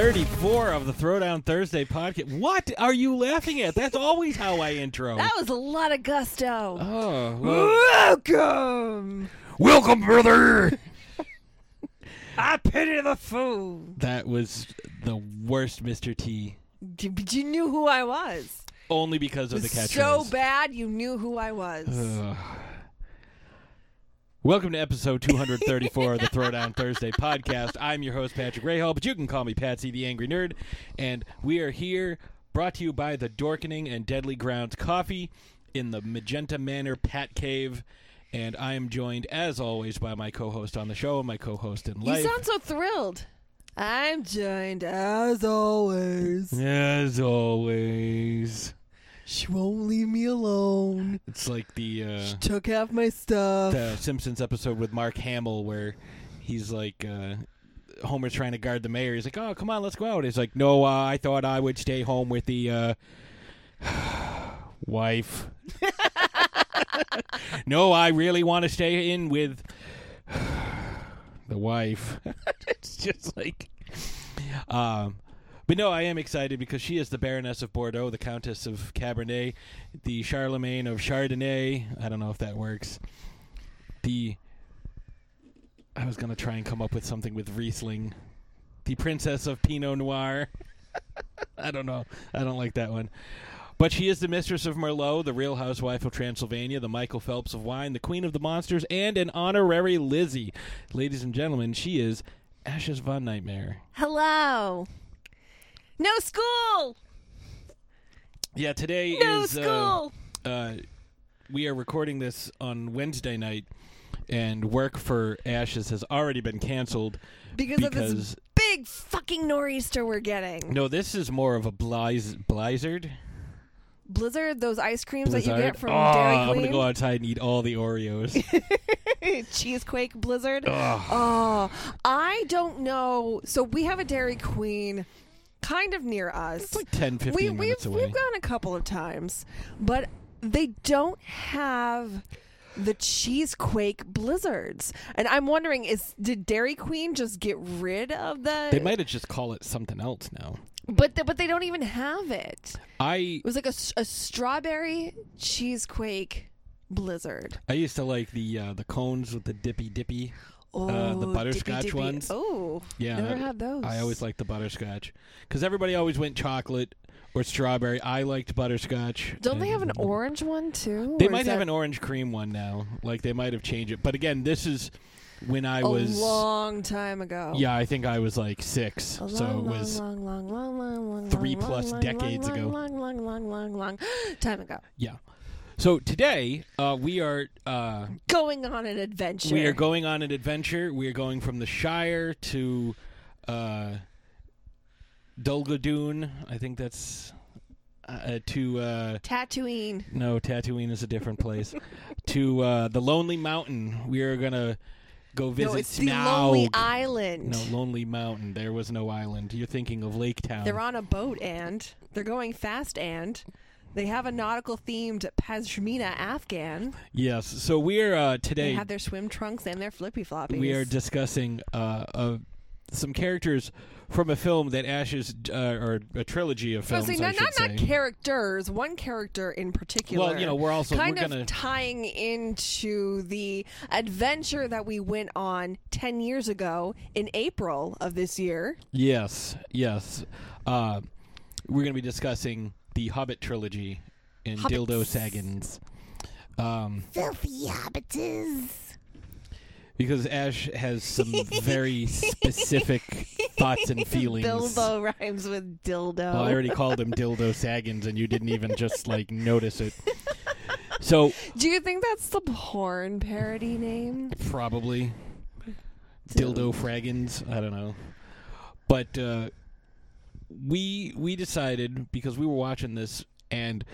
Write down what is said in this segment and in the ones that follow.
234 of the Throwdown Thursday podcast. What are you laughing at? That's always how I intro. That was a lot of gusto. Oh, well, Welcome. welcome, brother. I pity the fool. that was the worst Mr. T. D- But you knew who I was. Only because of the It catchphrase. so bad, you knew who I was. Ugh. Welcome to episode 234 of the Throwdown Thursday podcast. I'm your host, Patrick Rahal, but you can call me Patsy the Angry Nerd. And we are here brought to you by the Dorkening and Deadly Grounds Coffee in the Magenta Manor Pat Cave. And I am joined, as always, by my co host on the show my co host in life. you sound so thrilled. I'm joined, as always. as always. She won't leave me alone. It's like the. Uh, She Took half my stuff. the Simpsons episode with Mark Hamill where he's like uh, Homer's trying to guard the mayor. He's like, "Oh, come on, let's go out." He's like, "No, uh, I thought I would stay home with the uh, wife." no, I really want to stay in with the wife. it's just like, um. But no, I am excited because she is the Baroness of Bordeaux, the Countess of Cabernet, the Charlemagne of Chardonnay. I don't know if that works. The I was gonna try and come up with something with Riesling. The Princess of Pinot Noir. I don't know. I don't like that one. But she is the mistress of Merlot, the real housewife of Transylvania, the Michael Phelps of wine, the queen of the monsters, and an honorary Lizzie. Ladies and gentlemen, she is Ashes Von Nightmare. Hello. No school. Yeah, today No is uh, school. uh, we are recording this on Wednesday night, and work for Ashes has already been canceled because, of this big fucking nor'easter we're getting. no, this is more of a bliz- blizzard. Blizzard, those ice creams that you get from oh, Dairy Queen. I'm gonna go outside and eat all the Oreos. Cheesequake Blizzard. Oh, I don't know. So we have a Dairy Queen kind of near us. It's like 10, 15 we, minutes we've, away. we've gone a couple of times, but they don't have the cheesequake blizzards. And I'm wondering is did Dairy Queen just get rid of the they might have just call it something else now. but they, but they don't even have it. I It was like a, a strawberry cheesequake blizzard. I used to like the uh, the cones with the dippy dippy. Oh, Uh, the butterscotch dippy. ones? Oh, Yeah, never that- had those. I always liked the butterscotch because everybody always went chocolate or strawberry. I liked butterscotch. Don't they have an orange one too? They might have that an orange cream one now. Like they might have changed it. But again, this is when I a was. A long time ago. Yeah, I think I was like six. A so long, it was. long, long, long, long, long, three long, plus long, decades long, ago. Long, long, long, long, long, time ago. Yeah. So today uh, we are uh, Going on an adventure. we are going on an adventure. We are going from the Shire to uh, Dulgadoon. I think that's uh, to uh, Tatooine. no Tatooine is a different place. to uh, the Lonely Mountain. We are gonna go visit no, it's the Lonely Island. No, Lonely Mountain. There was no island. You're thinking of Lake Town. They're on a boat and they're going fast and they have a nautical themed Pashmina Afghan. yes. So we're uh, They today. have their swim trunks and their flippy floppies. we are discussing uh, uh, some characters from a film that Ashes, uh, or a trilogy of films. see, I not, not, not characters. One character in particular. well, you know, we're also kind we're of gonna. tying into the adventure that we went on 10 years ago in April of this year. yes, yes. Uh, we're gonna be discussing the Hobbit trilogy in Hobbits. Dildo Saggins. Um, Filthy hobbitses. because Ash has some very specific thoughts and feelings. Dildo rhymes with dildo. Well, I already called him Dildo Saggins, and you didn't even just like notice it. So Do you think that's the porn parody name? probably Dildo Fraggins. I don't know, but uh, we we decided because we were watching this, and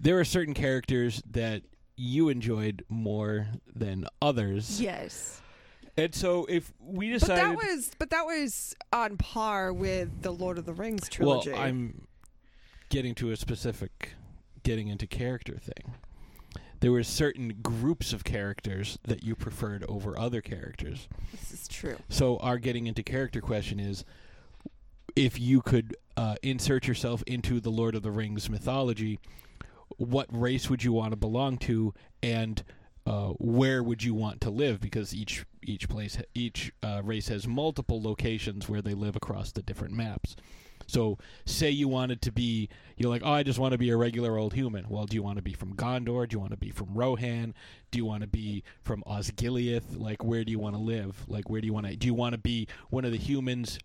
there are certain characters that you enjoyed more than others, Yes. and so if we decided But that was but that was on par with the Lord of the Rings trilogy. well, trilogy. I'm getting to a specific getting into character thing. There were certain groups of characters that you preferred over other characters. this is true. So our getting into character question is if you could uh, insert yourself into the Lord of the Rings mythology, what race would you want to belong to, and uh, where would you want to live? Because each each place each uh, race has multiple locations where they live across the different maps. So, say you wanted to be, you're like, oh, I just want to be a regular old human. Well, do you want to be from Gondor? Do you want to be from Rohan? Do you want to be from Osgiliath? Like, where do you want to live? Like, where do you want to? Do you want to be one of the humans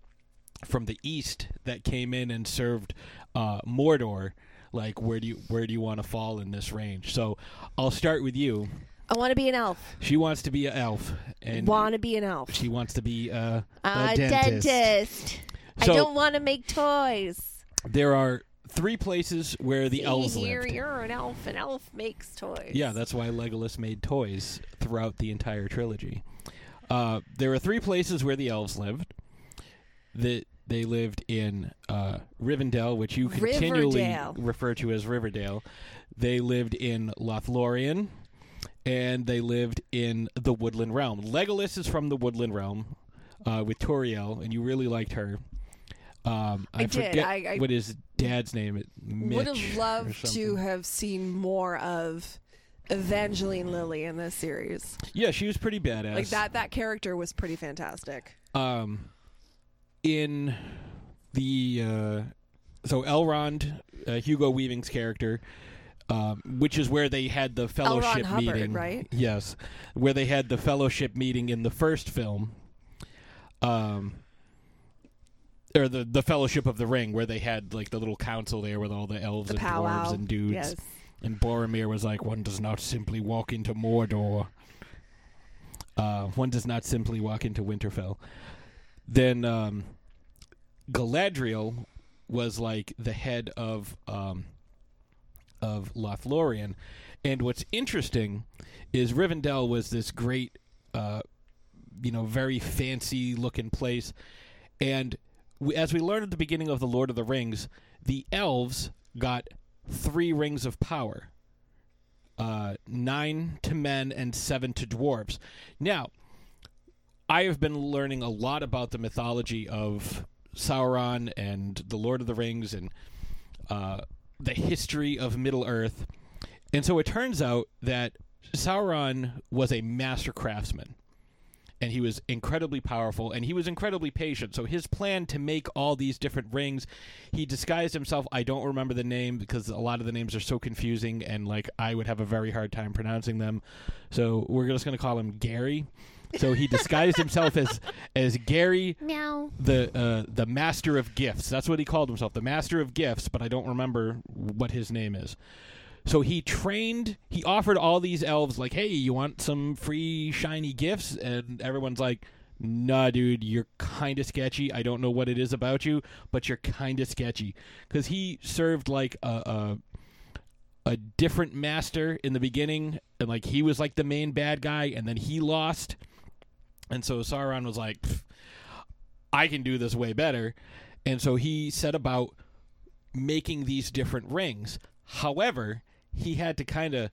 from the east that came in and served uh, Mordor? Like, where do you where do you want to fall in this range? So, I'll start with you. I want to be an elf. She wants to be an elf, and Want to be an elf. she wants to be uh, a A dentist. dentist. So- I don't want to make toys. There are three places where the See elves here, lived. you're an elf. An elf makes toys. Yeah, that's why Legolas made toys throughout the entire trilogy. Uh, there are three places where the elves lived. That they lived in uh, Rivendell, which you continually Riverdale. refer to as Riverdale. They lived in Lothlorien, and they lived in the Woodland Realm. Legolas is from the Woodland Realm uh, with Tauriel, and you really liked her. Um, I, I did. forget I- I- what his dad's name. Mitch Would have loved to have seen more of Evangeline Lilly in this series. Yeah, she was pretty badass. Like that. That character was pretty fantastic. um in the uh so Elrond uh, Hugo Weaving's character um, which is where they had the fellowship Hubbard, meeting right? yes where they had the fellowship meeting in the first film um or the the fellowship of the ring where they had like the little council there with all the elves The and powwow. dwarves and dudes Yes. and Boromir was like, one does not simply walk into Mordor. Uh, one does not simply walk into Winterfell. Then um, Galadriel was like the head of um, of Lothlorien, and what's interesting is Rivendell was this great, uh, you know, very fancy looking place, and we, as we learned at the beginning of the Lord of the Rings, the elves got three rings of power uh, nine to men and seven to dwarves. Now, I have been learning a lot about the mythology of Sauron and the Lord of the Rings and uh, the history of Middle Earth. And so it turns out that Sauron was a master craftsman and he was incredibly powerful and he was incredibly patient. So his plan to make all these different rings, he disguised himself. I don't remember the name because a lot of the names are so confusing and like I would have a very hard time pronouncing them. So we're just going to call him Gary. So he disguised himself as as Gary Meow. the uh, the master of gifts. That's what he called himself, the master of gifts. But I don't remember what his name is. So he trained. He offered all these elves like, "Hey, you want some free shiny gifts?" And everyone's like, "Nah, dude, you're kind of sketchy. I don't know what it is about you, but you're kind of sketchy." Because he served like a, a a different master in the beginning, and like he was like the main bad guy, and then he lost. And so Sauron was like, I can do this way better. And so he set about making these different rings. However, he had to kind of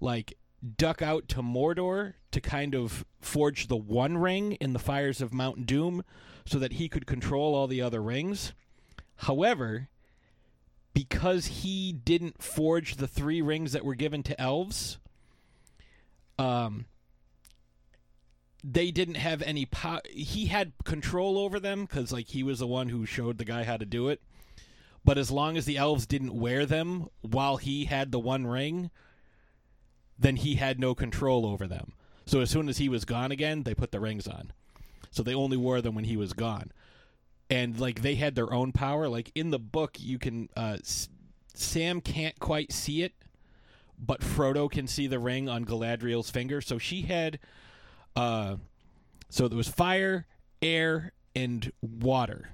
like duck out to Mordor to kind of forge the one ring in the fires of Mount Doom so that he could control all the other rings. However, because he didn't forge the three rings that were given to elves, um, they didn't have any power. He had control over them because, like, he was the one who showed the guy how to do it. But as long as the elves didn't wear them while he had the one ring, then he had no control over them. So as soon as he was gone again, they put the rings on. So they only wore them when he was gone. And like they had their own power. Like in the book, you can uh, Sam can't quite see it, but Frodo can see the ring on Galadriel's finger. So she had, uh, so there was fire, air, and water.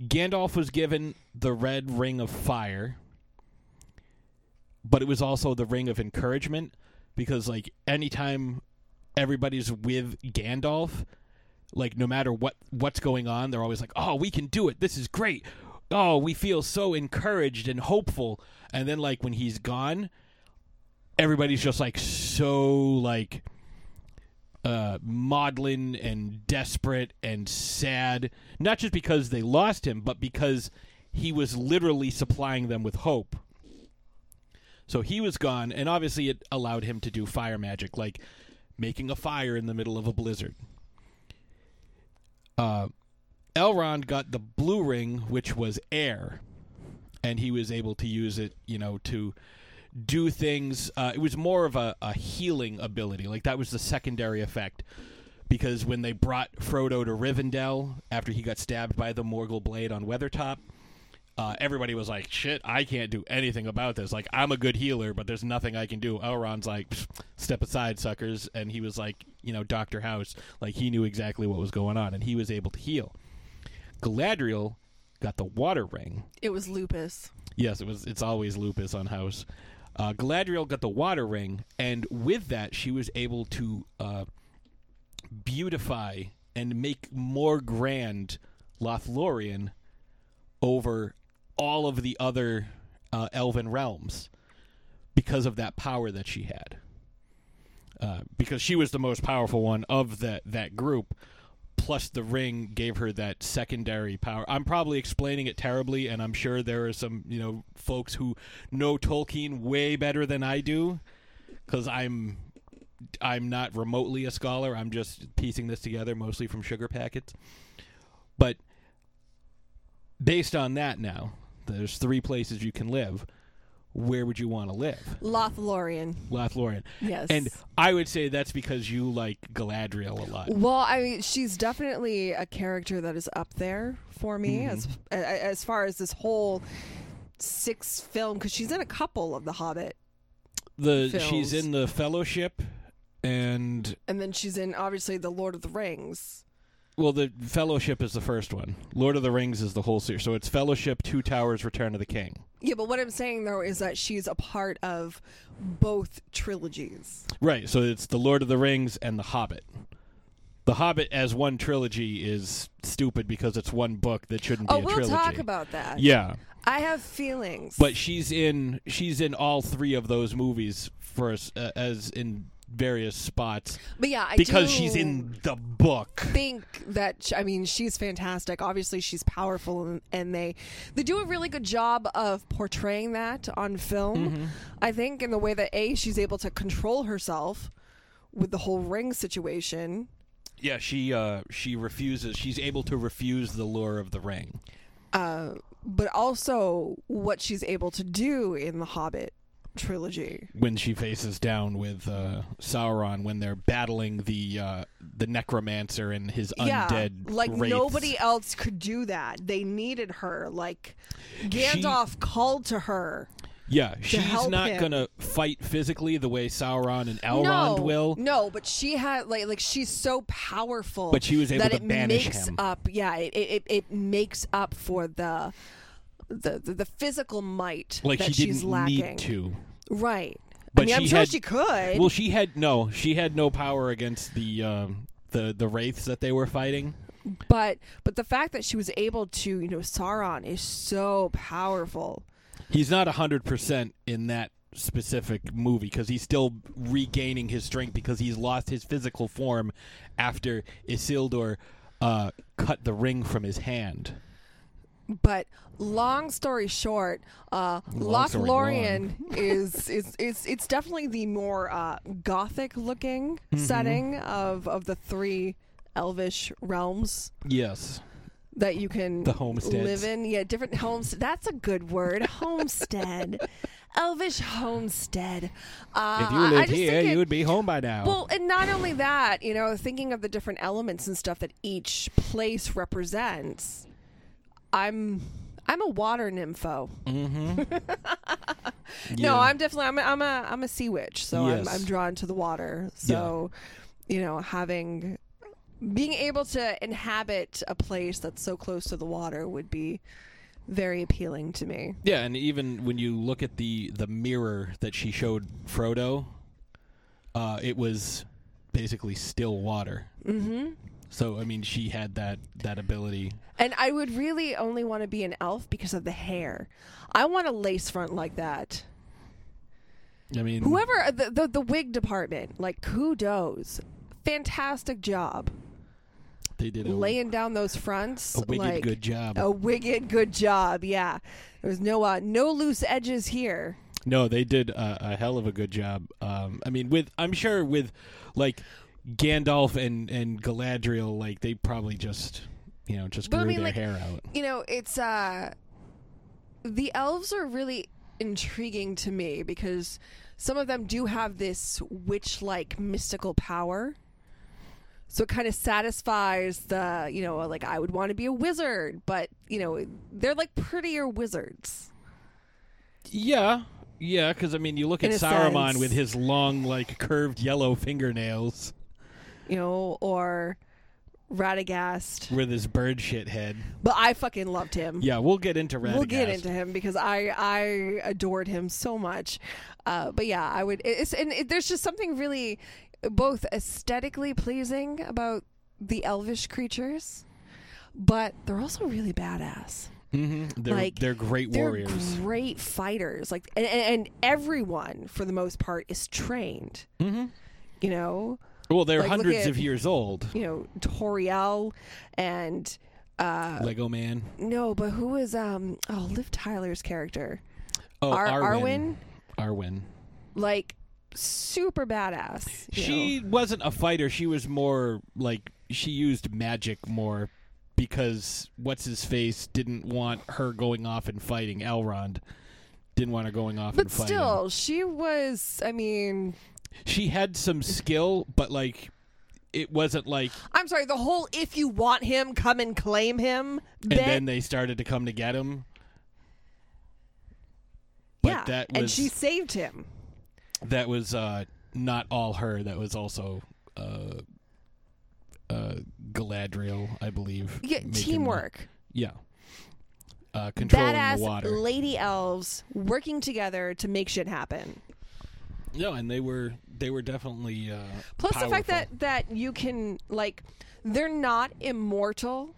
Gandalf was given the red ring of fire, but it was also the ring of encouragement because, like, anytime everybody's with Gandalf, like, no matter what what's going on, they're always like, "Oh, we can do it! This is great! Oh, we feel so encouraged and hopeful." And then, like, when he's gone, everybody's just like so like uh, maudlin and desperate and sad, not just because they lost him, but because he was literally supplying them with hope. So he was gone, and obviously it allowed him to do fire magic, like making a fire in the middle of a blizzard. Uh, Elrond got the blue ring, which was air, and he was able to use it, you know, to do things. Uh, it was more of a, a healing ability. Like that was the secondary effect. Because when they brought Frodo to Rivendell after he got stabbed by the Morgul blade on Weathertop, uh, everybody was like, "Shit, I can't do anything about this. Like, I'm a good healer, but there's nothing I can do." Elrond's like, "Step aside, suckers," and he was like, you know, Doctor House, like he knew exactly what was going on, and he was able to heal. Galadriel got the Water Ring. It was lupus. Yes, it was. It's always lupus on House. Uh, Galadriel got the Water Ring, and with that, she was able to uh, beautify and make more grand Lothlorien over all of the other uh, elven realms because of that power that she had. Uh, because she was the most powerful one of that that group. Plus, the ring gave her that secondary power. I'm probably explaining it terribly, and I'm sure there are some you know folks who know Tolkien way better than I do, because I'm I'm not remotely a scholar. I'm just piecing this together mostly from sugar packets. But based on that, now there's three places you can live. Where would you want to live? Lothlorien. Lothlorien. Yes. And I would say that's because you like Galadriel a lot. Well, I mean, she's definitely a character that is up there for me Mm-hmm. as as far as this whole six film because she's in a couple of the Hobbit, The films. she's in the Fellowship, and and then she's in obviously the Lord of the Rings. Well, the Fellowship is the first one. Lord of the Rings is the whole series. So it's Fellowship, Two Towers, Return of the King. Yeah, but what I'm saying though is that she's a part of both trilogies. Right. So it's the Lord of the Rings and the Hobbit. The Hobbit as one trilogy is stupid because it's one book that shouldn't be Oh, a we'll trilogy. talk about that. Yeah. I have feelings. but she's in she's in all three of those movies for us uh, as in various spots but yeah, I because she's in the book. think that I mean she's fantastic. Obviously, she's powerful, and, and they they do a really good job of portraying that on film. Mm-hmm. I think in the way that a she's able to control herself with the whole ring situation. Yeah, she uh she refuses. She's able to refuse the lure of the ring. Uh, but also what she's able to do in the Hobbit trilogy. when she faces down with uh, Sauron when they're battling the uh, the necromancer and his yeah, undead like wraiths. nobody else could do that. They needed her. Like Gandalf called to her. Yeah, she's not him. gonna fight physically the way Sauron and Elrond no, will. No, but she had like like she's so powerful. But she was able that to it banish makes him. up. Yeah, it, it it makes up for the the the, the physical might Like that she she's didn't lacking. need to. Right. But I mean, I'm sure had- she could. Well, she had no. She had no power against the um, the the wraiths that they were fighting. but but the fact that she was able to, you know, Sauron is so powerful. He's not hundred percent in that specific movie because he's still regaining his strength because he's lost his physical form after Isildur uh, cut the ring from his hand. But long story short, uh, Lothlorien is, is is it's definitely the more uh, gothic looking Mm-hmm. setting of of the three elvish realms Yes. that you can The homesteads. live in. Yeah, different homes. That's a good word. Homestead. Elvish homestead. Uh, If you lived here, it- you would be home by now. well, and not only that, you know, thinking of the different elements and stuff that each place represents, I'm I'm a water nympho. mm-hmm. No, I'm definitely I'm a, I'm a I'm a sea witch, so Yes. I'm I'm drawn to the water. So, you know, having being able to inhabit a place that's so close to the water would be very appealing to me. Yeah, and even when you look at the the mirror that she showed Frodo, uh, it was basically still water. Mm-hmm. So I mean, she had that that ability. And I would really only want to be an elf because of the hair. I want a lace front like that. I mean, Whoever uh, the, the the wig department, like kudos, fantastic job They did a, laying down those fronts. a wicked like, good job. A wicked good job. Yeah, there's no uh, no loose edges here. No, they did a, a hell of a good job. Um, I mean, with I'm sure with like Gandalf and and Galadriel, like they probably just you know just But I grew mean, their like, hair out. You know, it's uh, the elves are really intriguing to me because some of them do have this witch-like mystical power. So it kind of satisfies the, you know, like I would want to be a wizard, but you know, they're like prettier wizards. Yeah, yeah, because I mean, you look In at Saruman sense. with his long, like curved yellow fingernails, you know, or Radagast. with his bird shit head. But I fucking loved him. Yeah, we'll get into Radagast. We'll get into him because I I adored him so much. Uh, but yeah, I would. It's and it, there's just something really both aesthetically pleasing about the elvish creatures, but they're also really badass. hmm They're like, they're great They're warriors. great fighters. Like and, and everyone for the most part is trained. hmm You know, Well, they're Like, hundreds at- of years old. you know Tauriel and. Uh, Lego Man. no, but who is um oh Liv Tyler's character? Oh, Ar- Arwen. Arwen? Like super badass. She know. wasn't a fighter. She was more like she used magic more because what's his face didn't want her going off and fighting. Elrond didn't want her going off but and fighting. still, she was. I mean, she had some skill, but like it wasn't like. I'm sorry. The whole "if you want him, come and claim him" And bit. then they started to come to get him. But yeah, that and she saved him. that was uh, not all her. That was also uh, uh, Galadriel, I believe. Yeah, teamwork. yeah. Uh, controlling Badass the water. lady elves working together to make shit happen. No, and they were they were definitely uh, Plus the fact that that you can like, they're not immortal.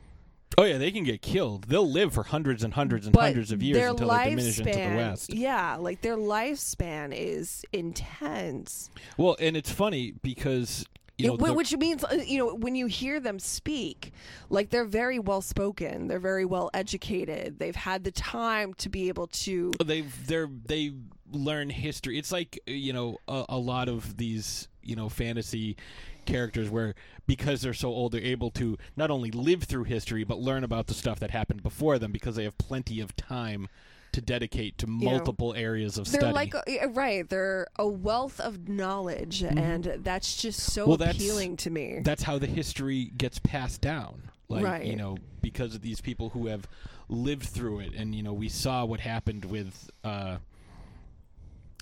oh yeah they can get killed. They'll live for hundreds and hundreds and but hundreds of years until they diminish into the west. Yeah, like their lifespan is intense. Well, and it's funny because you know It- which means uh, you know when you hear them speak like they're very well spoken they're very well educated they've had the time to be able to they've they're they learn history. It's like you know a, a lot of these you know fantasy characters where because they're so old they're able to not only live through history but learn about the stuff that happened before them because they have plenty of time to dedicate to know, multiple areas of they're study. like uh, right they're a wealth of knowledge and that's just so Mm-hmm. Well, appealing to me that's how the history gets passed down. Like Right. you know, because of these people who have lived through it, and you know, we saw what happened with, uh,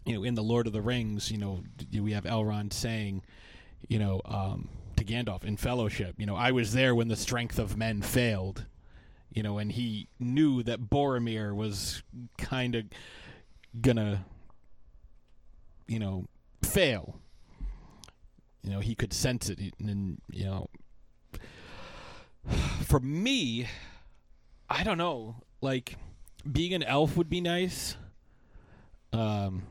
you know, in the Lord of the Rings. You know, we have Elrond saying, you know, um, to Gandalf in Fellowship, you know, I was there when the strength of men failed. You know, and he knew that Boromir was kind of gonna, you know, fail. You know, he could sense it, and, and you know, for me, I don't know. Like, being an elf would be nice. Um,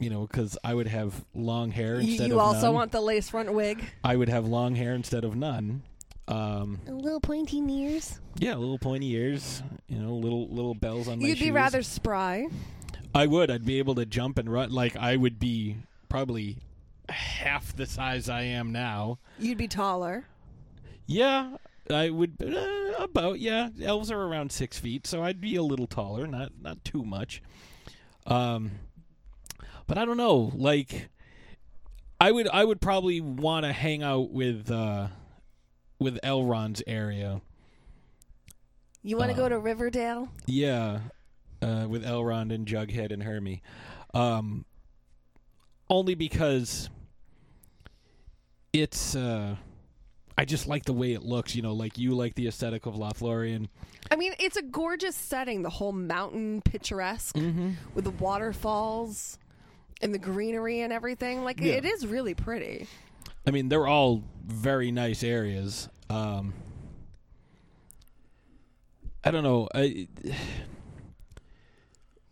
you know, because I would have long hair you, instead you of You also none. want the lace front wig I would have long hair instead of none. Um, little pointy ears yeah, a little pointy ears. You know, little little bells on my you'd be shoes. rather spry I would. I'd be able to jump and run. Like I would be probably half the size I am now. you'd be taller Yeah, I would uh, about. Yeah, elves are around six feet, so I'd be a little taller, not not too much. Um, but I don't know. Like, I would I would probably want to hang out with uh with Elrond's area. you want to go to riverdale Yeah, uh, with Elrond and Jughead and Hermie. Um, only because it's. Uh, I just like the way it looks. You know, like you like the aesthetic of Lothlorien. i mean it's a gorgeous setting the whole mountain picturesque Mm-hmm. with the waterfalls and the greenery and everything. Like Yeah. it is really pretty. I mean, they're all very nice areas. Um, I don't know. I,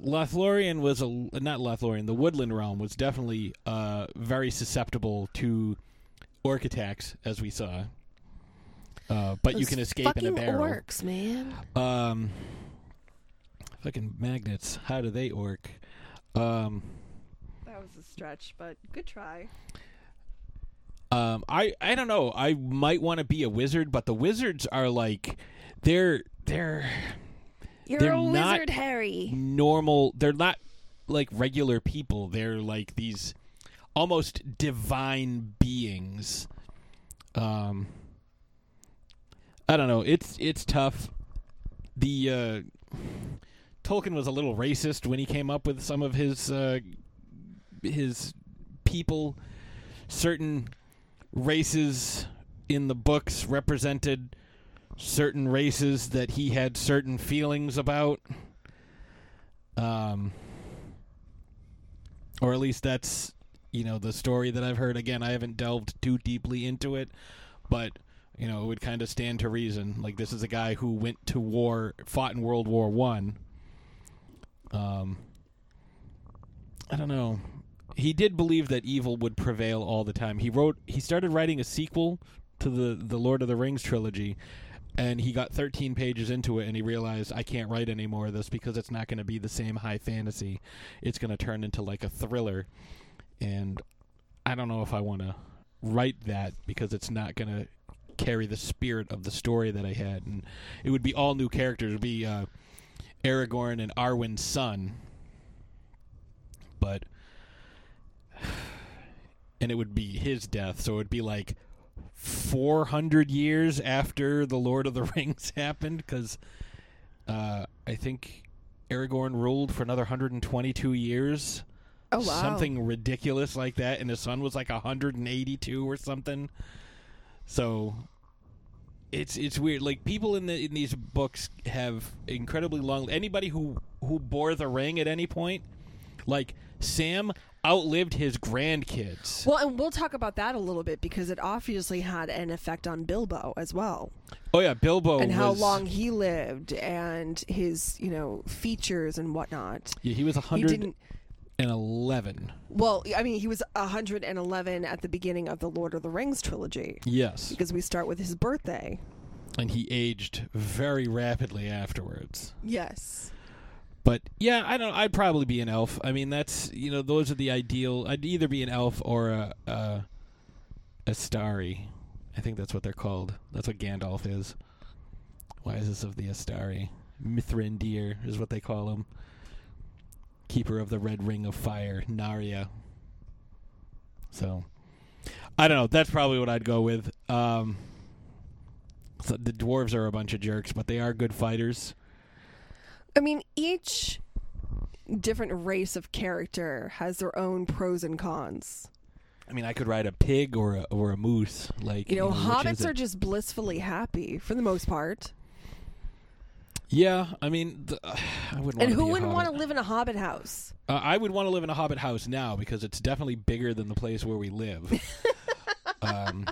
Lothlorien was a not Lothlorien. The Woodland realm was definitely uh, very susceptible to orc attacks, as we saw. Uh, but you can escape in a barrel. Orcs, man. Um, fucking magnets. How do they orc? Um, That was a stretch, but good try. um, I I don't know. I might want to be a wizard, but the wizards are like they're they're You're They're a not- wizard, Harry. normal. They're not like regular people. They're like these almost divine beings. Um, I don't know. It's it's tough. The uh, Tolkien was a little racist when he came up with some of his uh, his people. Certain races in the books represented certain races that he had certain feelings about. Um, or at least that's you know the story that I've heard. Again, I haven't delved too deeply into it, but you know it would kind of stand to reason. Like this is a guy who went to war, fought in World War One. Um, I don't know. He did believe that evil would prevail all the time. He wrote. He started writing a sequel to the the Lord of the Rings trilogy, and he got 13 pages into it and he realized I can't write any more of this because it's not going to be the same high fantasy. It's going to turn into like a thriller, and I don't know if I want to write that because it's not going to carry the spirit of the story that I had, and it would be all new characters. It would be uh, Aragorn and Arwen's son, but and it would be his death, so it would be like 400 years after the Lord of the Rings happened because uh, I think Aragorn ruled for another 122 years. Oh wow. Something ridiculous like that, and his son was like 182 or something. So it's it's weird. Like people in the in these books have incredibly long. Anybody who who bore the ring at any point, like Sam, outlived his grandkids. Well, and we'll talk about that a little bit because it obviously had an effect on Bilbo as well, Oh yeah, Bilbo and how was- long he lived, and his you know features and whatnot. Yeah, he was He 111. Well, I mean, he was 111 at the beginning of the Lord of the Rings trilogy Yes, because we start with his birthday. and he aged very rapidly afterwards. Yes. But yeah, I don't. I'd probably be an elf. I mean, that's you know, those are the ideal. I'd either be an elf or a a, a starry. I think that's what they're called. That's what Gandalf is. Wisest of the Istari. Mithrandir is what they call him. Keeper of the Red Ring of Fire, Narya. So, I don't know. That's probably what I'd go with. Um, so the dwarves are a bunch of jerks, but they are good fighters. I mean, each different race of character has their own pros and cons. I mean, I could ride a pig or a, or a moose. Like You know, which is hobbits are just blissfully happy for the most part. Yeah, I mean, the, I wouldn't. And who wouldn't want to live in a hobbit house? Uh, I would want to live in a hobbit house now because it's definitely bigger than the place where we live. um,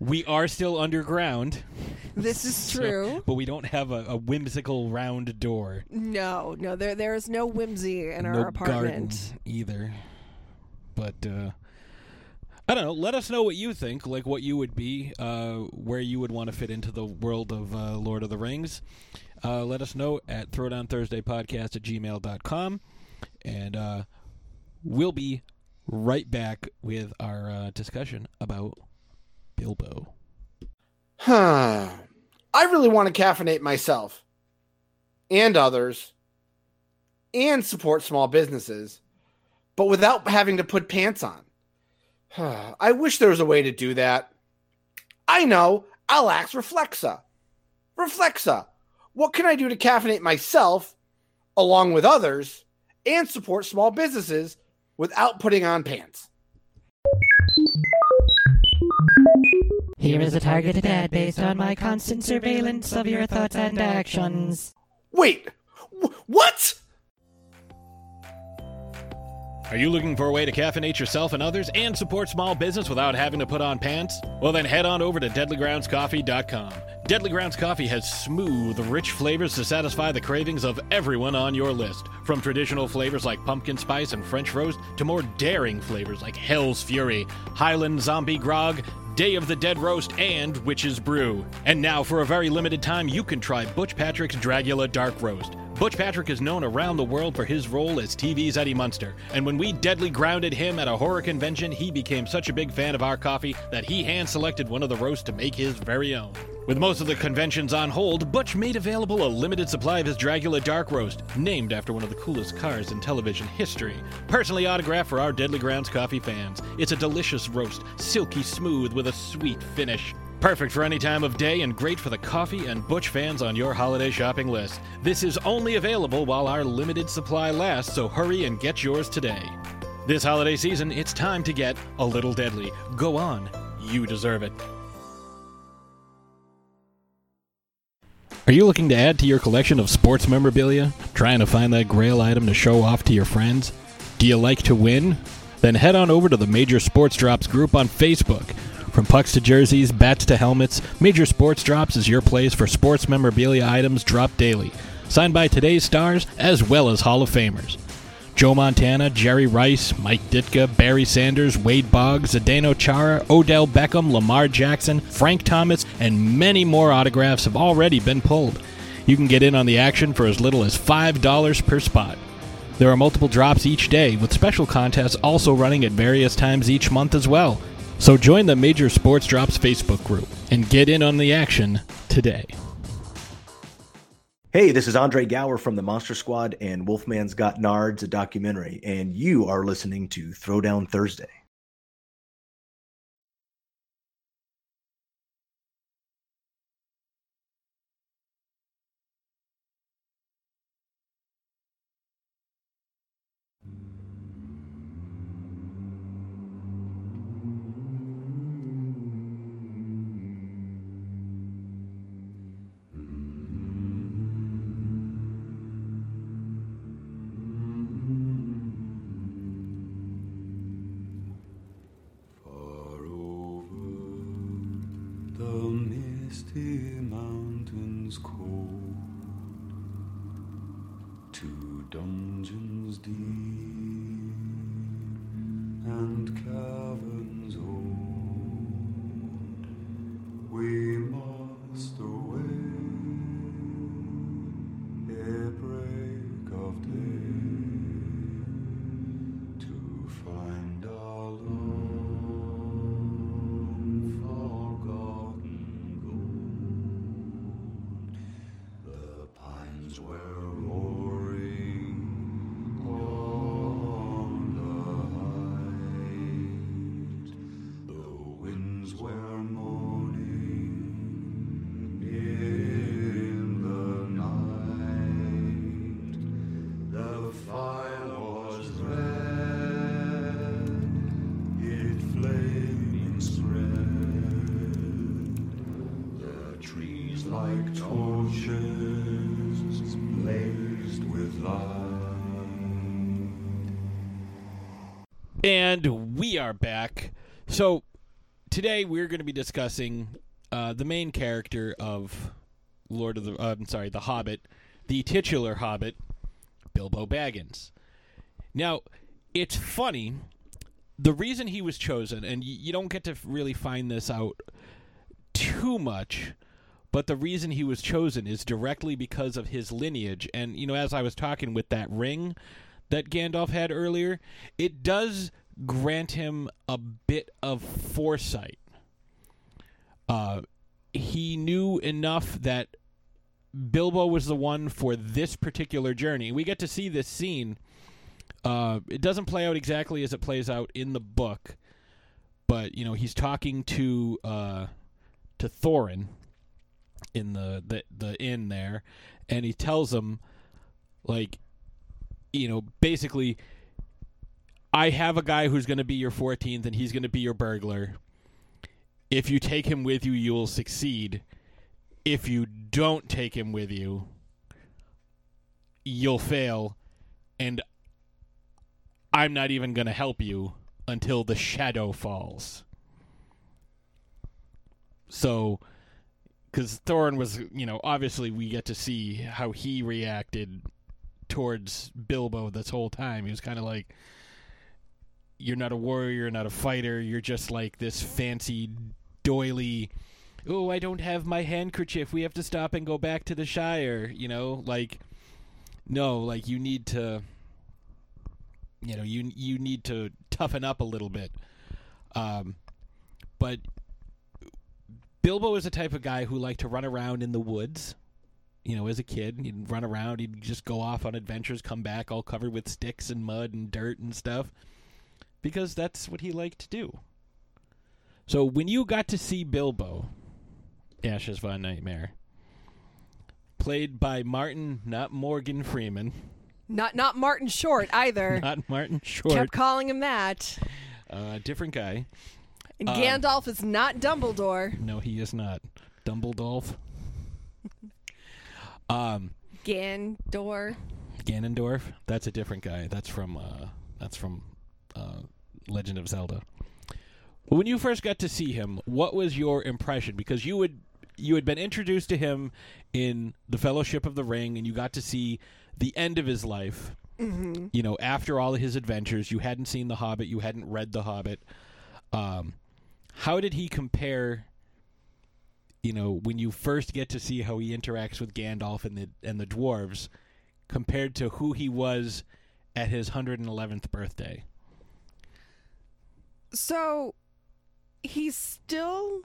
we are still underground. This is so- true. but we don't have a, a whimsical round door. No, no, there there is no whimsy in our apartment. either. But uh, I don't know. Let us know what you think. Like what you would be, uh, where you would want to fit into the world of uh, Lord of the Rings. Uh, let us know at throwdownthursdaypodcast at gmail.com. And uh, we'll be right back with our uh, discussion about Bilbo. Huh. I really want to caffeinate myself and others and support small businesses, but without having to put pants on. I wish there was a way to do that. I know. I'll ask Reflexa. Reflexa, what can I do to caffeinate myself along with others and support small businesses without putting on pants? Here is a targeted ad based on my constant surveillance of your thoughts and actions. Wait, wh- what? Are you looking for a way to caffeinate yourself and others and support small business without having to put on pants? Well, then head on over to deadlygroundscoffee.com. Deadly Grounds Coffee has smooth, rich flavors to satisfy the cravings of everyone on your list. From traditional flavors like pumpkin spice and French roast to more daring flavors like Hell's Fury, Highland Zombie Grog, Day of the Dead Roast, and Witch's Brew. And now, for a very limited time, you can try Butch Patrick's Dragula Dark Roast. Butch Patrick is known around the world for his role as TV's Eddie Munster, and when we deadly grounded him at a horror convention, he became such a big fan of our coffee that he hand selected one of the roasts to make his very own. With most of the conventions on hold, Butch made available a limited supply of his Dragula Dark Roast, named after one of the coolest cars in television history. Personally autographed for our Deadly Grounds coffee fans. It's a delicious roast, silky smooth with a sweet finish. Perfect for any time of day and great for the coffee and Butch fans on your holiday shopping list. This is only available while our limited supply lasts, so hurry and get yours today. This holiday season, it's time to get a little deadly. Go on, you deserve it. Are you looking to add to your collection of sports memorabilia? Trying to find that grail item to show off to your friends? Do you like to win? Then head on over to the Major Sports Drops group on Facebook. From pucks to jerseys, bats to helmets, Major Sports Drops is your place for sports memorabilia items dropped daily, signed by today's stars as well as Hall of Famers. Joe Montana, Jerry Rice, Mike Ditka, Barry Sanders, Wade Boggs, Zdeno Chara, Odell Beckham, Lamar Jackson, Frank Thomas, and many more autographs have already been pulled. You can get in on the action for as little as $5 per spot. There are multiple drops each day, with special contests also running at various times each month as well. So join the Major Sports Drops Facebook group and get in on the action today. Hey, this is Andre Gower from the Monster Squad and Wolfman's Got Nards, a documentary, and you are listening to Throwdown Thursday. Are back. So today we're going to be discussing uh, the main character of Lord of the. Uh, I'm sorry, the Hobbit, the titular Hobbit, Bilbo Baggins. Now, it's funny. The reason he was chosen, and y- you don't get to really find this out too much, but the reason he was chosen is directly because of his lineage. And, you know, as I was talking with that ring that Gandalf had earlier, it does grant him a bit of foresight. Uh, he knew enough that Bilbo was the one for this particular journey. We get to see this scene. Uh, it doesn't play out exactly as it plays out in the book, but you know he's talking to uh, to Thorin in the, the the inn there, and he tells him like, you know, basically, I have a guy who's going to be your 14th, and he's going to be your burglar. If you take him with you, you will succeed. If you don't take him with you, you'll fail, and I'm not even going to help you until the shadow falls. So, because Thorin was, you know, obviously we get to see how he reacted towards Bilbo this whole time. He was kind of like, "You're not a warrior, you're not a fighter. You're just like this fancy doily. Oh, I don't have my handkerchief. We have to stop and go back to the Shire. You know, like no, like you need to. You know, you you need to toughen up a little bit. Um, but Bilbo is the type of guy who liked to run around in the woods. You know, as a kid, he'd run around. He'd just go off on adventures, come back all covered with sticks and mud and dirt and stuff, because that's what he liked to do. So when you got to see Bilbo, Ashes Von Nightmare, played by Martin, not Morgan Freeman, Not not Martin Short either. not Martin Short, Kept calling him that. uh, different guy. And Um, Gandalf is not Dumbledore. No, he is not. Dumbledore. um, Gandor. Ganondorf. That's a different guy. That's from uh, that's from uh, Legend of Zelda. When you first got to see him, what was your impression? Because you would you had been introduced to him in the Fellowship of the Ring, and you got to see the end of his life. Mm-hmm. You know, after all of his adventures, you hadn't seen The Hobbit, you hadn't read The Hobbit. Um, how did he compare? You know, when you first get to see how he interacts with Gandalf and the and the dwarves, compared to who he was at his 111th birthday. So he's still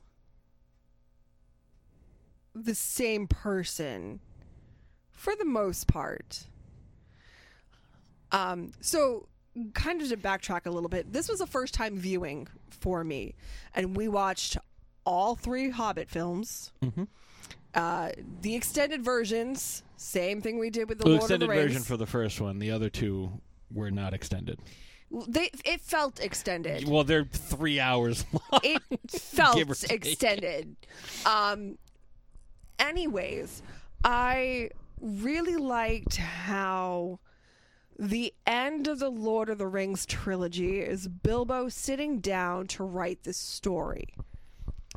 the same person for the most part. Um, so kind of to backtrack a little bit, this was a first time viewing for me, and we watched all three Hobbit films. Mhm. Uh, the extended versions, same thing we did with the The Lord of extended the Rings. version for the first one. The other two were not extended. They it felt extended. Well, they're three hours long. it felt Give or take. extended. Um, anyways, I really liked how the end of the Lord of the Rings trilogy is Bilbo sitting down to write this story.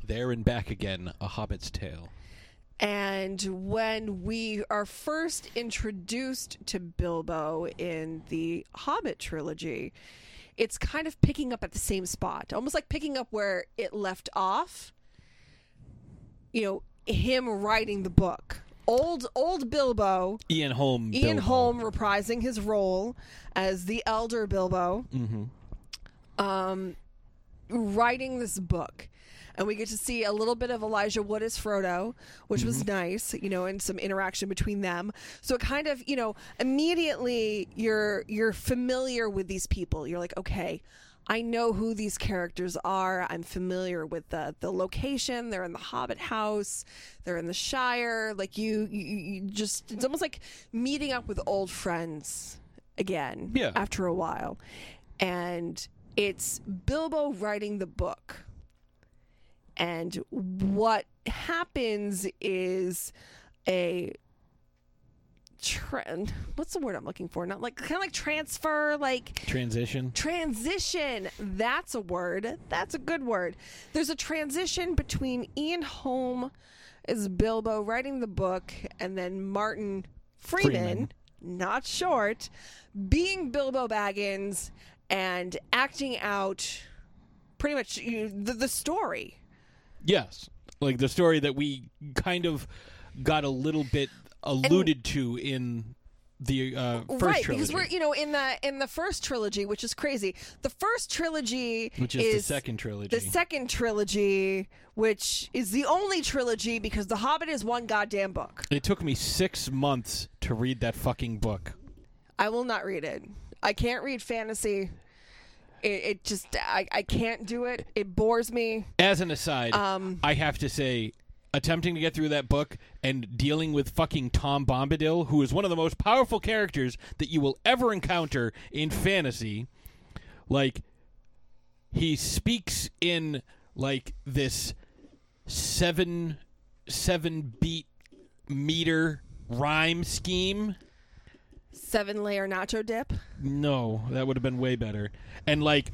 There and back again, a Hobbit's tale. And when we are first introduced to Bilbo in the Hobbit trilogy, it's kind of picking up at the same spot, almost like picking up where it left off. You know, him writing the book. Old old Bilbo, Ian Holm. Ian Bilbo. Holm reprising his role as the elder Bilbo Mhm. um, writing this book. And we get to see a little bit of Elijah Wood as Frodo, which was mm-hmm. nice, you know, and some interaction between them. So it kind of, you know, immediately you're you're familiar with these people. You're like, okay, I know who these characters are. I'm familiar with the the location. They're in the Hobbit house. They're in the Shire. Like you, you, you just it's almost like meeting up with old friends again. Yeah. After a while, and it's Bilbo writing the book. And what happens is a trend. What's the word I'm looking for? Not like kind of like transfer, like Transition. transition. That's a word. That's a good word. There's a transition between Ian Holm as Bilbo writing the book and then Martin Freeman, Freeman. not short, being Bilbo Baggins and acting out pretty much you know, the, the story. Yes. Like the story that we kind of got a little bit alluded to in the uh, first right, trilogy. because we're you know in the in the first trilogy, which is crazy. The first trilogy which is, the second trilogy. the second trilogy, which is the only trilogy because The Hobbit is one goddamn book. it took me six months to read that fucking book. I will not read it. I can't read fantasy. It, it just I, I can't do it. It bores me. As an aside, Um, I have to say, attempting to get through that book and dealing with fucking Tom Bombadil, who is one of the most powerful characters that you will ever encounter in fantasy, like he speaks in like this seven seven beat meter rhyme scheme. Seven layer nacho dip. No, that would have been way better. And like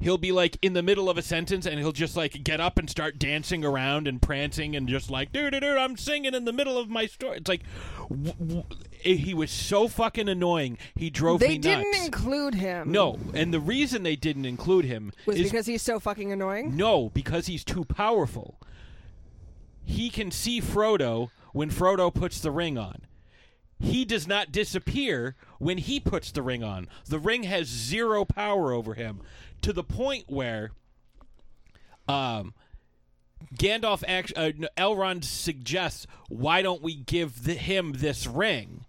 he'll be like in the middle of a sentence and he'll just like get up and start dancing around and prancing and just like dude dude I'm singing in the middle of my story. It's like w- w- he was so fucking annoying. He drove They me nuts. didn't include him. no, and the reason they didn't include him Was is because he's so fucking annoying? no, because he's too powerful. He can see Frodo when Frodo puts the ring on. He does not disappear when he puts the ring on. The ring has zero power over him to the point where um Gandalf act- uh, Elrond suggests why don't we give the, him this ring?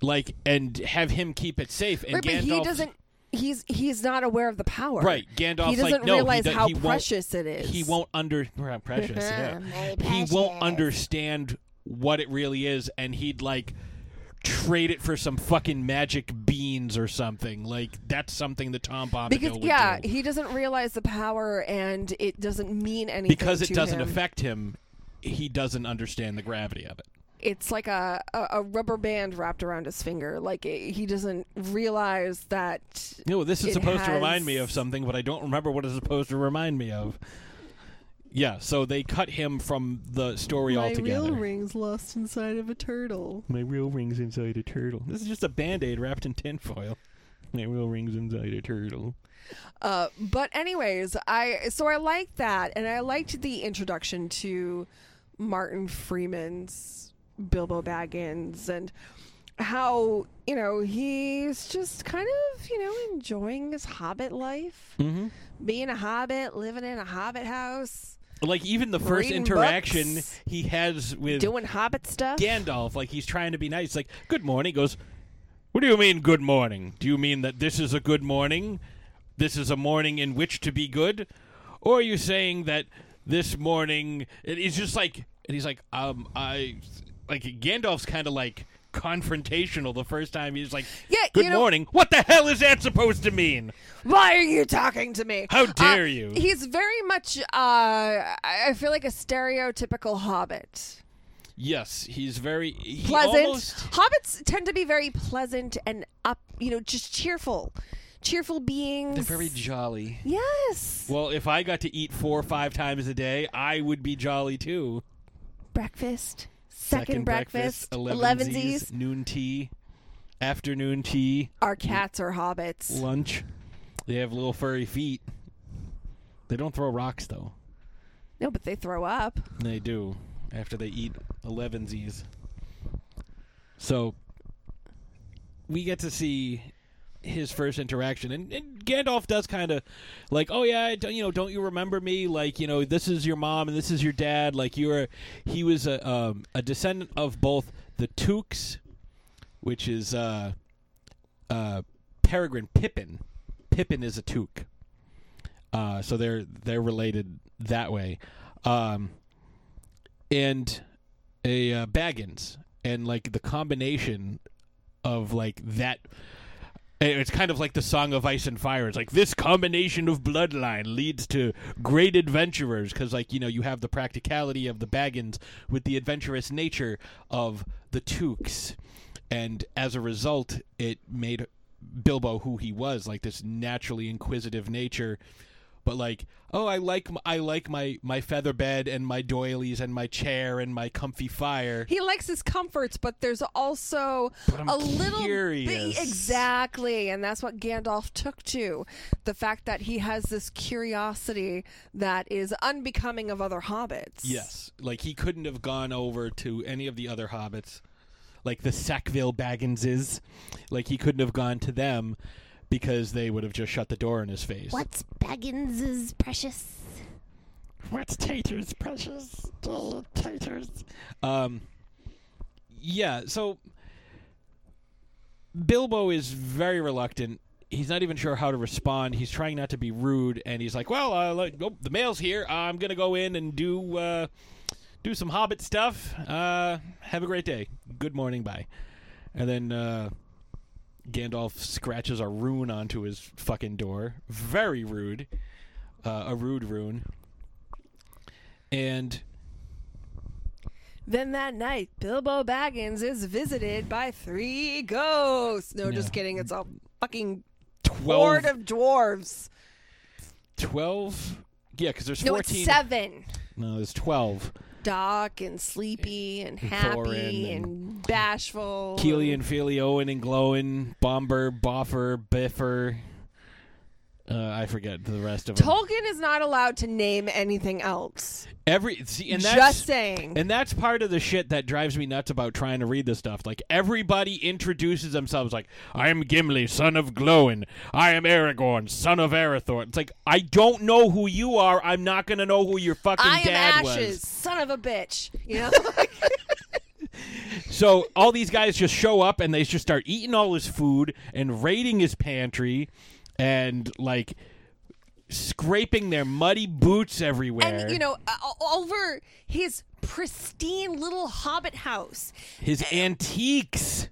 Like and have him keep it safe and Right, but he Gandalf doesn't. He's he's not aware of the power. Right, Gandalf he doesn't like, no, he realize do- how he precious it is. he won't under precious. yeah. He won't understand what it really is, and he'd like trade it for some fucking magic beans or something. Like that's something that Tom Bombadil because would yeah, do. he doesn't realize the power, and it doesn't mean anything. because it doesn't him. affect him. He doesn't understand the gravity of it. It's like a, a, a rubber band wrapped around his finger. Like it, he doesn't realize that. No, this is supposed to remind me of something, but I don't remember what it's supposed to remind me of. Yeah, so they cut him from the story altogether. My real ring's lost inside of a turtle. My real ring's inside a turtle. This is just a band aid wrapped in tinfoil. My real ring's inside a turtle. Uh, but anyways, I so I liked that, and I liked the introduction to Martin Freeman's Bilbo Baggins and how you know he's just kind of you know enjoying his hobbit life, Mm-hmm. being a hobbit, living in a hobbit house, Like even the first Reading interaction books. he has with doing hobbit stuff. Gandalf, like he's trying to be nice. Like, good morning. He goes, What do you mean, good morning? Do you mean that this is a good morning? This is a morning in which to be good? Or are you saying that this morning. He's just like. And he's like, um, I. Like, Gandalf's kind of like confrontational the first time. He's like, Yeah, Good you know- morning. What the hell is that supposed to mean? Why are you talking to me? How Uh, dare you? He's very much, uh, I I feel like a stereotypical hobbit. Yes, he's very. He Pleasant. almost- Hobbits tend to be very pleasant and up, you know, just cheerful. Cheerful beings. they're very jolly. Yes. Well, if I got to eat four or five times a day, I would be jolly too. breakfast. Second, breakfast. Elevensies. elevensies, noon tea, afternoon tea, Our cats are hobbits. lunch. They have little furry feet. They don't throw rocks though. No, but they throw up. They do after they eat elevensies. So we get to see his first interaction, and, and Gandalf does kind of like, "Oh yeah, you know, don't you remember me? Like, you know, this is your mom and this is your dad. Like, you were he was a um, a descendant of both the Tooks, which is uh, uh, Peregrine Pippin. Pippin is a Took, uh, so they're they're related that way." Um, and a uh, Baggins, and like the combination of like that. Eh, it's kind of like the Song of Ice and Fire. It's like this combination of bloodline leads to great adventurers because, like, you know, you have the practicality of the Baggins with the adventurous nature of the Tooks, and as a result, it made Bilbo who he was, like this naturally inquisitive nature. But like, oh, I like m- I like my my feather bed and my doilies and my chair and my comfy fire. He likes his comforts, but there's also But a little bit exactly, and that's what Gandalf took to the fact that he has this curiosity that is unbecoming of other hobbits. Yes, like he couldn't have gone over to any of the other hobbits, like the Sackville Bagginses. Like he couldn't have gone to them because they would have just shut the door in his face. What's Baggins is precious? What's taters, precious? Oh, taters. Um, yeah. So Bilbo is very reluctant. He's not even sure how to respond. He's trying not to be rude, and he's like, "Well, uh, like, oh, the mail's here. I'm gonna go in and do uh, do some Hobbit stuff. Uh, have a great day. Good morning. Bye." And then uh, Gandalf scratches a rune onto his fucking door. Very rude. Uh, a rude rune. And Then that night, Bilbo Baggins is visited by three ghosts. No, just kidding. It's a fucking twelve horde of dwarves. 12. Yeah, because there's No, 14. it's seven. No, there's 12. Doc and Sleepy and And Happy and, and Bashful. Kili and Fili, Owen and Gloin, Bombur, Bofur, Bifur. Uh, I forget the rest of them. Tolkien is not allowed to name anything else. Every see, and that's Just saying. and that's part of the shit that drives me nuts about trying to read this stuff. Like everybody introduces themselves like, "I am Gimli, son of Gloin. I am Aragorn, son of Arathorn." It's like I don't know who you are. I'm not gonna know who your fucking I am dad Ashes, was. son of a bitch. You know? So all these guys just show up and they just start eating all his food and raiding his pantry and like scraping their muddy boots everywhere. and you know, uh, over his pristine little hobbit house. his antiques.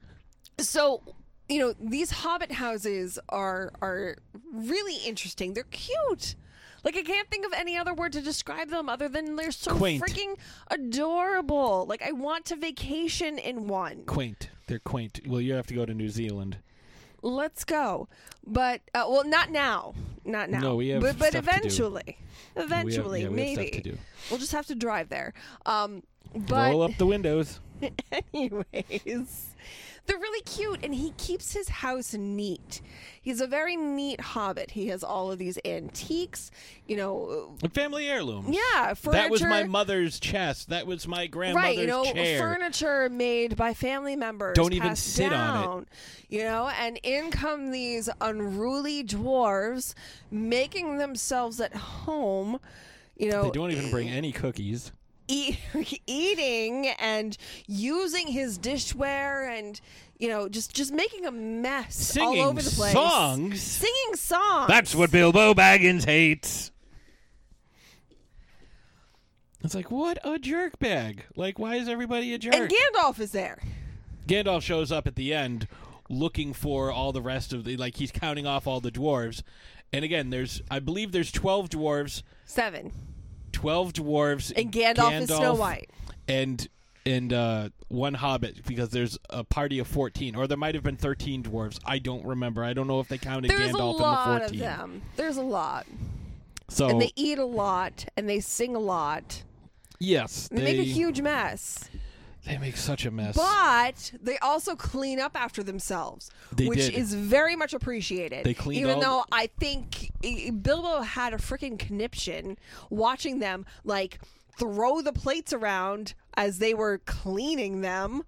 So, you know, these hobbit houses are are really interesting. They're cute. Like I can't think of any other word to describe them other than they're so Quaint. freaking adorable. Like I want to vacation in one. Quaint. They're quaint. Well, you have to go to New Zealand. Let's go. But uh, well, not now. Not now. No, we have But, but stuff to do. eventually, eventually, yeah, we have maybe stuff to do. we'll just have to drive there. Um, but Roll up the windows. anyways, they're really cute, and he keeps his house neat. He's a very neat hobbit. He has all of these antiques. You know, uh, Family heirlooms. yeah, furniture. That was my mother's chest. That was my grandmother's right, you know, chair. furniture made by family members. Don't even sit on it. You know, and in come these unruly dwarves making themselves at home. You know, they don't even bring any cookies. Eat, eating and using his dishware and you know just just making a mess Singing all over the place. songs. Singing songs. That's what Bilbo Baggins hates. It's like, what a jerk bag. Like, why is everybody a jerk? And Gandalf is there. Gandalf shows up at the end looking for all the rest of the like he's counting off all the dwarves. And again, there's I believe there's 12 dwarves, Seven. 12 dwarves And Gandalf is Snow White. And and uh, one hobbit because there's a party of 14 or there might have been 13 dwarves. I don't remember. I don't know if they counted There's a Gandalf lot in the of 14. them. There's a lot. So And they eat a lot and they sing a lot. yes, And they, they make a huge mess. They make such a mess. But they also clean up after themselves, They which did. is very much appreciated. They cleaned even all though I think Bilbo had a freaking conniption watching them like throw the plates around as they were cleaning them.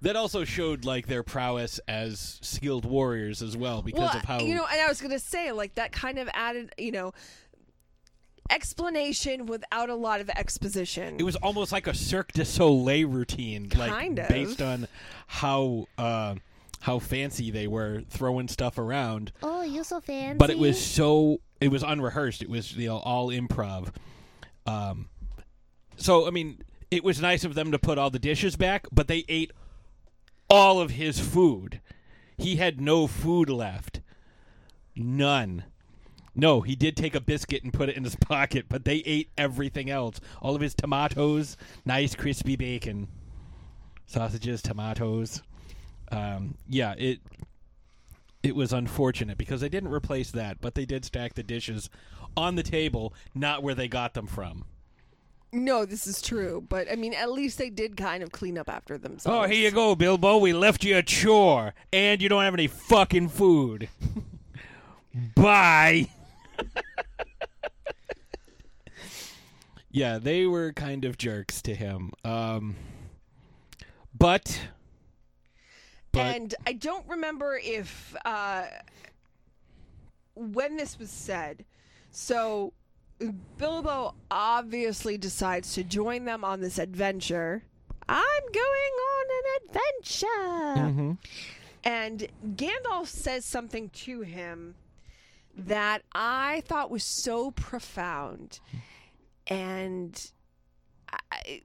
That also showed like their prowess as skilled warriors as well because of how you know, and I was gonna say like that kind of added, you know, explanation without a lot of exposition. it was almost like a Cirque du Soleil routine, like Kind of. based on how uh, how fancy they were throwing stuff around. Oh, you're so fancy. But it was so it was unrehearsed. It was you know all improv. Um, so I mean, it was nice of them to put all the dishes back, but they ate all of his food. He had no food left. None. No, he did take a biscuit and put it in his pocket, but they ate everything else. All of his tomatoes, nice crispy bacon, sausages, tomatoes. Um, yeah, it it was unfortunate because they didn't replace that, but they did stack the dishes on the table, not where they got them from. no, this is true, but I mean, at least they did kind of clean up after themselves. Oh, here you go, Bilbo. We left you a chore, and you don't have any fucking food. Bye. yeah, they were kind of jerks to him. Um, but, but and I don't remember if uh, when this was said. So Bilbo obviously decides to join them on this adventure. I'm going on an adventure. Mhm. And Gandalf says something to him that I thought was so profound. And I,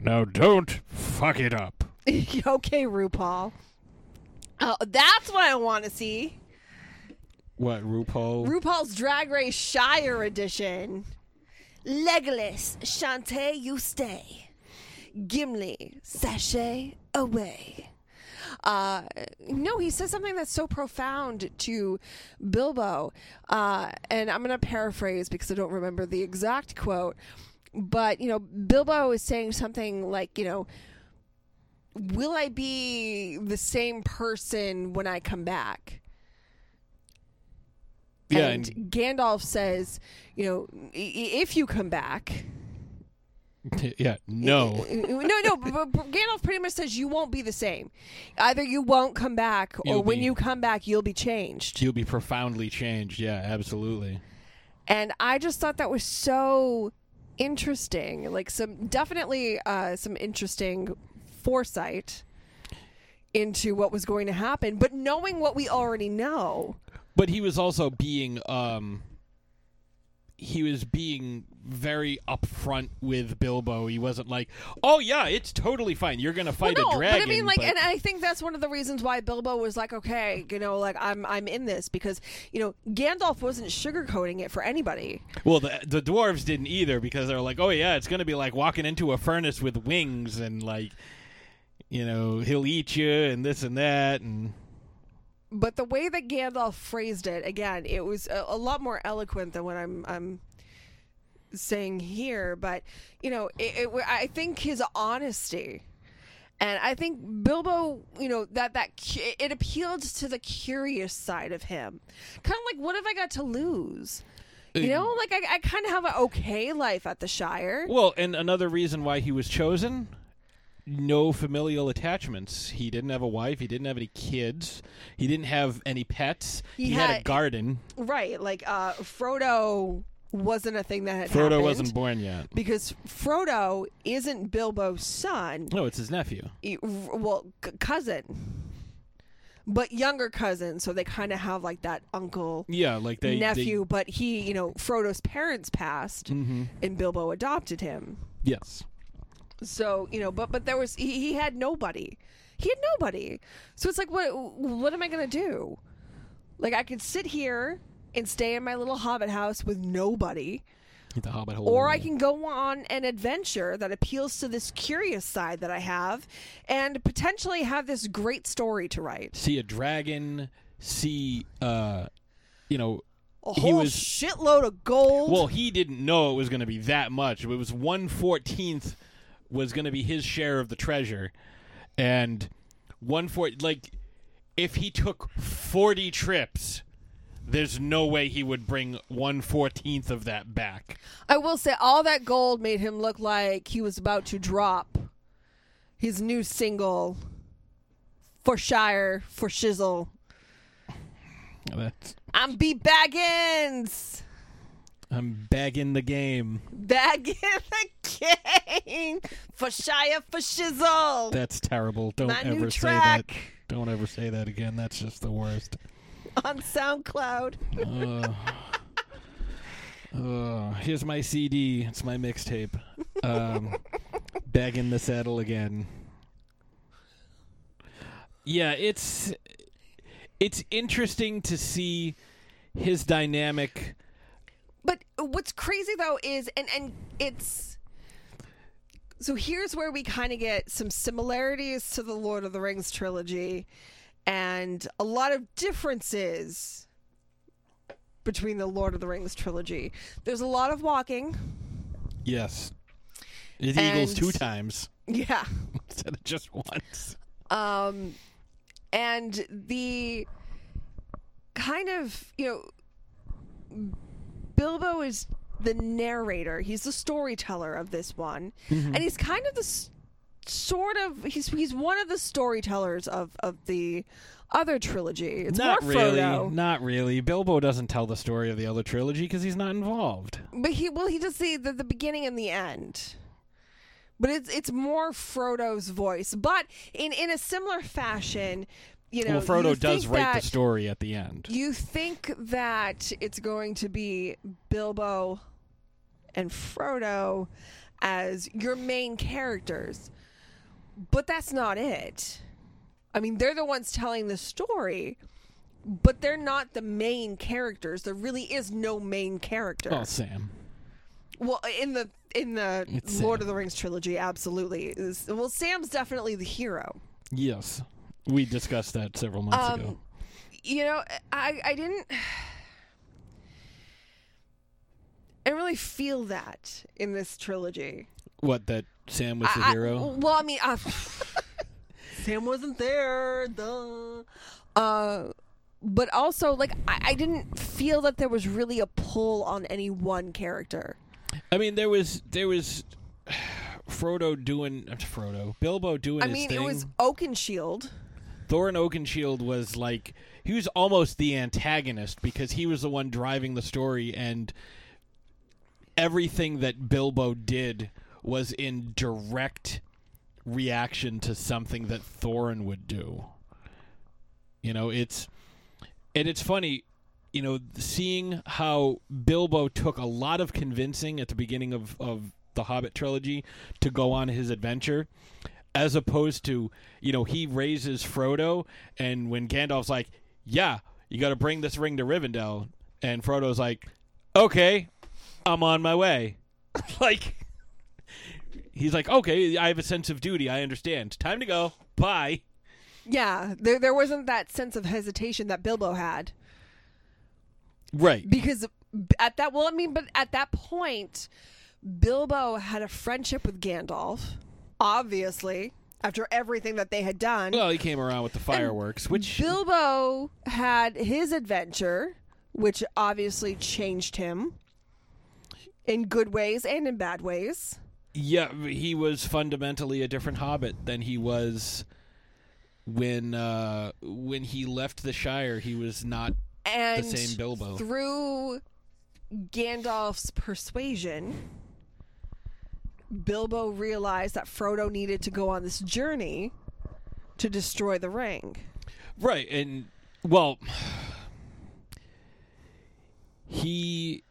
now don't fuck it up. okay, RuPaul. Oh, that's what I want to see. What RuPaul? RuPaul's Drag Race Shire edition. Legolas, Shantay, you stay. Gimli, sashay away. Uh, no, he says something that's so profound to Bilbo, uh, and I'm going to paraphrase because I don't remember the exact quote. But you know, Bilbo is saying something like, you know, will I be the same person when I come back? Yeah, and, and- Gandalf says, you know, "I- i- if you come back, yeah, no. no, no. But Gandalf pretty much says you won't be the same. Either you won't come back, or You'll when be- you come back, you'll be changed. You'll be profoundly changed. Yeah, absolutely. And I just thought that was so interesting. Like some definitely uh, some interesting foresight into what was going to happen, but knowing what we already know. But he was also being um he was being very upfront with Bilbo. He wasn't like, "Oh yeah, it's totally fine. You're going to fight well, no, a dragon." but I mean, like, but- and I think that's one of the reasons why Bilbo was like, okay, you know, like I'm I'm in this because you know Gandalf wasn't sugarcoating it for anybody. well, the the dwarves didn't either because they're like, "Oh yeah, it's going to be like walking into a furnace with wings and like you know, he'll eat you and this and that and But the way that Gandalf phrased it, again, it was a, a lot more eloquent than what I'm I'm saying here. But you know, it, it, I think his honesty, and I think Bilbo, you know, that that it appealed to the curious side of him. Kind of like, what have I got to lose? You know, like I, I kind of have an okay life at the Shire. Well, and another reason why he was chosen no familial attachments. He didn't have a wife. He didn't have any kids. He didn't have any pets. He He, had, a had- garden. Right, like uh, Frodo wasn't a thing that had Frodo happened wasn't born yet. because Frodo isn't Bilbo's son. No, it's his nephew. e- well, c- cousin, but younger cousin. So they kind of have like that uncle Yeah, like they nephew. But he, you know, Frodo's parents passed, hmm and Bilbo adopted him. Yes. So you know, but but there was he, he had nobody. He had nobody. So it's like, what what am I gonna do? Like I could sit here and stay in my little hobbit house with nobody. The Hobbit hole. Or I can go on an adventure that appeals to this curious side that I have and potentially have this great story to write. see a dragon. See, uh, you know, A He whole was- shitload of gold. Well, he didn't know it was going to be that much. It was one fourteenth was going to be his share of the treasure, and one fourth like if he took forty trips, there's no way he would bring one fourteenth of that back. I will say all that gold made him look like he was about to drop his new single for Shire, for Shizzle. That's, I'm B Baggins! I'm bagging the game. Bagging the game! For Shire, for Shizzle! That's terrible. Don't My ever say that. Don't ever say that again. That's just the worst. on SoundCloud. Uh, uh, here's my CD. It's my mixtape. Um, back in the saddle again. Yeah, it's it's interesting to see his dynamic. But what's crazy though is and and it's so here's where we kind of get some similarities to the Lord of the Rings trilogy and a lot of differences between the Lord of the Rings trilogy. There's a lot of walking. Yes, his eagles two times Yeah. instead of just once. Um and the kind of, you know Bilbo is the narrator. He's the storyteller of this one. Mm-hmm. And he's kind of the s- sort of he's he's one of the storytellers of of the other trilogy. It's not more really. Frodo. Not really. Bilbo doesn't tell the story of the other trilogy because he's not involved. But he well he does the, the the beginning and the end. But it's it's more Frodo's voice. But in in a similar fashion, you know, well, Frodo does write the story at the end. You think that it's going to be Bilbo and Frodo as your main characters. But that's not it. I mean, they're the ones telling the story, but they're not the main characters. There really is no main character. Oh, Sam. Well, in the in the It's Lord Sam. of the Rings trilogy, absolutely. Well, Sam's definitely the hero. Yes. We discussed that several months ago. Um, you know, I I didn't. I didn't really feel that in this trilogy. What that Sam was the I- I- hero? well, I mean, uh, Sam wasn't there. Duh. Uh, but also, like, I, I didn't feel that there was really a pull on any one character. I mean, there was there was Frodo doing uh, Frodo Bilbo doing I his mean, thing. it was Oakenshield. Thorin Oakenshield was like he was almost the antagonist because he was the one driving the story and everything that Bilbo did was in direct reaction to something that Thorin would do. You know, it's and it's funny, you know, seeing how Bilbo took a lot of convincing at the beginning of of the Hobbit trilogy to go on his adventure as opposed to you know he raises Frodo, and when Gandalf's like, "Yeah, you got to bring this ring to Rivendell," and Frodo's like, "Okay, I'm on my way," like he's like, "Okay, I have a sense of duty. I understand. Time to go. Bye." Yeah, there there wasn't that sense of hesitation that Bilbo had Right. because at that well, I mean, but at that point, Bilbo had a friendship with Gandalf, obviously after everything that they had done. Well, he came around with the fireworks, which Bilbo had his adventure, which obviously changed him in good ways and in bad ways. yeah, he was fundamentally a different Hobbit than he was when uh, when he left the Shire. He was not And same Bilbo. through Gandalf's persuasion, Bilbo realized that Frodo needed to go on this journey to destroy the ring. Right, and well, he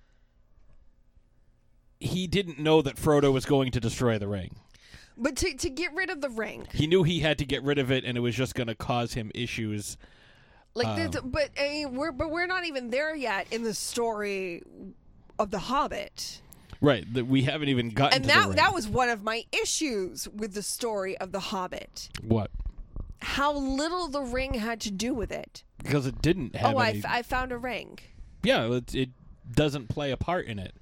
he didn't know that Frodo was going to destroy the ring. But to to get rid of the ring, He knew he had to get rid of it, and it was just going to cause him issues. like, Um, but I mean, we're but we're not even there yet in the story of the Hobbit. Right, that we haven't even gotten and that that was one of my issues with the story of the Hobbit. what How little the ring had to do with it. because it didn't have oh, I, any. f- I found a ring. yeah, it, it doesn't play a part in it.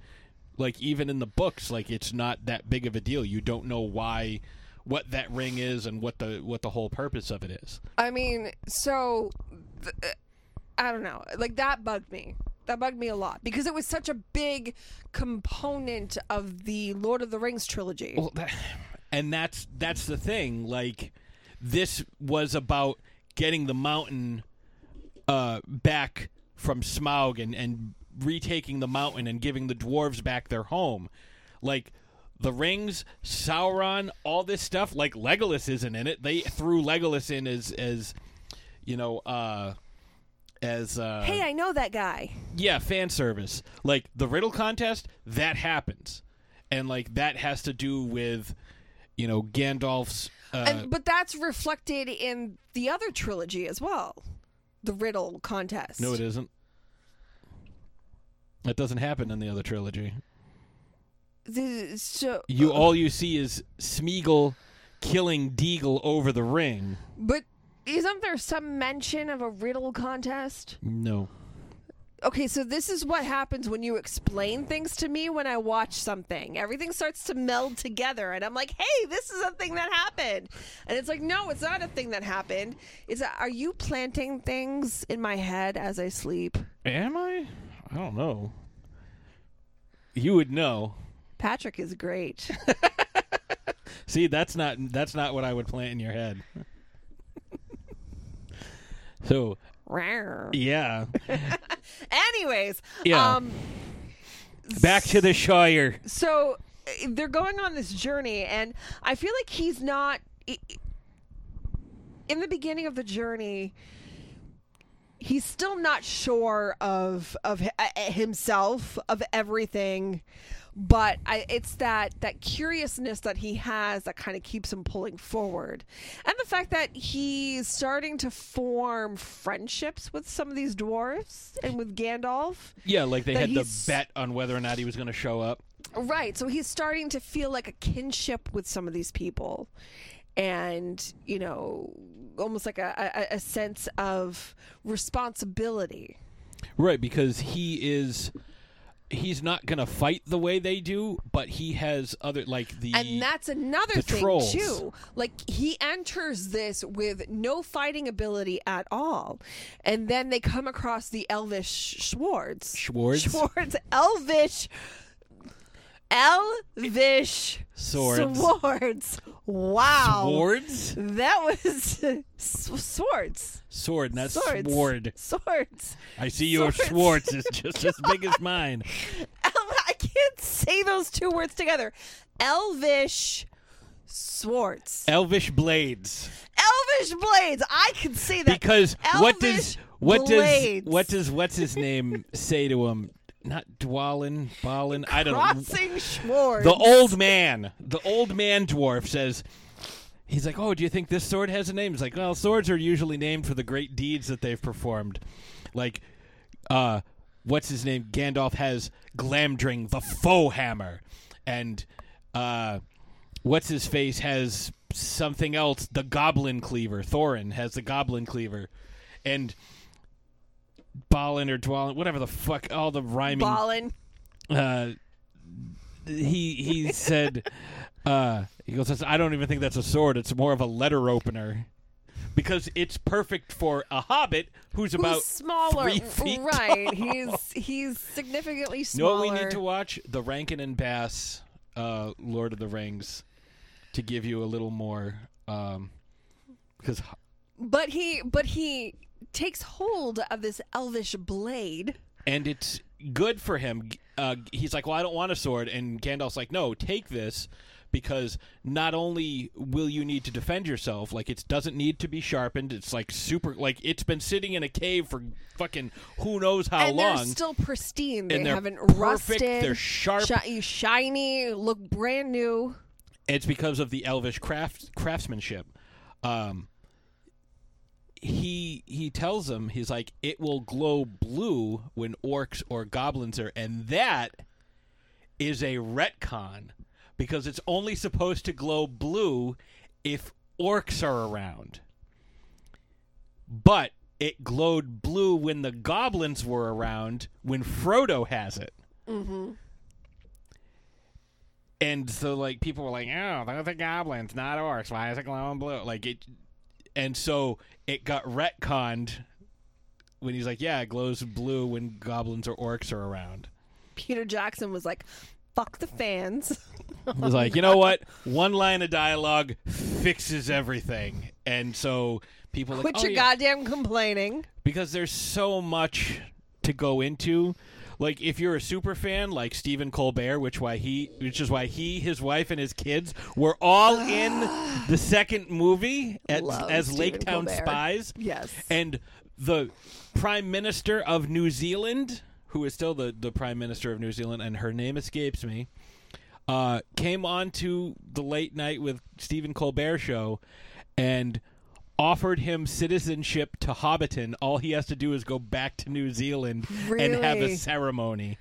Like even in the books, like it's not that big of a deal. You don't know why, what that ring is, and what the what the whole purpose of it is. I mean, so th- uh, I don't know. Like that bugged me. That bugged me a lot because it was such a big component of the Lord of the Rings trilogy. Well, that, and that's that's the thing. Like this was about getting the mountain uh, back from Smaug and and retaking the mountain and giving the dwarves back their home. Like the rings, Sauron, all this stuff. Like Legolas isn't in it. They threw Legolas in as as you know uh, as uh, hey, I know that guy. yeah, fan service. Like the riddle contest, that happens, and like that has to do with, you know, Gandalf's. Uh, and, but that's reflected in the other trilogy as well. The riddle contest. no, it isn't. That doesn't happen in the other trilogy. The- so, You all you see is Smeagol killing Deagol over the ring. but isn't there some mention of a riddle contest? No. Okay, so this is what happens when you explain things to me when I watch something. Everything starts to meld together, and I'm like, "Hey, this is a thing that happened," and it's like, "No, it's not a thing that happened." Is that, are you planting things in my head as I sleep? Am I? I don't know. You would know. Patrick is great. See, that's not that's not what I would plant in your head. So yeah, Anyways, Yeah. um, back to the Shire. so they're going on this journey and i feel like he's not in the beginning of the journey he's still not sure of of uh, himself of everything but I, it's that that curiousness that he has that kind of keeps him pulling forward and the fact that he's starting to form friendships with some of these dwarves and with gandalf Yeah, like they had the bet on whether or not he was going to show up. Right. So he's starting to feel like a kinship with some of these people. and you know almost like a, a, a sense of responsibility Right, because he is he's not going to fight the way they do, but he has other like the and that's another thing trolls. too like he enters this with no fighting ability at all and then they come across the elvish schwartz Schwartz? schwartz elvish elvish Swords. swords wow swords, that was swords sword, not swords sword. swords I see your Swords. Is just as big as mine. I can't say those two words together. Elvish swords. Elvish blades. Elvish blades. I can say that Because what does what blades. does what does what's his name say to him? Not Dwalin, Balin. I don't know. crossing swords. The old man, the old man dwarf says, he's like, oh, do you think this sword has a name? He's like, well, swords are usually named for the great deeds that they've performed. Like, uh, what's his name? Gandalf has Glamdring, the foe hammer, and uh, what's his face has something else, the Goblin cleaver. Thorin has the Goblin cleaver, and. Balin or Dwalin, whatever the fuck, all the rhyming Ballin. uh, he he said uh, he goes I don't even think that's a sword it's more of a letter opener because it's perfect for a hobbit who's about smaller. three feet right. tall. He's he's significantly you know smaller. what we need to watch the Rankin and Bass uh, Lord of the Rings to give you a little more um because but he but he takes hold of this elvish blade. and it's good for him. Uh, he's like, "Well, I don't want a sword," and Gandalf's like, "No, take this." Because not only will you need to defend yourself, like it doesn't need to be sharpened. It's like super, like it's been sitting in a cave for fucking who knows how and long. they're still pristine. They haven't perfect, rusted. they're sharp. shi- shiny, look brand new. it's because of the elvish craft craftsmanship. Um, he he tells them he's like it will glow blue when orcs or goblins are, and that is a retcon because it's only supposed to glow blue if orcs are around. But it glowed blue when the goblins were around when Frodo has it. Mm-hmm. And so, like, people were like, "Oh, those are goblins, not orcs. Why is it glowing blue?" Like it, and so it got retconned when he's like, "Yeah, it glows blue when goblins or orcs are around." Peter Jackson was like, "Fuck the fans." He was like, "You know what? One line of dialogue fixes everything." And so people like, Quit "Oh, your yeah." goddamn complaining. because there's so much to go into. Like if you're a super fan, like Stephen Colbert, which why he, which is why he, his wife, and his kids were all in the second movie at, as Stephen Lake Town Colbert. Spies. Yes. and the Prime Minister of New Zealand, who is still the the Prime Minister of New Zealand, and her name escapes me, uh, came on to the late night with Stephen Colbert show, and offered him citizenship to Hobbiton. All he has to do is go back to New Zealand and have a ceremony.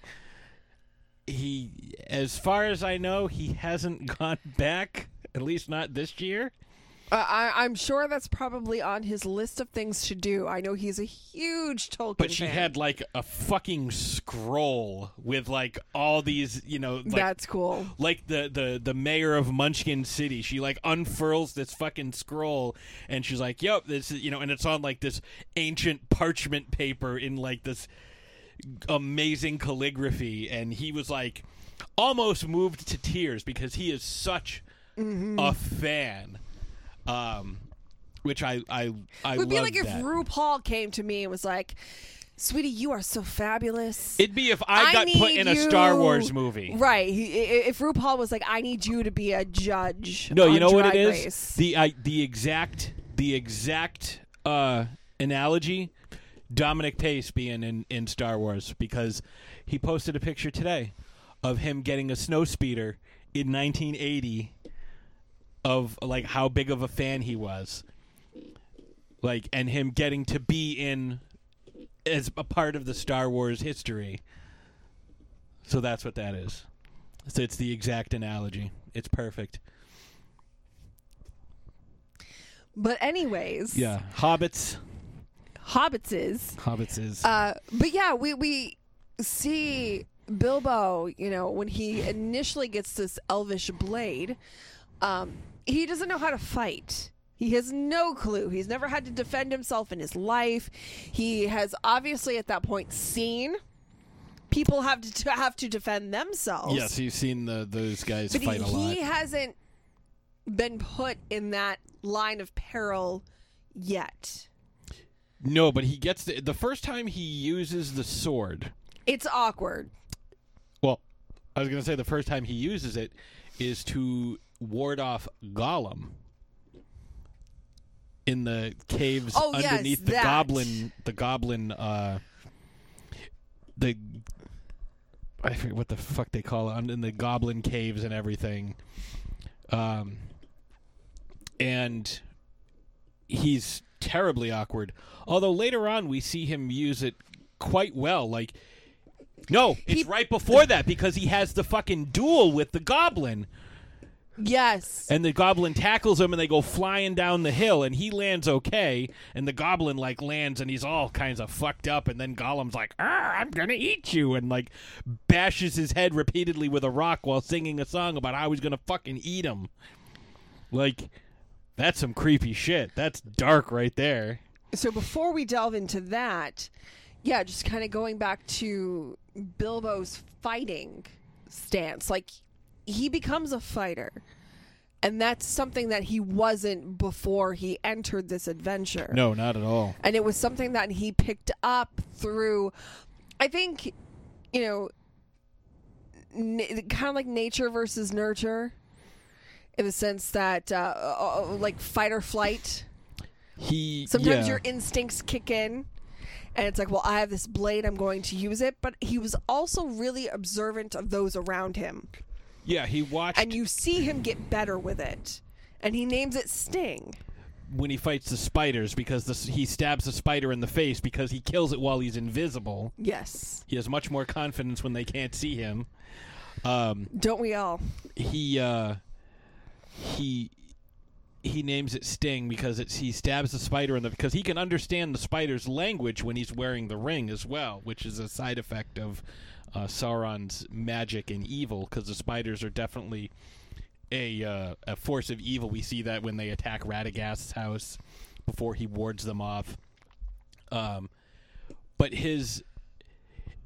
He, as far as I know, he hasn't gone back. At least not this year. Uh, I, I'm sure that's probably on his list of things to do. I know he's a huge Tolkien fan. But she fan. had like a fucking scroll with like all these, you know, like that's cool. like the the the mayor of Munchkin City. She like unfurls this fucking scroll and she's like, "Yep, this is, you know," and it's on like this ancient parchment paper in like this amazing calligraphy and he was like almost moved to tears because he is such Mm-hmm. a fan. Um which I I I It would be love like if. RuPaul came to me and was like, "Sweetie, you are so fabulous." It'd be if I got put need in a Star Wars movie. Right. If RuPaul was like, I need you to be a judge. No, you on know what it Drag is? Race." The I, the exact the exact uh, analogy. Dominic Pace being in, in Star Wars because he posted a picture today of him getting a snow speeder in 1980 of like how big of a fan he was. Like and him getting to be in as a part of the Star Wars history. So that's what that is. So it's the exact analogy. It's perfect. But anyways, Yeah, hobbits. hobbitses. Hobbits is. Uh, but yeah, we we see Bilbo. You know, when he initially gets this elvish blade, um, he doesn't know how to fight. He has no clue. He's never had to defend himself in his life. He has obviously at that point seen people have to have to defend themselves. yes. You've seen the those guys but fight he, a lot. he hasn't been put in that line of peril yet. No, but he gets the, the first time he uses the sword. It's awkward. Well, I was going to say the first time he uses it is to ward off Gollum in the caves Oh, yes, underneath the that. goblin the goblin uh the I forget what the fuck they call it in the goblin caves and everything. Um and he's terribly awkward. Although later on we see him use it quite well. Like, no, it's He- right before that because he has the fucking duel with the goblin, Yes. and the goblin tackles him, and they go flying down the hill, and he lands okay, and the goblin like lands, and he's all kinds of fucked up, and then Gollum's like, "Ah, I'm gonna eat you," and like bashes his head repeatedly with a rock while singing a song about how he's gonna fucking eat him. Like, that's some creepy shit. That's dark right there. so before we delve into that, yeah, just kind of going back to Bilbo's fighting stance. Like he becomes a fighter. And that's something that he wasn't before he entered this adventure. No, not at all. And it was something that he picked up through I think you know n- kind of like nature versus nurture in the sense that uh, uh, uh, like fight or flight He Sometimes yeah. your instincts kick in, and it's like, well, I have this blade, I'm going to use it. But he was also really observant of those around him, yeah he watched and you see him get better with it. And he names it Sting. when he fights the spiders because the, he stabs the spider in the face because he kills it while he's invisible. Yes, He has much more confidence when they can't see him. Um, don't we all? he uh, he he names it Sting because it's he stabs the spider in the because he can understand the spider's language when he's wearing the ring as well, which is a side effect of uh, Sauron's magic and evil because the spiders are definitely a uh, a force of evil. We see that when they attack Radagast's house before he wards them off. Um, but his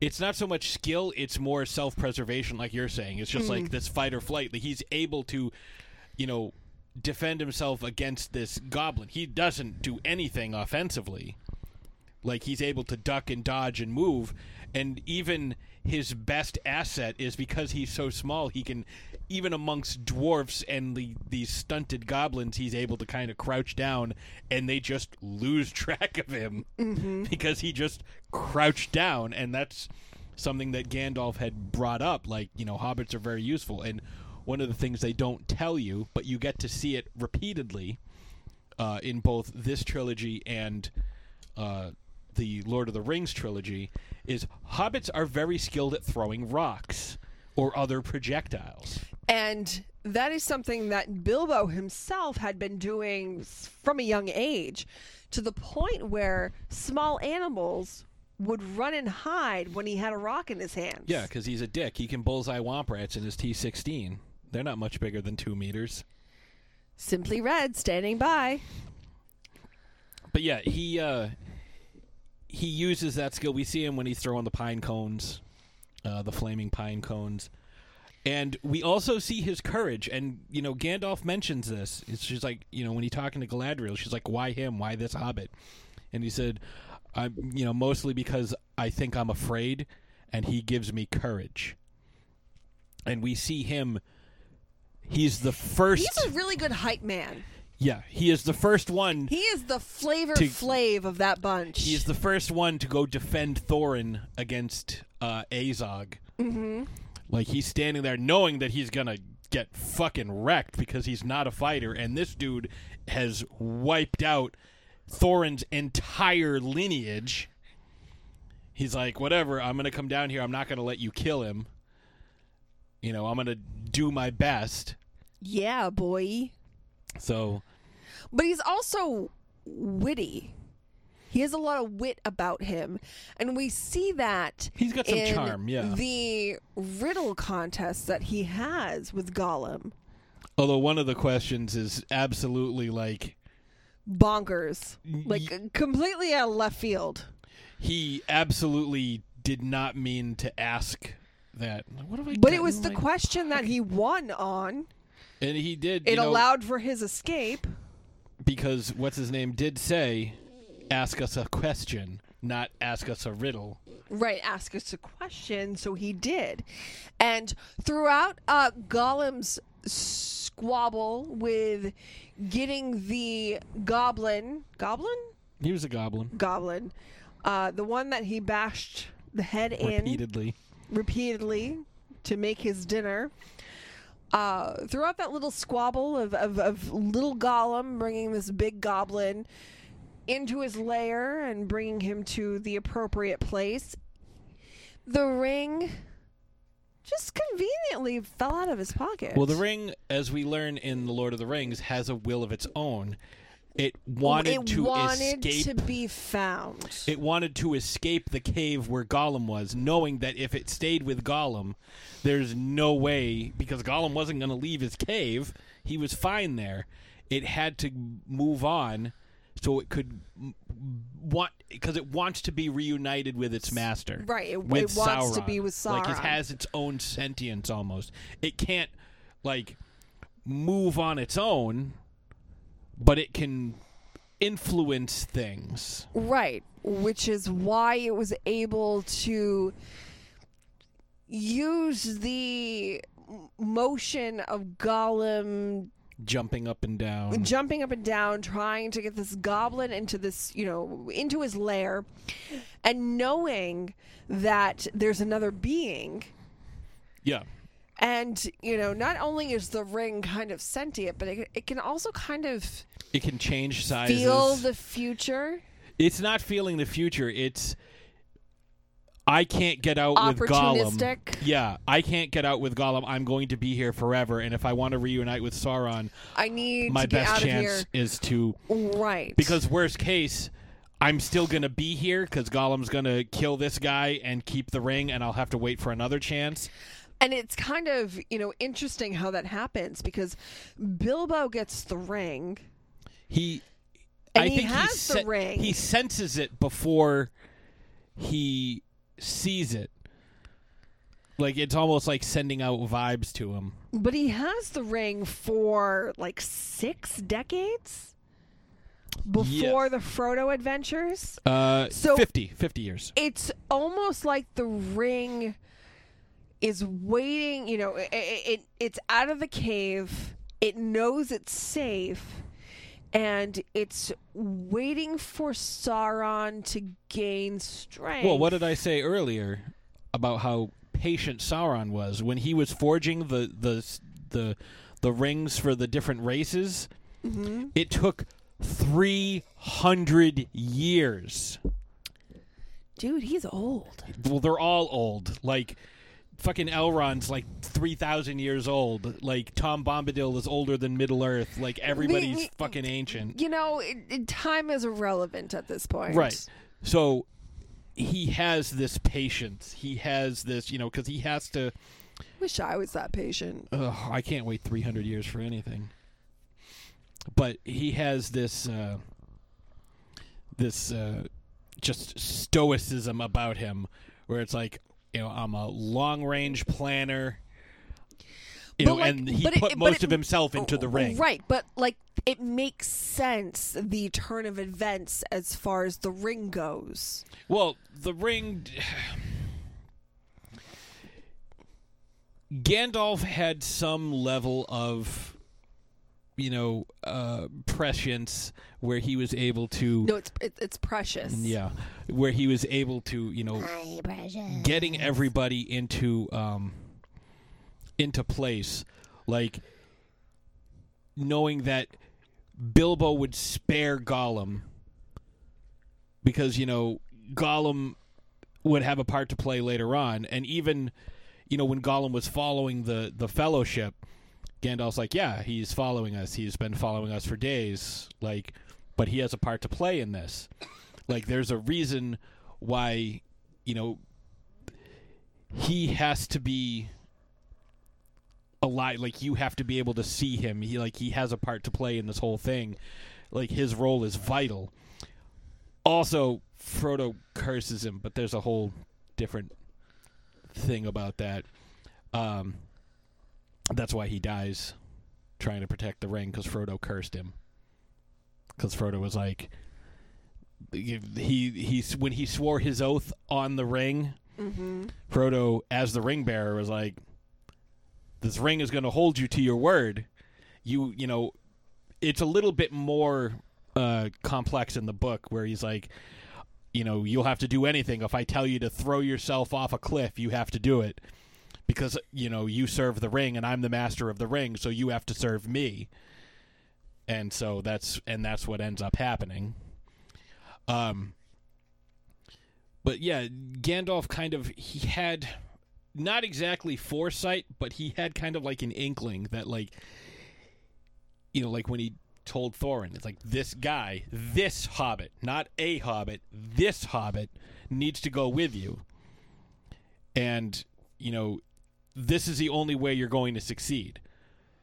it's not so much skill it's more self-preservation like you're saying. It's just like this fight or flight like he's able to you know defend himself against this goblin. He doesn't do anything offensively. Like he's able to duck and dodge and move. And even his best asset is because he's so small he can even amongst dwarfs and the these stunted goblins he's able to kind of crouch down and they just lose track of him because he just crouched down. And that's something that Gandalf had brought up like you know hobbits are very useful. And one of the things they don't tell you but you get to see it repeatedly uh, in both this trilogy and uh, the Lord of the Rings trilogy is hobbits are very skilled at throwing rocks or other projectiles. And that is something that Bilbo himself had been doing from a young age, to the point where small animals would run and hide when he had a rock in his hands. Yeah, because he's a dick. He can bullseye womp rats in his T16. They're not much bigger than two meters. Simply Red standing by. But yeah, he uh, he uses that skill. We see him when he's throwing the pine cones, uh, the flaming pine cones, and we also see his courage. And you know, Gandalf mentions this. She's like you know when he's talking to Galadriel, she's like, "Why him? Why this hobbit?" And he said, "I'm you know mostly because I think I'm afraid, and he gives me courage." And we see him. He's the first. He's a really good hype man. Yeah, he is the first one He is the flavor To- flav of that bunch. He's the first one to go defend Thorin against uh, Azog. Mm-hmm. Like he's standing there knowing that he's gonna get fucking wrecked because he's not a fighter, and this dude has wiped out Thorin's entire lineage. He's like, whatever, I'm gonna come down here. I'm not gonna let you kill him. You know, I'm gonna do my best. yeah, boy. So but he's also witty. He has a lot of wit about him, and we see that He's got some in charm, yeah. The riddle contest that he has with Gollum, Although one of the questions is absolutely like bonkers, like Y- completely out of left field. he absolutely did not mean to ask that. What have I? But it was in the question that he won on. And he did. It you know, allowed for his escape. because what's his name did say, "Ask us a question, not ask us a riddle." Right, ask us a question, so he did. And throughout uh, Gollum's squabble with getting the goblin, goblin, He was a goblin goblin, uh, the one that he bashed the head in repeatedly. repeatedly to make his dinner. Uh, throughout that little squabble of, of, of little Gollum bringing this big goblin into his lair and bringing him to the appropriate place, the ring just conveniently fell out of his pocket. Well, the ring, as we learn in the Lord of the Rings, has a will of its own. It wanted it to wanted escape. to be found. It wanted to escape the cave where Gollum was, knowing that if it stayed with Gollum, there's no way because Gollum wasn't going to leave his cave. He was fine there. It had to move on so it could want because it wants to be reunited with its master. Right, it- with it wants to be with Sauron. Like it has its own sentience almost. It can't like move on its own, but it can influence things. Right, which is why it was able to use the motion of Gollum jumping up and down. jumping up and down trying to get this goblin into this, you know, into his lair and knowing that there's another being yeah. And you know not only is the ring kind of sentient but it, it can also kind of It can change sizes. feel the future it's not feeling the future. It's I can't get out with Gollum. Yeah, I can't get out with Gollum. I'm going to be here forever, and if I want to reunite with Sauron, i need my best chance is to right because worst case, I'm still gonna be here because Gollum's gonna kill this guy and keep the ring, and I'll have to wait for another chance. And it's kind of, you know, interesting how that happens because Bilbo gets the ring. He, And I he think has he the ring. He senses it before he sees it. Like it's almost like sending out vibes to him. But he has the ring for like six decades before the Frodo adventures. Uh, So- 50, 50 years. It's almost like the ring is waiting, you know, it, it it's out of the cave. It knows it's safe and it's waiting for Sauron to gain strength. Well, what did I say earlier about how patient Sauron was when he was forging the the the the rings for the different races? Mm-hmm. It took three hundred years. Dude, he's old. Well, they're all old. Like fucking Elrond's like three thousand years old. Like Tom Bombadil is older than Middle Earth. Like everybody's we- fucking ancient. You know, it, it- time is irrelevant at this point. Right. So he has this patience. He has this, you know, because he has to. Wish I was that patient. Ugh, I can't wait 300 years for anything. But he has this, uh, this uh, just stoicism about him, where it's like, you know, I'm a long range planner. You But know, like- and he but it- put most it- of himself into the ring. Right, but like it makes sense the turn of events as far as the ring goes. Well, the ring. Gandalf had some level of, you know, uh, prescience where he was able to. No, it's it, it's precious. Yeah, where he was able to, you know, getting everybody into um into place, like knowing that Bilbo would spare Gollum because you know Gollum would have a part to play later on, and even you know when Gollum was following the the Fellowship, Gandalf's like, yeah, he's following us. He's been following us for days. Like, but he has a part to play in this. Like, there's a reason why, you know, he has to be alive. Like, you have to be able to see him. He like he has a part to play in this whole thing. Like, his role is vital. Also, Frodo curses him, but there's a whole different thing about that. Um, that's why he dies trying to protect the ring because Frodo cursed him. Because Frodo was like, he he when he swore his oath on the ring, Frodo as the ring bearer was like, this ring is going to hold you to your word. You you know, it's a little bit more uh, complex in the book where he's like, you know, you'll have to do anything. If I tell you to throw yourself off a cliff, you have to do it because you know you serve the ring and I'm the master of the ring, so you have to serve me. And so that's and that's what ends up happening. Um but yeah, Gandalf kind of he had not exactly foresight, but he had kind of like an inkling that like you know, like when he told Thorin, it's like this guy, this hobbit, not a hobbit, this hobbit needs to go with you. And, you know, this is the only way you're going to succeed.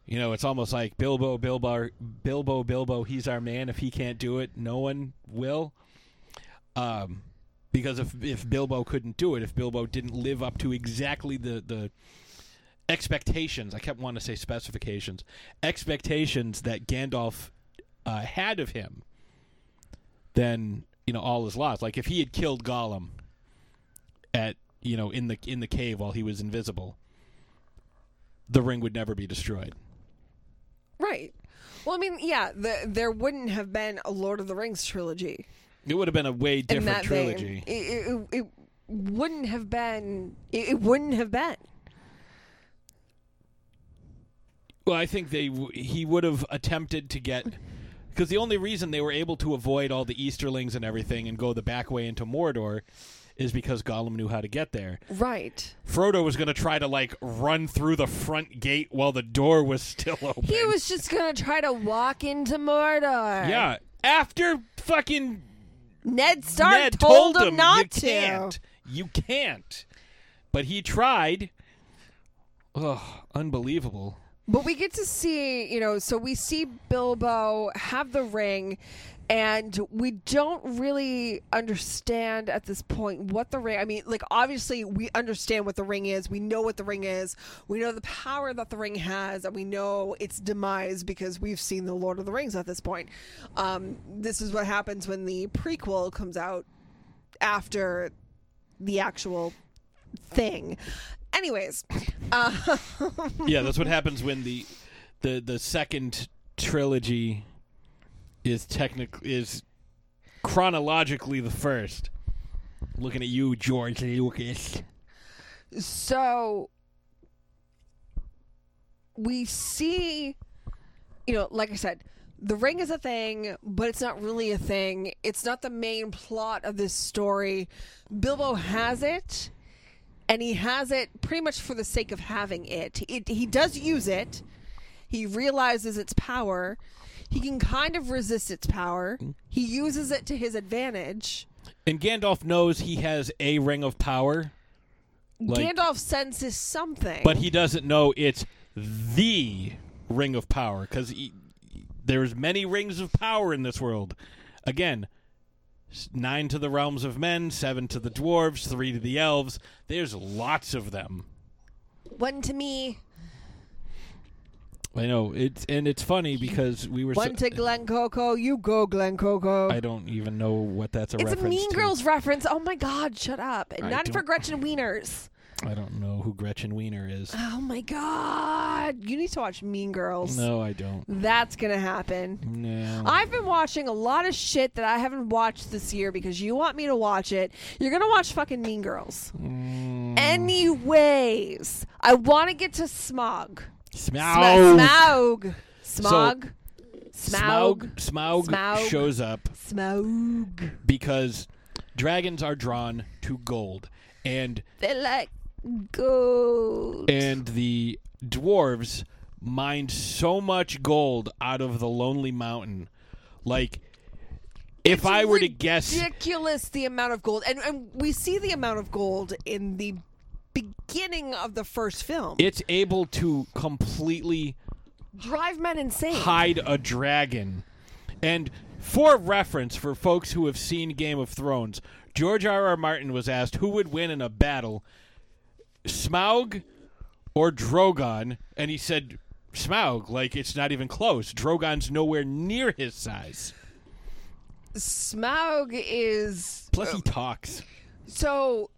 You know, it's almost like Bilbo, Bilbo, Bilbo, Bilbo. He's our man. If he can't do it, no one will. Um, because if if Bilbo couldn't do it, if Bilbo didn't live up to exactly the the expectations, I kept wanting to say specifications, expectations that Gandalf uh, had of him, then you know all is lost. Like if he had killed Gollum at you know in the in the cave while he was invisible, the ring would never be destroyed. Right. Well, I mean, yeah, the, there wouldn't have been a Lord of the Rings trilogy It would have been a way different trilogy. It, it, it wouldn't have been. It, it wouldn't have been. Well, I think they he would have attempted to get because the only reason they were able to avoid all the Easterlings and everything and go the back way into Mordor is because Gollum knew how to get there. Right. Frodo was going to try to like run through the front gate while the door was still open. He was just gonna try to walk into Mordor. yeah. After fucking Ned Stark Ned told, him him not to. can't. You can't. But he tried. Ugh, unbelievable. But we get to see, you know, so we see Bilbo have the ring, and we don't really understand at this point what the ring. I mean, like obviously we understand what the ring is. We know what the ring is. We know the power that the ring has, and we know its demise because we've seen the Lord of the Rings at this point. Um, this is what happens when the prequel comes out after the actual thing. Anyways, uh, yeah, that's what happens when the the the second trilogy is technically is chronologically the first. Looking at you, George Lucas. so we see you know like i said the ring is a thing but it's not really a thing. It's not the main plot of this story. Bilbo has it and he has it pretty much for the sake of having it, it he does use it. He realizes its power he can kind of resist its power he uses it to his advantage And Gandalf knows he has a ring of power, Like- gandalf senses something but he doesn't know it's the ring of power because there's many rings of power in this world. Again, nine to the realms of men, seven to the dwarves, three to the elves. There's lots of them. one to me I know it's and it's funny because we were. so- One to Glen Coco, you go Glen Coco. I don't even know what that's a it's a reference Mean to. Girls reference. Oh my God, shut up! And I none for don't- Gretchen Wieners. I don't know who Gretchen Wiener is. Oh my God, you need to watch Mean Girls. No, I don't. That's gonna happen. No. I've been watching a lot of shit that I haven't watched this year because you want me to watch it. You're gonna watch fucking Mean Girls. Mm. Anyways, I want to get to Smog. Smaug. Smaug. Smog. Smaug. Smaug. Smaug Smaug. shows up Smaug. because dragons are drawn to gold, and They're like gold. and the dwarves mined so much gold out of the Lonely Mountain. Like, if It's I were to guess, ridiculous the amount of gold, and, and we see the amount of gold in the beginning of the first film. it's able to completely Drive men insane. hide a dragon. And for reference, for folks who have seen Game of Thrones, George R. R. Martin was asked who would win in a battle, Smaug or Drogon, and he said Smaug. Like it's not even close. Drogon's nowhere near his size. Smaug is Plus, he uh, talks. so.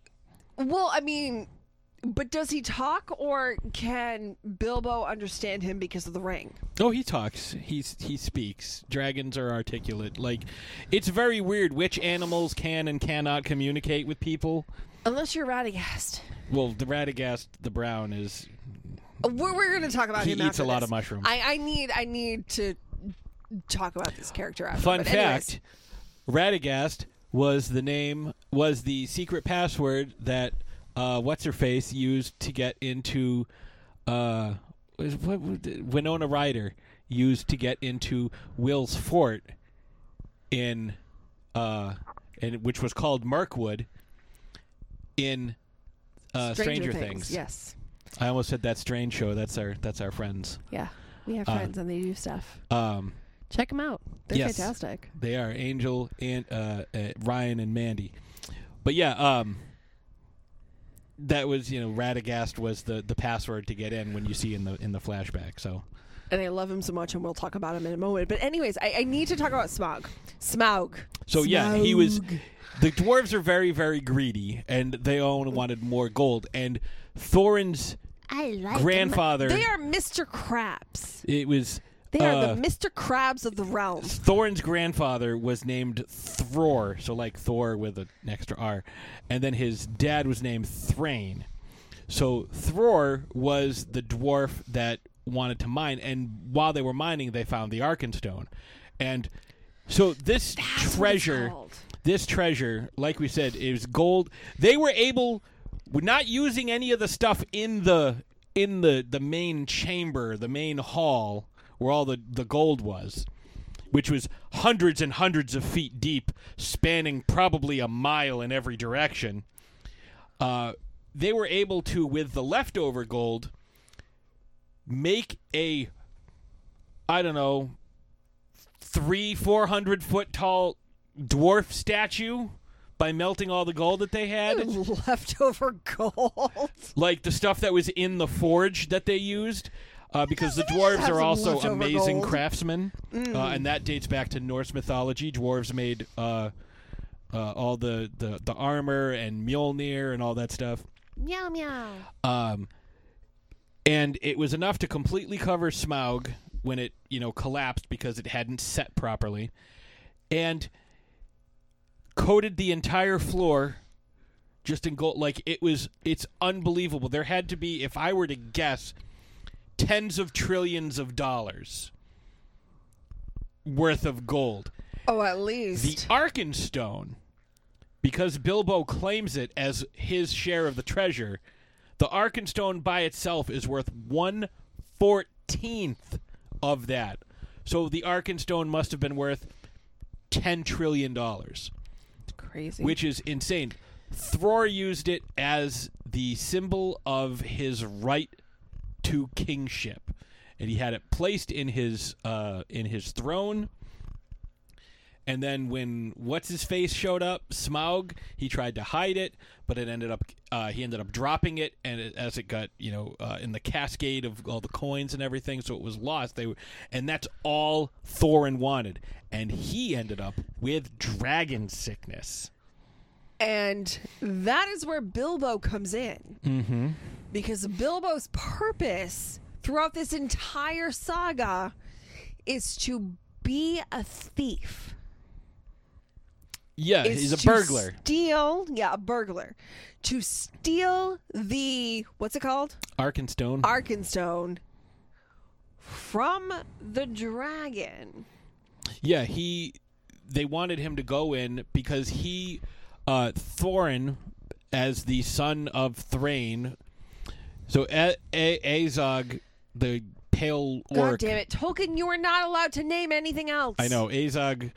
Well, I mean, but does he talk, or can Bilbo understand him because of the ring? Oh, he talks. He's he speaks. Dragons are articulate. Like, it's very weird which animals can and cannot communicate with people. Unless you're Radagast. Well, the Radagast, the brown, is We're, we're going to talk about He him. eats after a lot this. of mushrooms. I, I need I need to talk about this character. After. Fun anyways. fact: Radagast was the name was the secret password that uh, what's her face used to get into uh, what, Winona Ryder used to get into Will's fort in uh, in which was called Mirkwood in uh, Stranger, Things. Yes. I almost said that strange show. That's our that's our friends. Yeah. We have Uh, friends and they do stuff. Um, Check them out. They're yes. fantastic. They are Angel and uh, uh, Ryan and Mandy. But yeah, um, that was you know Radagast was the, the password to get in when you see in the in the flashback. So And I love him so much, and we'll talk about him in a moment. But anyways, I, I need to talk about Smaug. Smaug. so yeah, he was. The dwarves are very very greedy, and they all wanted more gold. And Thorin's I like 'em. grandfather, They are Mr. Krabs. it was They are uh, the Mr. Krabs of the realm. Thorin's grandfather was named Thror, so like Thor with an extra R, and then his dad was named Thrain. So Thror was the dwarf that wanted to mine, and while they were mining, they found the Arkenstone, and so this That's treasure, this treasure, like we said, is gold. They were able, not using any of the stuff in the in the the main chamber, the main hall where all the the gold was, which was hundreds and hundreds of feet deep, spanning probably a mile in every direction. Uh, they were able to, with the leftover gold, make a, I don't know, three, four hundred foot tall dwarf statue by melting all the gold that they had. Leftover gold. like the stuff that was in the forge that they used. Uh, because the dwarves are also amazing gold. craftsmen, uh, and that dates back to Norse mythology. Dwarves made uh, uh, all the, the, the armor and Mjolnir and all that stuff. Meow meow. Um, and it was enough to completely cover Smaug when it you know collapsed because it hadn't set properly, and coated the entire floor just in gold. Like it was, it's unbelievable. There had to be, if I were to guess, tens of trillions of dollars worth of gold. Oh, at least. The. Arkenstone, because Bilbo claims it as his share of the treasure, the Arkenstone by itself is worth one fourteenth of that. So the Arkenstone must have been worth ten trillion dollars, It's Crazy. which is insane. Thror used it as the symbol of his right to kingship, and he had it placed in his uh, in his throne. And then when what's his face showed up, Smaug, he tried to hide it, but it ended up uh, he ended up dropping it, and it, as it got you know uh, in the cascade of all the coins and everything, so it was lost. They were, and that's all Thorin wanted, and he ended up with dragon sickness. And that is where Bilbo comes in. Mm-hmm. Because Bilbo's purpose throughout this entire saga is to be a thief. Yeah, he's a to burglar. Steal, yeah, a burglar. To steal the what's it called? Arkenstone. Arkenstone from the dragon. Yeah, he. They wanted him to go in because he, uh, Thorin, as the son of Thrain. So a- a- Azog, the pale orc. God damn it, Tolkien! You are not allowed to name anything else. I know Azog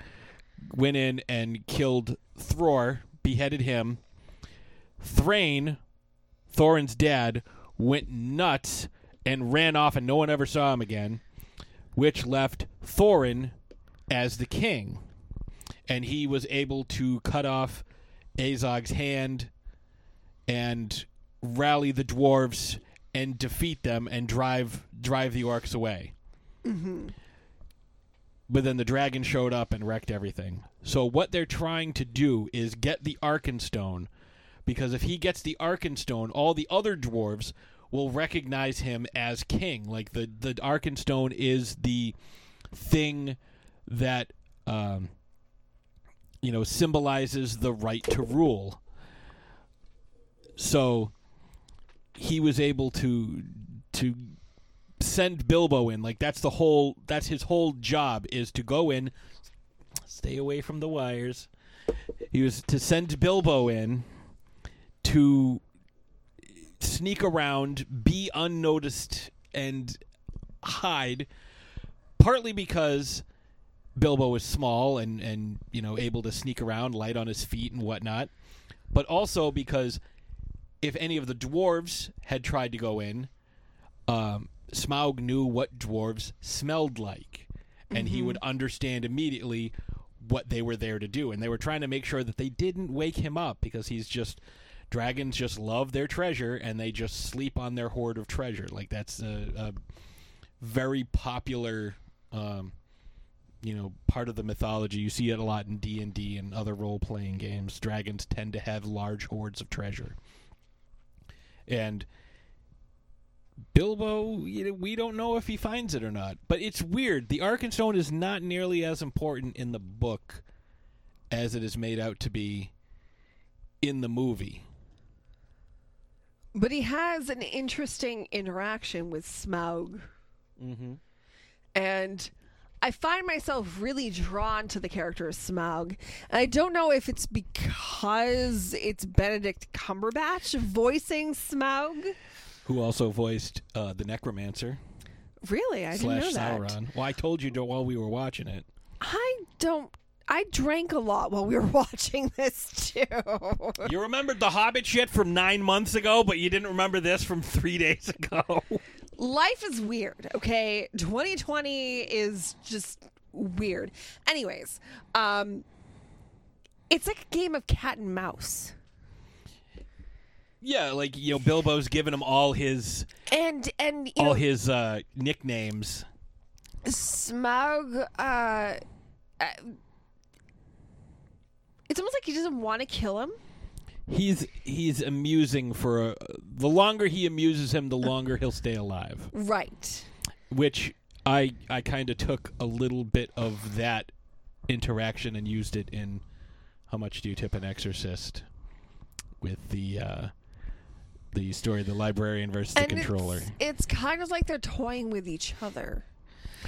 went in and killed Thror, beheaded him. Thrain, Thorin's dad, went nuts and ran off, and no one ever saw him again, which left Thorin as the king, and he was able to cut off Azog's hand and rally the dwarves and defeat them and drive drive the orcs away. But then the dragon showed up and wrecked everything. So what they're trying to do is get the Arkenstone, because if he gets the Arkenstone, all the other dwarves will recognize him as king. Like the the Arkenstone is the thing that um, you know symbolizes the right to rule. So he was able to to send Bilbo in. Like that's the whole that's his whole job is to go in, stay away from the wires. He was to send Bilbo in to sneak around, be unnoticed and hide partly because Bilbo is small and and you know able to sneak around, light on his feet and whatnot, but also because if any of the dwarves had tried to go in, um, Smaug knew what dwarves smelled like, and he would understand immediately what they were there to do. And they were trying to make sure that they didn't wake him up because he's just dragons just love their treasure and they just sleep on their hoard of treasure. Like that's a, a very popular. Um, you know, part of the mythology. You see it a lot in D and D and other role playing games. Dragons tend to have large hoards of treasure, and Bilbo, we don't know if he finds it or not. But it's weird. The Arkenstone is not nearly as important in the book as it is made out to be in the movie. But he has an interesting interaction with Smaug. Mm-hmm. And I find myself really drawn to the character of Smaug. And I don't know if it's because it's Benedict Cumberbatch voicing Smaug. Who also voiced uh, the Necromancer Really? I didn't slash know that. Sauron. Well, I told you while we were watching it. I don't. I drank a lot while we were watching this too. You remembered the Hobbit shit from nine months ago, but you didn't remember this from three days ago. Life is weird, okay? 2020 is just weird. Anyways, um it's like a game of cat and mouse. yeah, like you know, Bilbo's giving him all his And and you all know his uh, nicknames. Smaug uh, uh it's almost like he doesn't want to kill him. He's he's amusing for a, the longer he amuses him, the longer he'll stay alive. Right. Which I I kind of took a little bit of that interaction and used it in how much do you tip an exorcist with the uh, the story of the librarian versus the controller. It's, it's kind of like they're toying with each other.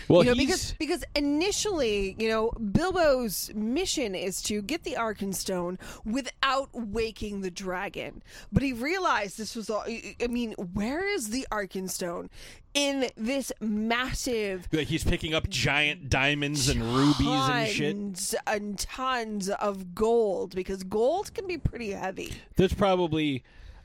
Well, you know, because because initially, you know, Bilbo's mission is to get the Arkenstone without waking the dragon. But he realized this was all. I mean, where is the Arkenstone in this massive like, he's picking up giant diamonds and rubies and shit. tons and tons of gold because gold can be pretty heavy. There's probably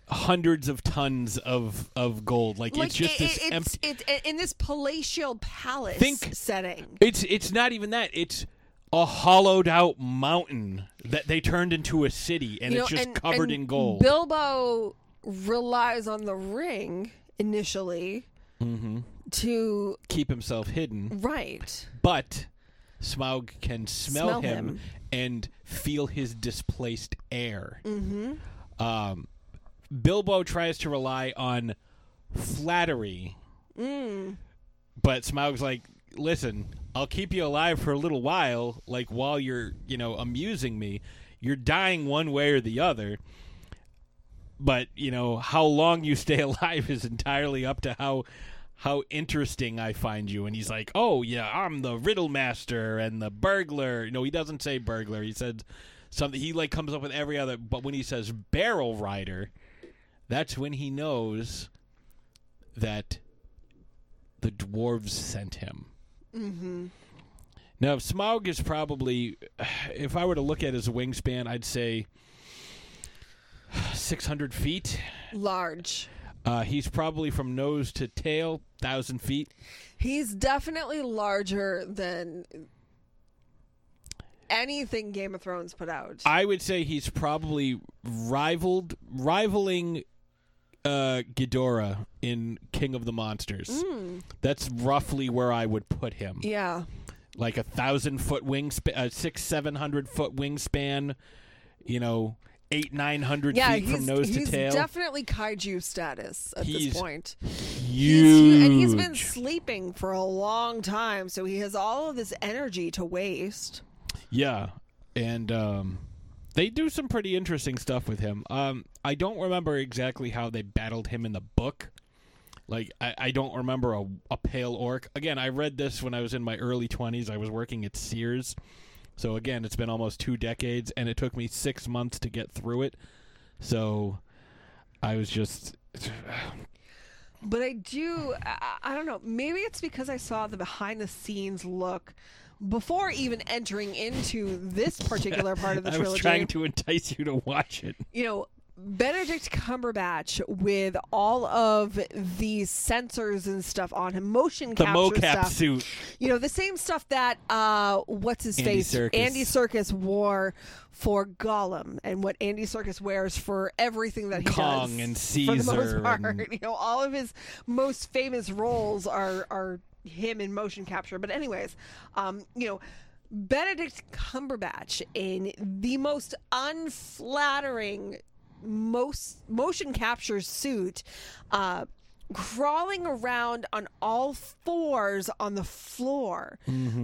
hundreds of tons of of gold. Like, Like it's just it- this it- empty. it's, it's in this palatial palace Think- setting. It's it's not even that. It's a hollowed out mountain that they turned into a city, and You it's know, just and- covered and in gold. Bilbo relies on the ring initially hmm to Keep himself hidden, right. but Smaug can smell, Smell him, him. and feel his displaced air. Mm-hmm. Um, Bilbo tries to rely on flattery, Mm. but Smaug's like, "Listen, I'll keep you alive for a little while, like while you're, you know, amusing me. You're dying one way or the other." But you know how long you stay alive is entirely up to how how interesting I find you. And he's like, "Oh yeah, I'm the riddle master and the burglar." No, he doesn't say burglar. He said something. He like comes up with every other. But when he says barrel rider, that's when he knows that the dwarves sent him. Mm-hmm. Now, Smaug is probably, if I were to look at his wingspan, I'd say 600 feet. Large. Uh, he's probably from nose to tail, thousand feet. He's definitely larger than anything Game of Thrones put out. I would say he's probably rivaled, rivaling uh, Ghidorah in King of the Monsters. That's roughly where I would put him. yeah. Like a thousand foot wingspan, uh, six, seven hundred foot wingspan. You know, eight, nine hundred Yeah, feet from nose to tail. definitely kaiju status at He's this point. Huge. He's, and he's been sleeping for a long time, so he has all of this energy to waste. Yeah, and um, they do some pretty interesting stuff with him. Um, I don't remember exactly how they battled him in the book. Like I, I don't remember a, a pale orc. Again, I read this when I was in my early twenties. I was working at Sears, so again, it's been almost two decades, and it took me six months to get through it. So I was just But I do, I, I don't know, maybe it's because I saw the behind the scenes look before even entering into this particular part of the trilogy. I was trying to entice you to watch it. you know, Benedict Cumberbatch with all of these sensors and stuff on him, motion The capture mocap stuff. suit. You know, the same stuff that uh what's his Andy face? Serkis. Andy Serkis wore for Gollum and what Andy Serkis wears for everything that he Kong does. and for the most Caesar part. and- You know, all of his most famous roles are are him in motion capture. But anyways, um, you know, Benedict Cumberbatch in the most unflattering most motion capture suit uh crawling around on all fours on the floor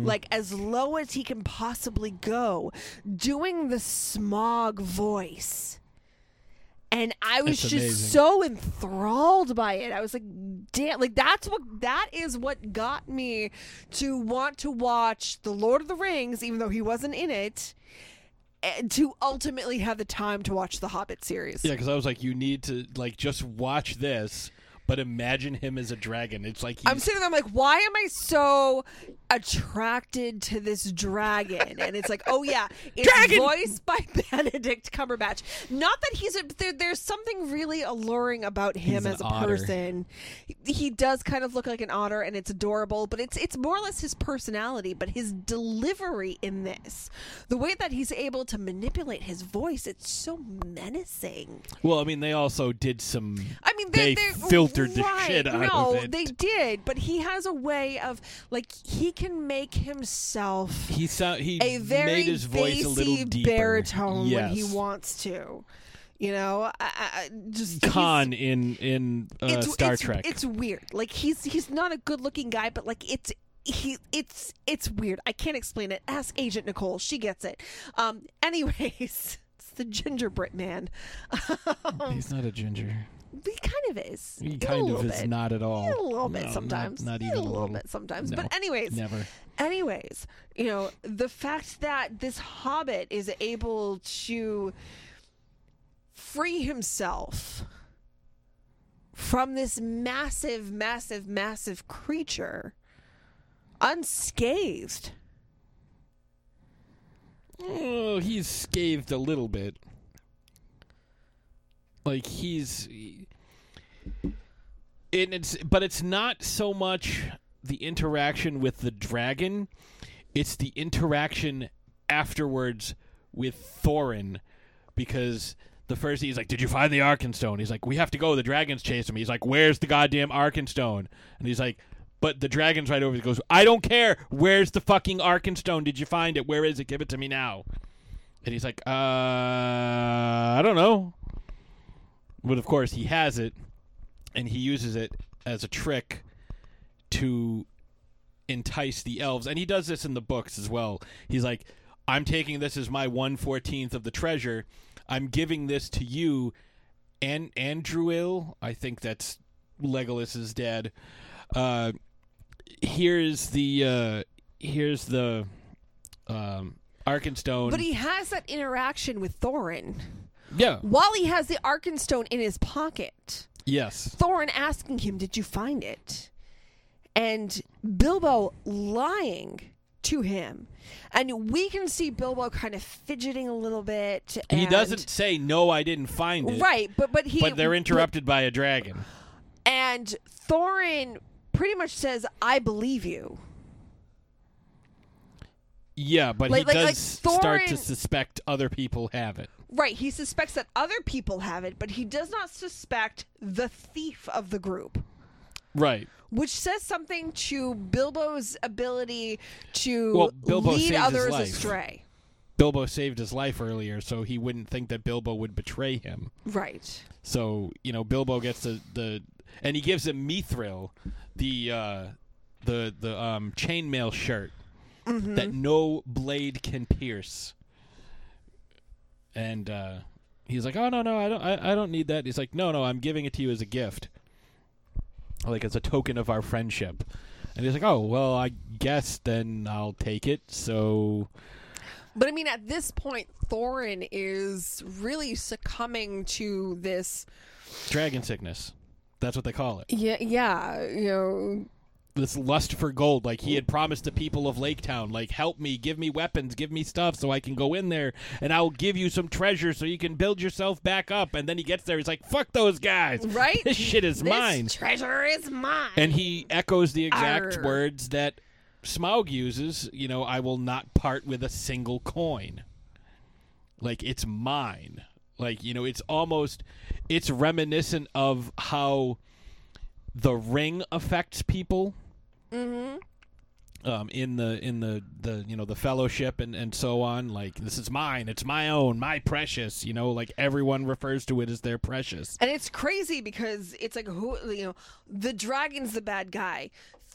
like as low as he can possibly go doing the smog voice and I was That's just amazing. so enthralled by it. I was like, damn, like that's what that is what got me to want to watch The Lord of the Rings, even though he wasn't in it, and to ultimately have the time to watch the Hobbit series. Yeah, because I was like, you need to like just watch this, but imagine him as a dragon. It's like he's, I'm sitting there, I'm like, why am I so attracted to this dragon? And it's like, oh yeah, it's Dragon! voiced by Benedict Cumberbatch. Not that he's a, there, there's something really alluring about him as a otter. person. He, he does kind of look like an otter, and it's adorable. But it's it's more or less his personality, but his delivery in this, the way that he's able to manipulate his voice, it's so menacing. well, I mean, they also did some. I mean, they they, they filtered the right, shit out no, of it. they did, but he has a way of like he can make himself He sound he a very made his voice a little bassy deeper. baritone yes. when he wants to. You know, I, I, I- just Khan in in uh, it's, Star it's- Trek. It's weird. Like he's he's not a good looking guy, but like it's he it's it's weird. I can't explain it. Ask Agent Nicole; she gets it. Um. Anyways, it's the gingerbread man. He's not a ginger. He kind of is. He kind of is bit. not at all. a little bit No, not- sometimes. Not, a even a little, little bit sometimes. No, But anyways, never. anyways, you know, the fact that this hobbit is able to free himself from this massive, massive, massive creature unscathed. Oh, he's scathed a little bit. Like he's, and it's but it's not so much the interaction with the dragon; it's the interaction afterwards with Thorin, because the first he's like, "Did you find the Arkenstone?" He's like, "We have to go. The dragon's chasing me." He's like, "Where's the goddamn Arkenstone?" And he's like. But the dragon's right over. He goes, "I don't care. Where's the fucking Arkenstone? Did you find it? Where is it? Give it to me now." And he's like, "Uh, I don't know." But of course, he has it, and he uses it as a trick to entice the elves. And he does this in the books as well. He's like, "I'm taking this as my one fourteenth of the treasure. I'm giving this to you, and Thranduil. I think that's Legolas's dad. Uh, here's the uh, here's the um, Arkenstone. But he has that interaction with Thorin yeah, while he has the Arkenstone in his pocket. yes, Thorin asking him, "Did you find it?" and Bilbo lying to him. And we can see Bilbo kind of fidgeting a little bit. He doesn't say no, I didn't find it. Right, but but he But they're interrupted by a dragon. and Thorin pretty much says, "I believe you." Yeah, but Like- he like- does like start to suspect other people have it. Right, he suspects that other people have it, but he does not suspect the thief of the group. Right. Which says something to Bilbo's ability to Well, Bilbo lead others astray. Bilbo saved his life earlier, so he wouldn't think that Bilbo would betray him. Right. So you know, Bilbo gets the the and he gives him Mithril, the uh, the the um, chainmail shirt Mm-hmm. that no blade can pierce. And uh, he's like, "Oh no, no, I don't, I, I don't need that." He's like, "No, no, I'm giving it to you as a gift, like as a token of our friendship." And he's like, "Oh well, I guess then I'll take it." So But I mean, at this point, Thorin is really succumbing to this. dragon sickness, that's what they call it. Yeah, yeah, you know, this lust for gold. Like he had promised the people of lake town like help me give me weapons give me stuff so i can go in there and i'll give you some treasure so you can build yourself back up. And then he gets there. He's like fuck those guys. Right? this shit is This mine. treasure is mine. and he echoes the exact Arr. words that smaug uses you know i will not part with a single coin. Like it's mine. Like you know it's almost it's reminiscent of how the ring affects people mm-hmm. um, in the in the, the you know the fellowship and, and so on like this is mine it's my own my precious you know like everyone refers to it as their precious And it's crazy because it's like who you know, the dragon's the bad guy.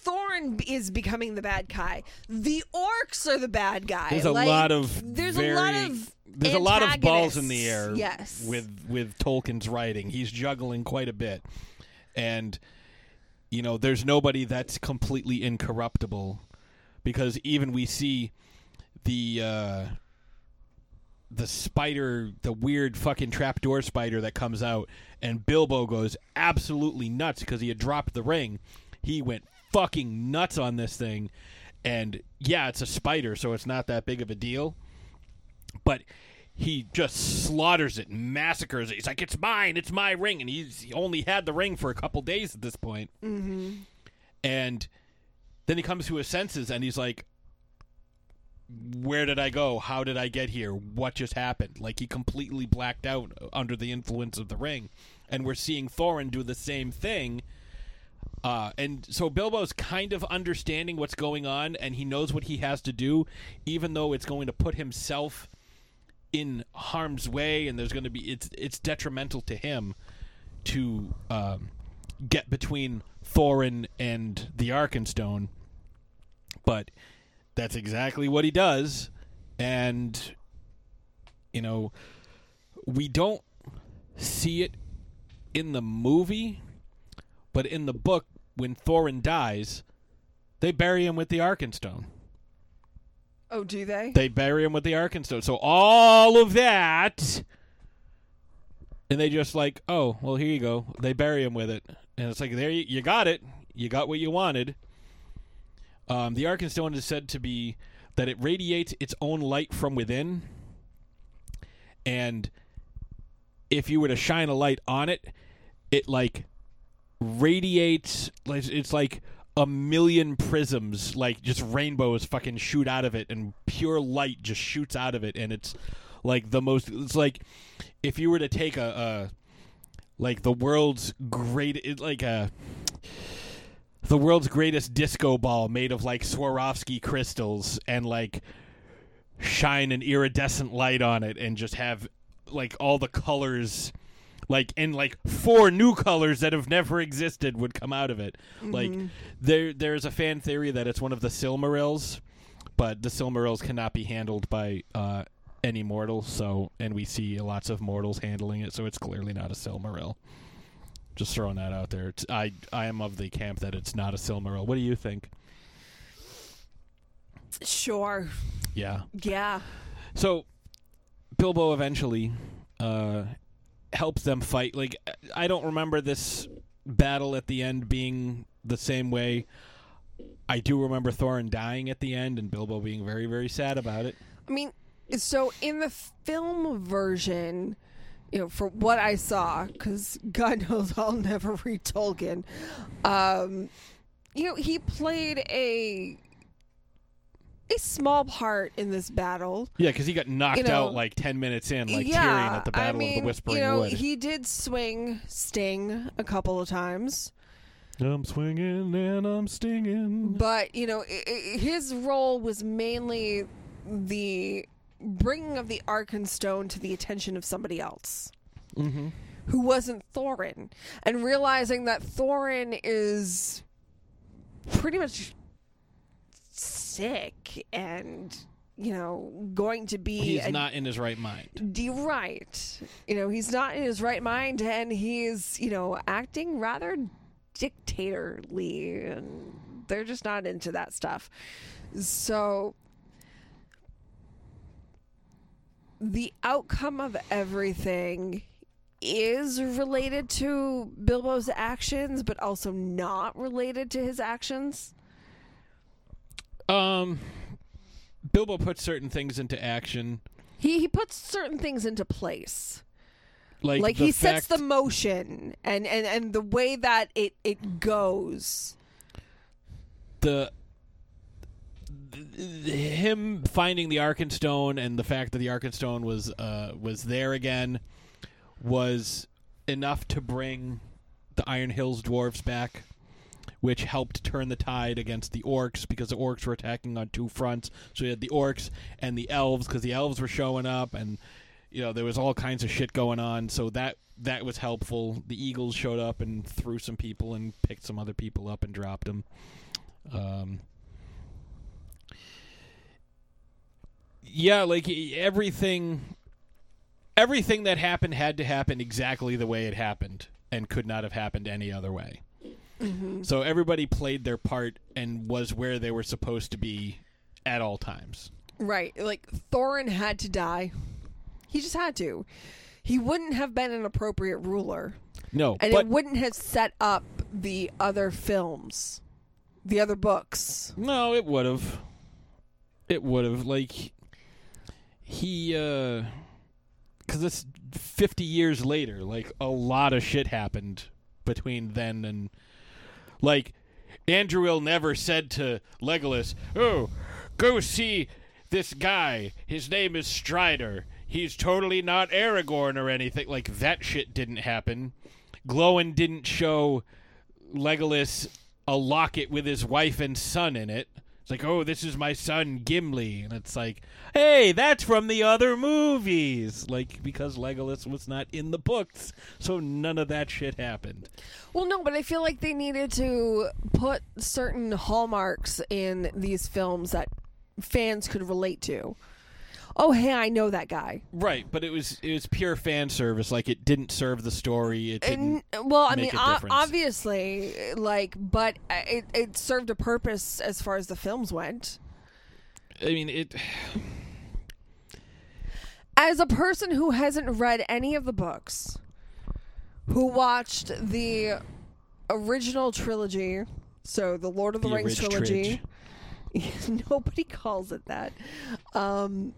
Thorin is becoming the bad guy. The orcs are the bad guy. there's a Like, lot of there's very, a lot of there's a lot of balls in the air Yes. with with Tolkien's writing he's juggling quite a bit and you know there's nobody that's completely incorruptible because even we see the uh the spider the weird fucking trapdoor spider that comes out and Bilbo goes absolutely nuts because he had dropped the ring. He went fucking nuts on this thing. And yeah it's a spider so it's not that big of a deal. But he just slaughters it, massacres it. He's like, "It's mine, it's my ring," and he's he only had the ring for a couple days at this point. Mm-hmm. And then he comes to his senses, and he's like, "Where did I go? How did I get here? What just happened?" Like he completely blacked out under the influence of the ring, and we're seeing Thorin do the same thing. Uh, and so Bilbo's kind of understanding what's going on, and he knows what he has to do, even though it's going to put himself in harm's way, and there's going to be it's it's detrimental to him to um, get between Thorin and the Arkenstone. But that's exactly what he does, and you know we don't see it in the movie, but in the book, when Thorin dies, they bury him with the Arkenstone. Oh, do they? They bury him with the Arkenstone. So all of that, and they just like, oh, well, here you go. They bury him with it, and it's like, there you, you got it. You got what you wanted. Um, the Arkenstone is said to be that it radiates its own light from within, and if you were to shine a light on it, it like radiates. like It's like a million prisms, like just rainbows, fucking shoot out of it, and pure light just shoots out of it, and it's like the most. It's like if you were to take a, a like the world's great, it, like a the world's greatest disco ball made of like Swarovski crystals, and like shine an iridescent light on it, and just have like all the colors like and like four new colors that have never existed would come out of it. Like there there's a fan theory that it's one of the Silmarils, but the Silmarils cannot be handled by uh, any mortal. So and we see lots of mortals handling it, so it's clearly not a Silmaril. Just throwing that out there. It's, I I am of the camp that it's not a Silmaril. What do you think? Sure. Yeah. Yeah. So Bilbo eventually uh, helps them fight. Like I don't remember this battle at the end being the same way. I do remember Thorin dying at the end and Bilbo being very, very sad about it. I mean, so in the film version, you know, for what I saw, because God knows I'll never read Tolkien, um, you know, he played a a small part in this battle. Yeah, because he got knocked You know, out like ten minutes in, like yeah, Tyrion at the Battle I mean, of the Whispering you know, Wood. he did swing Sting a couple of times. I'm swinging and I'm stinging. But you know, i i his role was mainly the bringing of the Arkenstone to the attention of somebody else Mm-hmm. who wasn't Thorin, and realizing that Thorin is pretty much sick and you know going to be He's a not in his right mind. D- right. You know, he's not in his right mind and he's, you know, acting rather dictatorly and they're just not into that stuff. So the outcome of everything is related to Bilbo's actions but also not related to his actions. Um, Bilbo puts certain things into action, He he puts certain things into place. like like he sets the motion and, and and the way that it it goes. The th- him finding the Arkenstone and the fact that the Arkenstone was uh, was there again was enough to bring the Iron Hills dwarves back, which helped turn the tide against the orcs because the orcs were attacking on two fronts. So you had the orcs and the elves because the elves were showing up and you know there was all kinds of shit going on. So that that was helpful. The eagles showed up and threw some people and picked some other people up and dropped them. Um, yeah, like everything, everything that happened had to happen exactly the way it happened, and could not have happened any other way. So everybody played their part and was where they were supposed to be at all times. right. Like thorin had to die. He just had to. He wouldn't have been an appropriate ruler. No, and but it wouldn't have set up the other films the other books. No, it would have. It would have. Like he uh cuz it's 50 years later, like a lot of shit happened between then and like Andrew never said to Legolas, "Oh, go see this guy. His name is Strider. He's totally not Aragorn or anything." Like that shit didn't happen. Gloin didn't show Legolas a locket with his wife and son in it. It's like, oh, this is my son Gimli, and it's like, hey, that's from the other movies. Like because Legolas was not in the books, so none of that shit happened. well no but i feel like they needed to put certain hallmarks in these films that fans could relate to oh hey i know that guy Right, but it was it was pure fan service. Like it didn't serve the story. It didn't. And, well, I mean, a o- difference. obviously, like, but it it served a purpose as far as the films went. I mean, it. As a person who hasn't read any of the books, who watched the original trilogy, so the Lord of the, The Rings trilogy. Nobody calls it that. Um,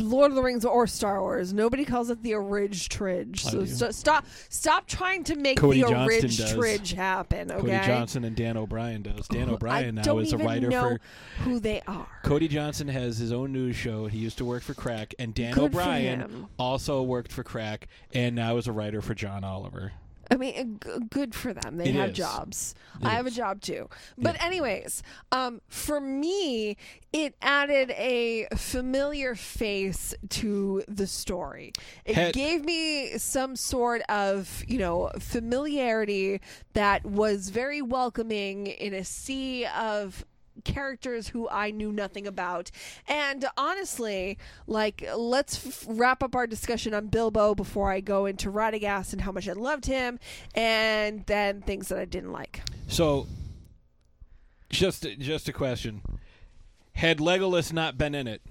Lord of the Rings or Star Wars. Nobody calls it the Orig Tridge. I So do. st- stop stop trying to make Cody the Johnston Orig does. Tridge happen. Okay. Cody Johnston and Dan O'Brien does. Dan O'Brien I now don't is a even writer know for. who they are. Cody Johnston has his own news show. He used to work for Crack, and Dan Good for O'Brien also worked for Crack, and now is a writer for John Oliver. I mean, g- good for them. They It have is. jobs. It I have a is. job too. But anyways, um, for me, it added a familiar face to the story. It Had- gave me some sort of, you know, familiarity that was very welcoming in a sea of characters who I knew nothing about. And honestly, like let's f- wrap up our discussion on Bilbo before I go into Radagast and how much I loved him and then things that I didn't like. So, just just a question: Had Legolas not been in it,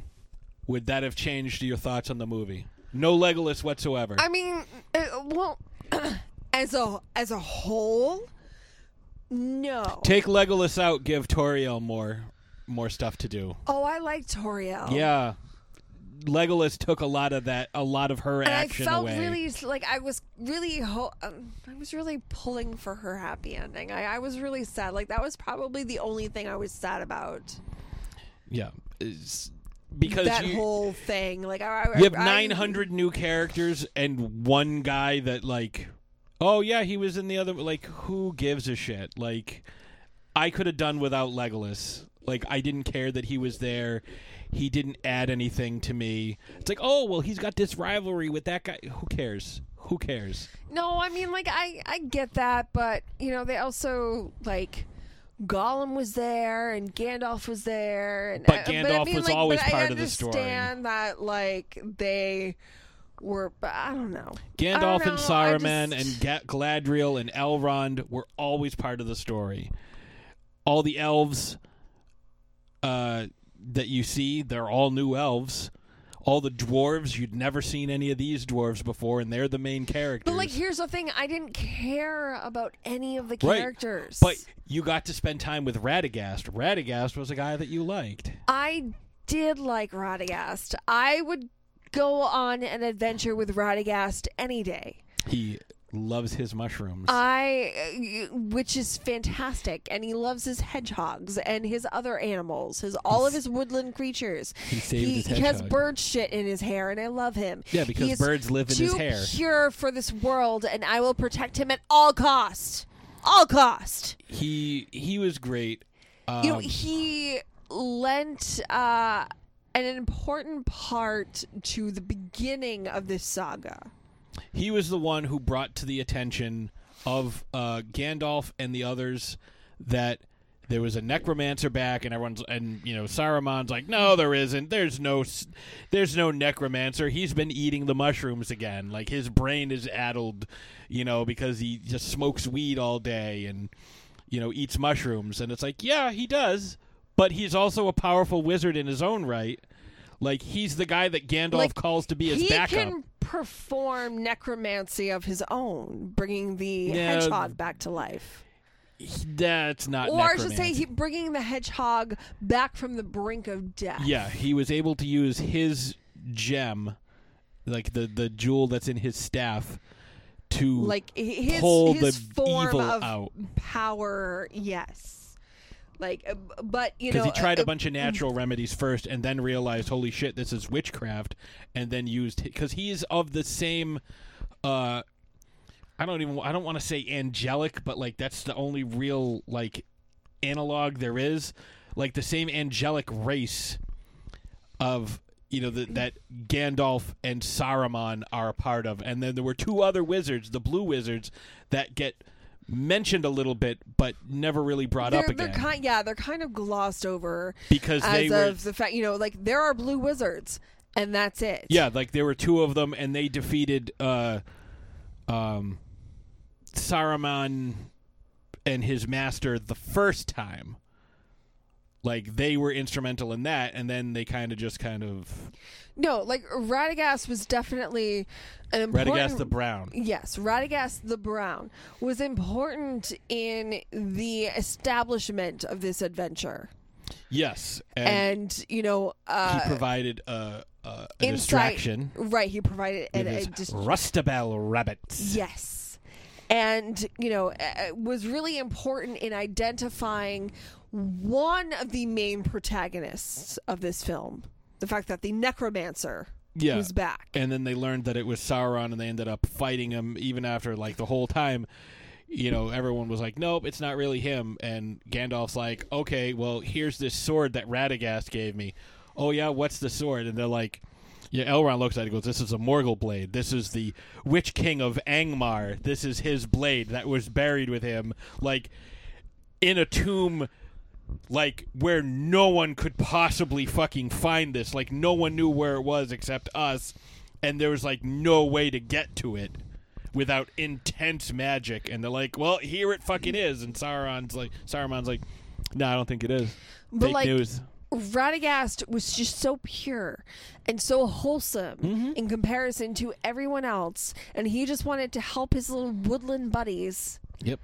would that have changed your thoughts on the movie? No Legolas whatsoever. I mean, uh, well, as a as a whole, No. Take Legolas out. Give Tauriel more more stuff to do. oh, I like Tauriel. Yeah, Legolas took a lot of that, a lot of her And I felt away. really like I was really ho- um, I was really pulling for her happy ending. I, I was really sad. Like that was probably the only thing I was sad about. yeah, It's- because that you, whole thing. Like I, I you have 900 new characters and one guy that like oh yeah he was in the other like who gives a shit? Like i could have done without legolas. Like i didn't care that he was there. He didn't add anything to me. It's like oh well he's got this rivalry with that guy. Who cares? Who cares? No, I mean like I I get that, but you know they also like. Gollum was there and Gandalf was there, and But Gandalf I mean, was like, always but part of the story. I understand that like they were, but I don't know. gandalf know, and saruman just- and Ga- galadriel and elrond were always part of the story all the elves uh, that you see, they're all new elves. All the dwarves, you'd never seen any of these dwarves before, and they're the main characters. But like, here's the thing: I didn't care about any of the Right. characters. But you got to spend time with Radagast. Radagast was a guy that you liked. I did like Radagast. I would go on an adventure with Radagast any day. He loves his mushrooms. I, which is fantastic, and he loves his hedgehogs and his other animals, his all of his woodland creatures. he saved he, his he has bird shit in his hair, and I love him. Yeah, because birds live in his hair. Pure for this world, and I will protect him at all cost. All cost. he he was great. Um, you know he lent uh, an important part to the beginning of this saga he was the one who brought to the attention of uh, Gandalf and the others that there was a necromancer back, and everyone's and you know Saruman's like, no, there isn't. There's no, there's no necromancer. He's been eating the mushrooms again. Like his brain is addled, you know, because he just smokes weed all day and you know eats mushrooms. And it's like, yeah, he does, but he's also a powerful wizard in his own right. Like he's the guy that Gandalf Like, calls to be his he backup. can perform necromancy of his own bringing the No, hedgehog back to life That's not. or I should say he bringing the hedgehog back from the brink of death Yeah, he was able to use his gem, like the the jewel that's in his staff, to like his, pull his the form evil of out. power yes like uh, but you because know he tried uh, a bunch of natural remedies first, and then realized, holy shit, this is witchcraft, and then used because he's of the same. uh I don't even. I don't want to say angelic, but like that's the only real like analog there is, like the same angelic race of you know the, that Gandalf and Saruman are a part of, and then there were two other wizards, the Blue Wizards, that get mentioned a little bit, but never really brought they're, up again they're kind yeah they're kind of glossed over because they as were of the fact you know like there are blue wizards and that's it Yeah, like there were two of them, and they defeated uh, um, Saruman and his master the first time. Like they were instrumental in that, and then they kind of just kind of no like radagast was definitely an important Radagast the Brown. Yes, Radagast the Brown was important in the establishment of this adventure. Yes, and, And, you know, uh, he provided a, a, a distraction Right, he provided an, a his dis- Rhosgobel rabbits. Yes. And, you know, uh, was really important in identifying one of the main protagonists of this film. The fact that the necromancer Yeah. was back. and then they learned that it was Sauron, and they ended up fighting him even after like the whole time. You know, everyone was like, "Nope, it's not really him." And Gandalf's like, "Okay, well, here's this sword that Radagast gave me." Oh yeah, what's the sword? And they're like, "Yeah." Elrond looks at it, and goes, "This is a Morgul blade. This is the Witch King of Angmar. This is his blade that was buried with him, like in a tomb." Like where no one could possibly fucking find this. Like no one knew where it was except us, and there was like no way to get to it without intense magic. And they're like, "Well, here it fucking is." And Sauron's like, Saruman's like, "No, I don't think it is. But, Fake like, news." Radagast was just so pure and so wholesome Mm-hmm. in comparison to everyone else, and he just wanted to help his little woodland buddies. Yep.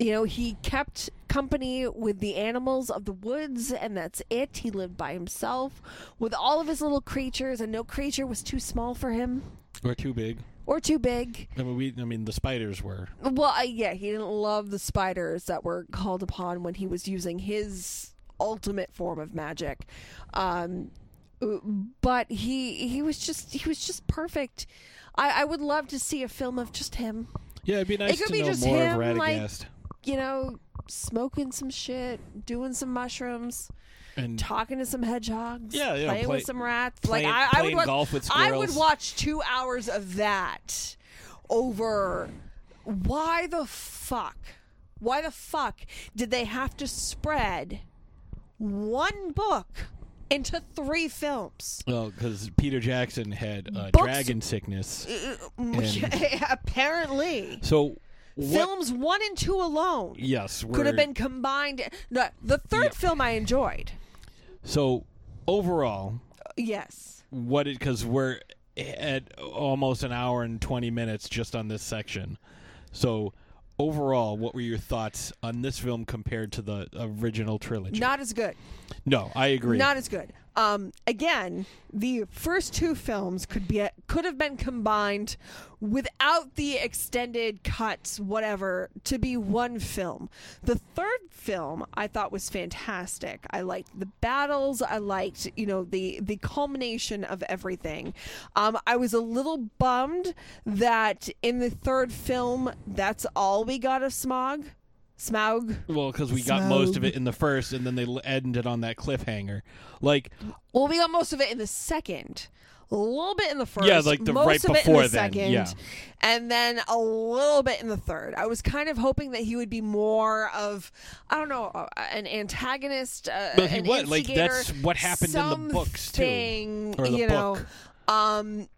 You know, he kept company with the animals of the woods, and that's it. He lived by himself with all of his little creatures, and no creature was too small for him Or too big. or too big. I mean, we, I mean, the spiders were. Well, uh, yeah, he didn't love the spiders that were called upon when he was using his ultimate form of magic. Um, uh, but he he was just he was just perfect. I, I would love to see a film of just him. Yeah, it'd be nice could to be know just more him, of like- Radagast. You know, smoking some shit, doing some mushrooms, and talking to some hedgehogs, Yeah, yeah, playing play- with some rats. playing- like I, I would watch, golf with I would watch two hours of that over. Why the fuck? Why the fuck did they have to spread one book into three films? well, because Peter Jackson had uh, dragon sickness. Apparently, So what? films one and two alone Yes, could have been combined. No, the third Yeah. film I enjoyed. So overall, Yes. what it because we're at almost an hour and 20 minutes just on this section so overall what were your thoughts on this film compared to the original trilogy Not as good. no i agree Not as good. Um, again, the first two films could be could have been combined without the extended cuts, whatever, to be one film. The third film I thought was fantastic. I liked the battles. I liked, you know, the the culmination of everything. Um, I was a little bummed that in the third film, that's all we got of Smog. Smaug. well because we got most of it in the first and then they l- ended on that cliffhanger like Well, we got most of it in the second. A little bit in the first. Yeah, like the- most right of it in before the then, second, yeah. and then a little bit in the third. I was kind of hoping that he would be more of, I don't know, uh, an antagonist, uh, But he an was, like, instigator, that's what happened in the books, too. something, Or the you know, um,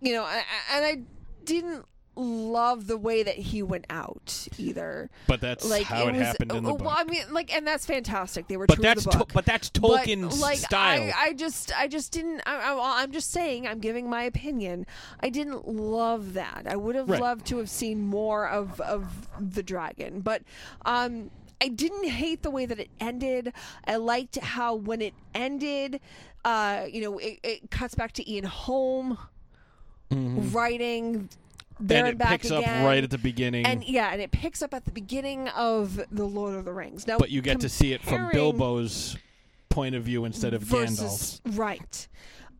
you know, a- a- and I didn't love the way that he went out either. but that's Like how it, was, happened in the uh, book well, I mean, like, and that's fantastic. They were but true that's to but that's But, like, style I, I just, I just didn't. I, I, I'm just saying. I'm giving my opinion. I didn't love that. I would have Right. loved to have seen more of of the dragon, but um, I didn't hate the way that it ended. I liked how when it ended, uh, you know, it, it cuts back to Ian Holm writing. There Mm-hmm. and and, it back picks again. up right at the beginning And yeah, and it picks up at the beginning of the Lord of the Rings. Now, but you get to see it from bilbo's point of view instead of versus gandalf's right.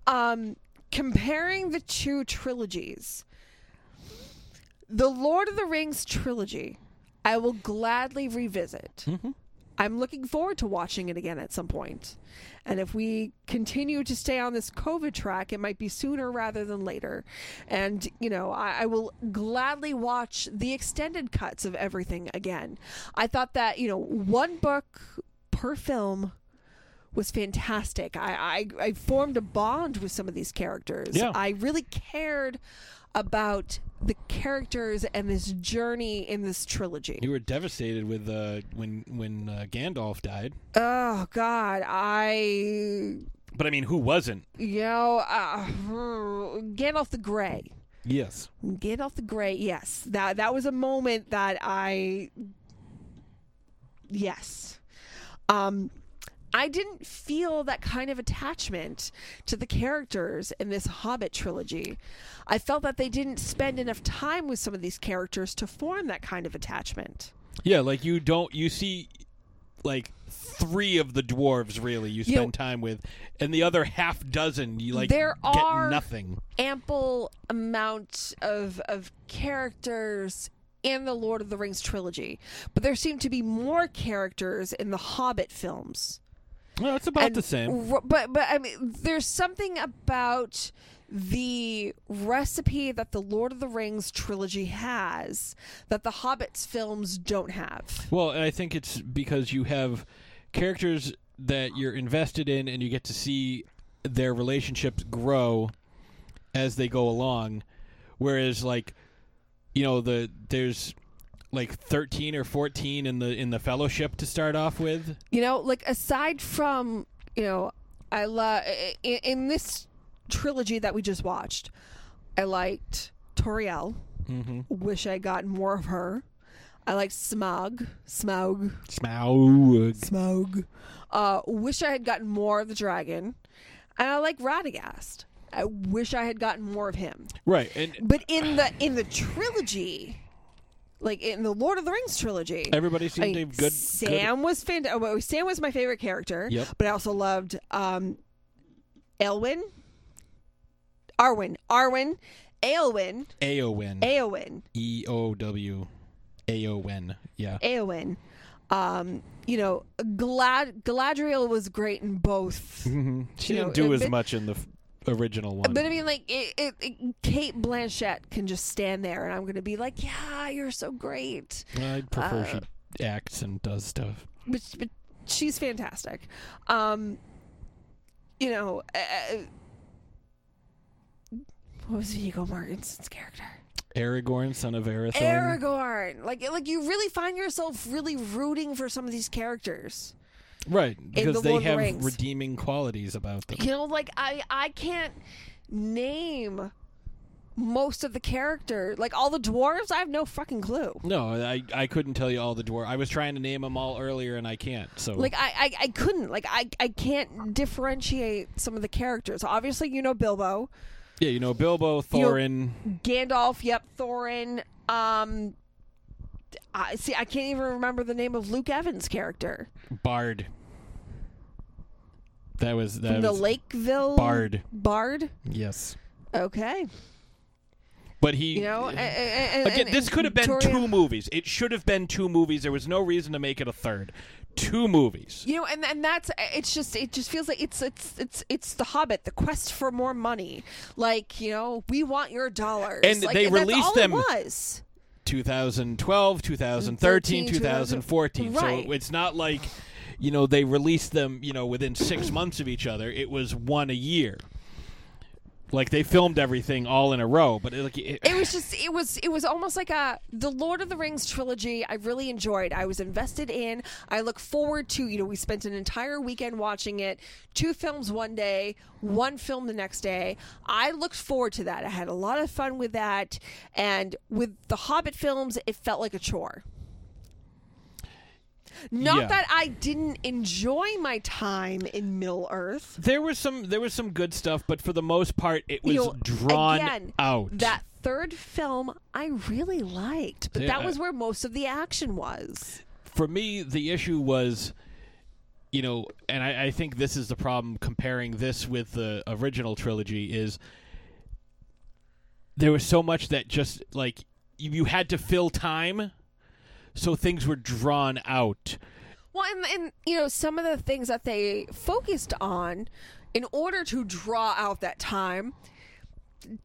Um, comparing the two trilogies, the Lord of the Rings trilogy, I will gladly revisit. Mhm. I'm looking forward to watching it again at some point. And if we continue to stay on this COVID track, it might be sooner rather than later. And, you know, I, I will gladly watch the extended cuts of everything again. I thought that, you know, one book per film was fantastic. I, I, I formed a bond with some of these characters. Yeah. I really cared about the characters and this journey in this trilogy. You were devastated with uh, when when uh, Gandalf died, Oh God, I but I mean, who wasn't? you know uh, Gandalf the Grey. Yes. Gandalf the Grey. Yes, that that was a moment that I. Yes, um, I didn't feel that kind of attachment to the characters in this Hobbit trilogy. I felt that they didn't spend enough time with some of these characters to form that kind of attachment. Yeah, like you don't you see like three of the dwarves really you You spend know- time with, and the other half dozen you like There get are- nothing. ample amount of of characters in the Lord of the Rings trilogy, but there seem to be more characters in the Hobbit films. Well, it's about And the same. but but I mean, there's something about the recipe that the Lord of the Rings trilogy has that the Hobbits films don't have. Well, I think it's because you have characters that you're invested in, and you get to see their relationships grow as they go along. Whereas, like, you know, the there's like 13 or 14 in the in the fellowship to start off with. You know, like aside from you know, I love in, in this trilogy that we just watched. I liked Tauriel. Mm-hmm. Wish I got more of her. I like Smog. Smaug. Smaug. Smaug. Uh, wish I had gotten more of the dragon. And I like Radagast. I wish I had gotten more of him. Right, and But in the in the trilogy, like in the Lord of the Rings trilogy, everybody seemed I to have good. Sam was fan- oh, Sam was my favorite character. Yep. But I also loved um, Elwyn, Arwen, Arwen, Aelwyn, good Aowen. Aowen, E O W. Aowen. Yeah. Aowen. Um, you know, Glad Galadriel was great in both. Mhm. She You didn't know, do as bit- much in the original one. But I mean, like, it, it, it, Cate Blanchett can just stand there, and I'm going to be like, "Yeah, you're so great." I'd prefer uh, she acts and does stuff. but, but she's fantastic. Um, you know, uh, what was Viggo Mortensen's character? Aragorn, son of Arathorn. Aragorn. Like, like you really find yourself really rooting for some of these characters. Right, the because they Lord the have Rings. redeeming qualities about them. You know, like I, I can't name most of the character. Like all the dwarves, I have no fucking clue. No, I I couldn't tell you all the dwarf. I was trying to name them all earlier, and I can't. So Like I, I, I couldn't. Like I, I can't differentiate some of the characters. Obviously, you know Bilbo. yeah, you know Bilbo, You know- Thorin. Gandalf, yep, Thorin. Um, I see. I can't even remember the name of Luke Evans' character Bard. That was that from the was Lakeville Bard. Bard. Yes, Okay, but he. you know. a- a- a- Again, and- this could have been Victoria- two movies. It should have been two movies. There was no reason to make it a third. Two movies. You know, and and that's it's just it just feels like it's it's it's it's the Hobbit, the quest for more money. Like you know, we want your dollars. And Like, they released all them- It was 2012, 2013, 13, 2014. Right. So it's not like, you know, they released them, you know, within six months of each other. It was one a year. Like they filmed everything all in a row, but it, like it, it was just it was it was almost like a the Lord of the Rings trilogy. I really enjoyed. I was invested in. I look forward to you know we spent an entire weekend watching it. Two films one day, one film the next day. I looked forward to that. I had a lot of fun with that. And with the Hobbit films, it felt like a chore. Not Yeah. that I didn't enjoy my time in Middle Earth. there was some there was some good stuff, but for the most part, it was You know, drawn again, out. That third film I really liked, but Yeah, that was where most of the action was. for me, the issue was, you know, and I, I think this is the problem comparing this with the original trilogy is there was so much that just like you, you had to fill time, so things were drawn out. Well, and, and you know some of the things that they focused on in order to draw out that time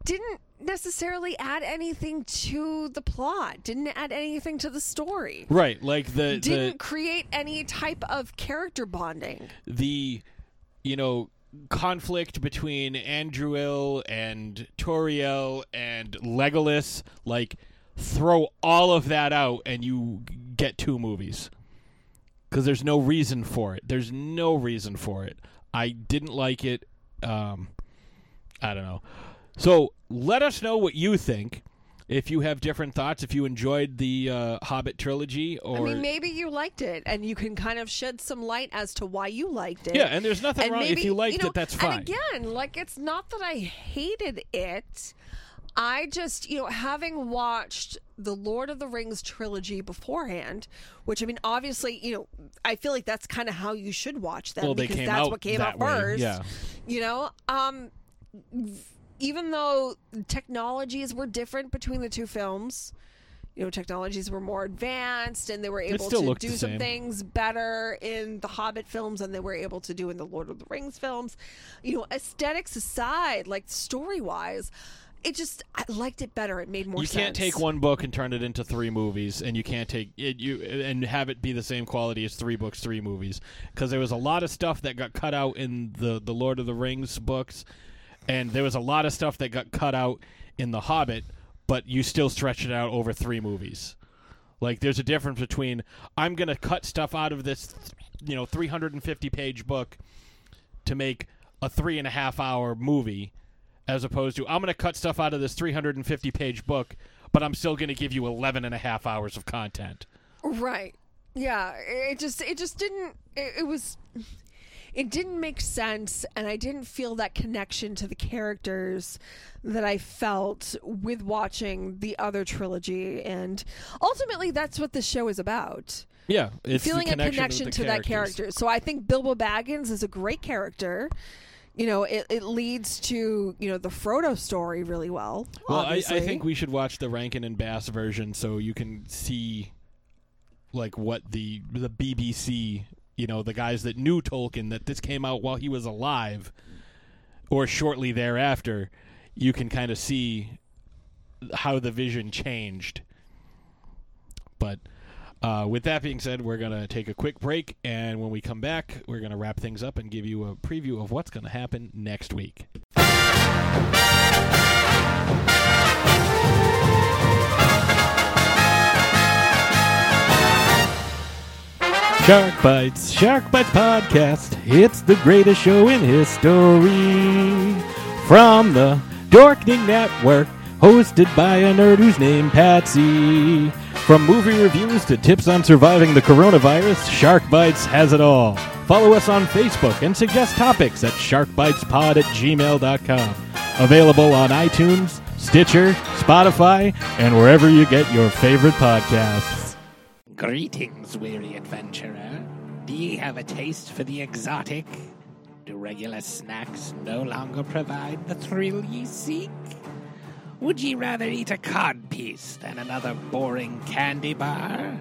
didn't necessarily add anything to the plot. Didn't add anything to the story. Right, like the Didn't create any type of character bonding. the the you know conflict between Thranduil and Tauriel and Legolas like throw all of that out and you get two movies. Because there's no reason for it. There's no reason for it. I didn't like it. Um I don't know. So let us know what you think. If you have different thoughts if you enjoyed the uh, Hobbit trilogy or I mean, maybe you liked it, and you can kind of shed some light as to why you liked it. yeah and there's nothing and wrong. Maybe if you liked know, it that's fine. And again, like it's not that I hated it. I just, you know, having watched the Lord of the Rings trilogy beforehand, which I mean, obviously, you know, I feel like that's kind of how you should watch them Well, because that's what came that out way, first. yeah. You know, um, even though technologies were different between the two films, you know, technologies were more advanced and they were able to do some things better in the Hobbit films than they were able to do in the Lord of the Rings films. You know, aesthetics aside, like story wise, it just I liked it better. It made more you sense. can't take one book and turn it into three movies, and you can't take it you and have it be the same quality as three books, three movies. Because there was a lot of stuff that got cut out in the the Lord of the Rings books, and there was a lot of stuff that got cut out in the Hobbit, but you still stretch it out over three movies. Like there's a difference between I'm gonna cut stuff out of this, you know, 350 page book to make a three and a half hour movie as opposed to I'm going to cut stuff out of this 350 page book, but I'm still going to give you 11 and a half hours of content. Right. Yeah. It just it just didn't it, it was it didn't make sense and I didn't feel that connection to the characters that I felt with watching the other trilogy and ultimately that's what the show is about. Yeah, feeling a connection, connection to the that character. So I think Bilbo Baggins is a great character. You know, it, it leads to, you know, the Frodo story really well. Well, I, I think we should watch the Rankin and Bass version so you can see like what the the BBC, you know, the guys that knew Tolkien that this came out while he was alive or shortly thereafter, you can kind of see how the vision changed. But uh, with that being said, we're going to take a quick break, and when we come back, we're going to wrap things up and give you a preview of what's going to happen next week. Shark Bites, Shark Bites Podcast. It's the greatest show in history. From the Dorkening Network, hosted by a nerd who's named Patsy. From movie reviews to tips on surviving the coronavirus, Shark Bites has it all. Follow us on Facebook and suggest topics at sharkbitespod at gmail.com. Available on iTunes, Stitcher, Spotify, and wherever you get your favorite podcasts. Greetings, weary adventurer. Do ye have a taste for the exotic? Do regular snacks no longer provide the thrill ye seek? Would ye rather eat a cod piece than another boring candy bar?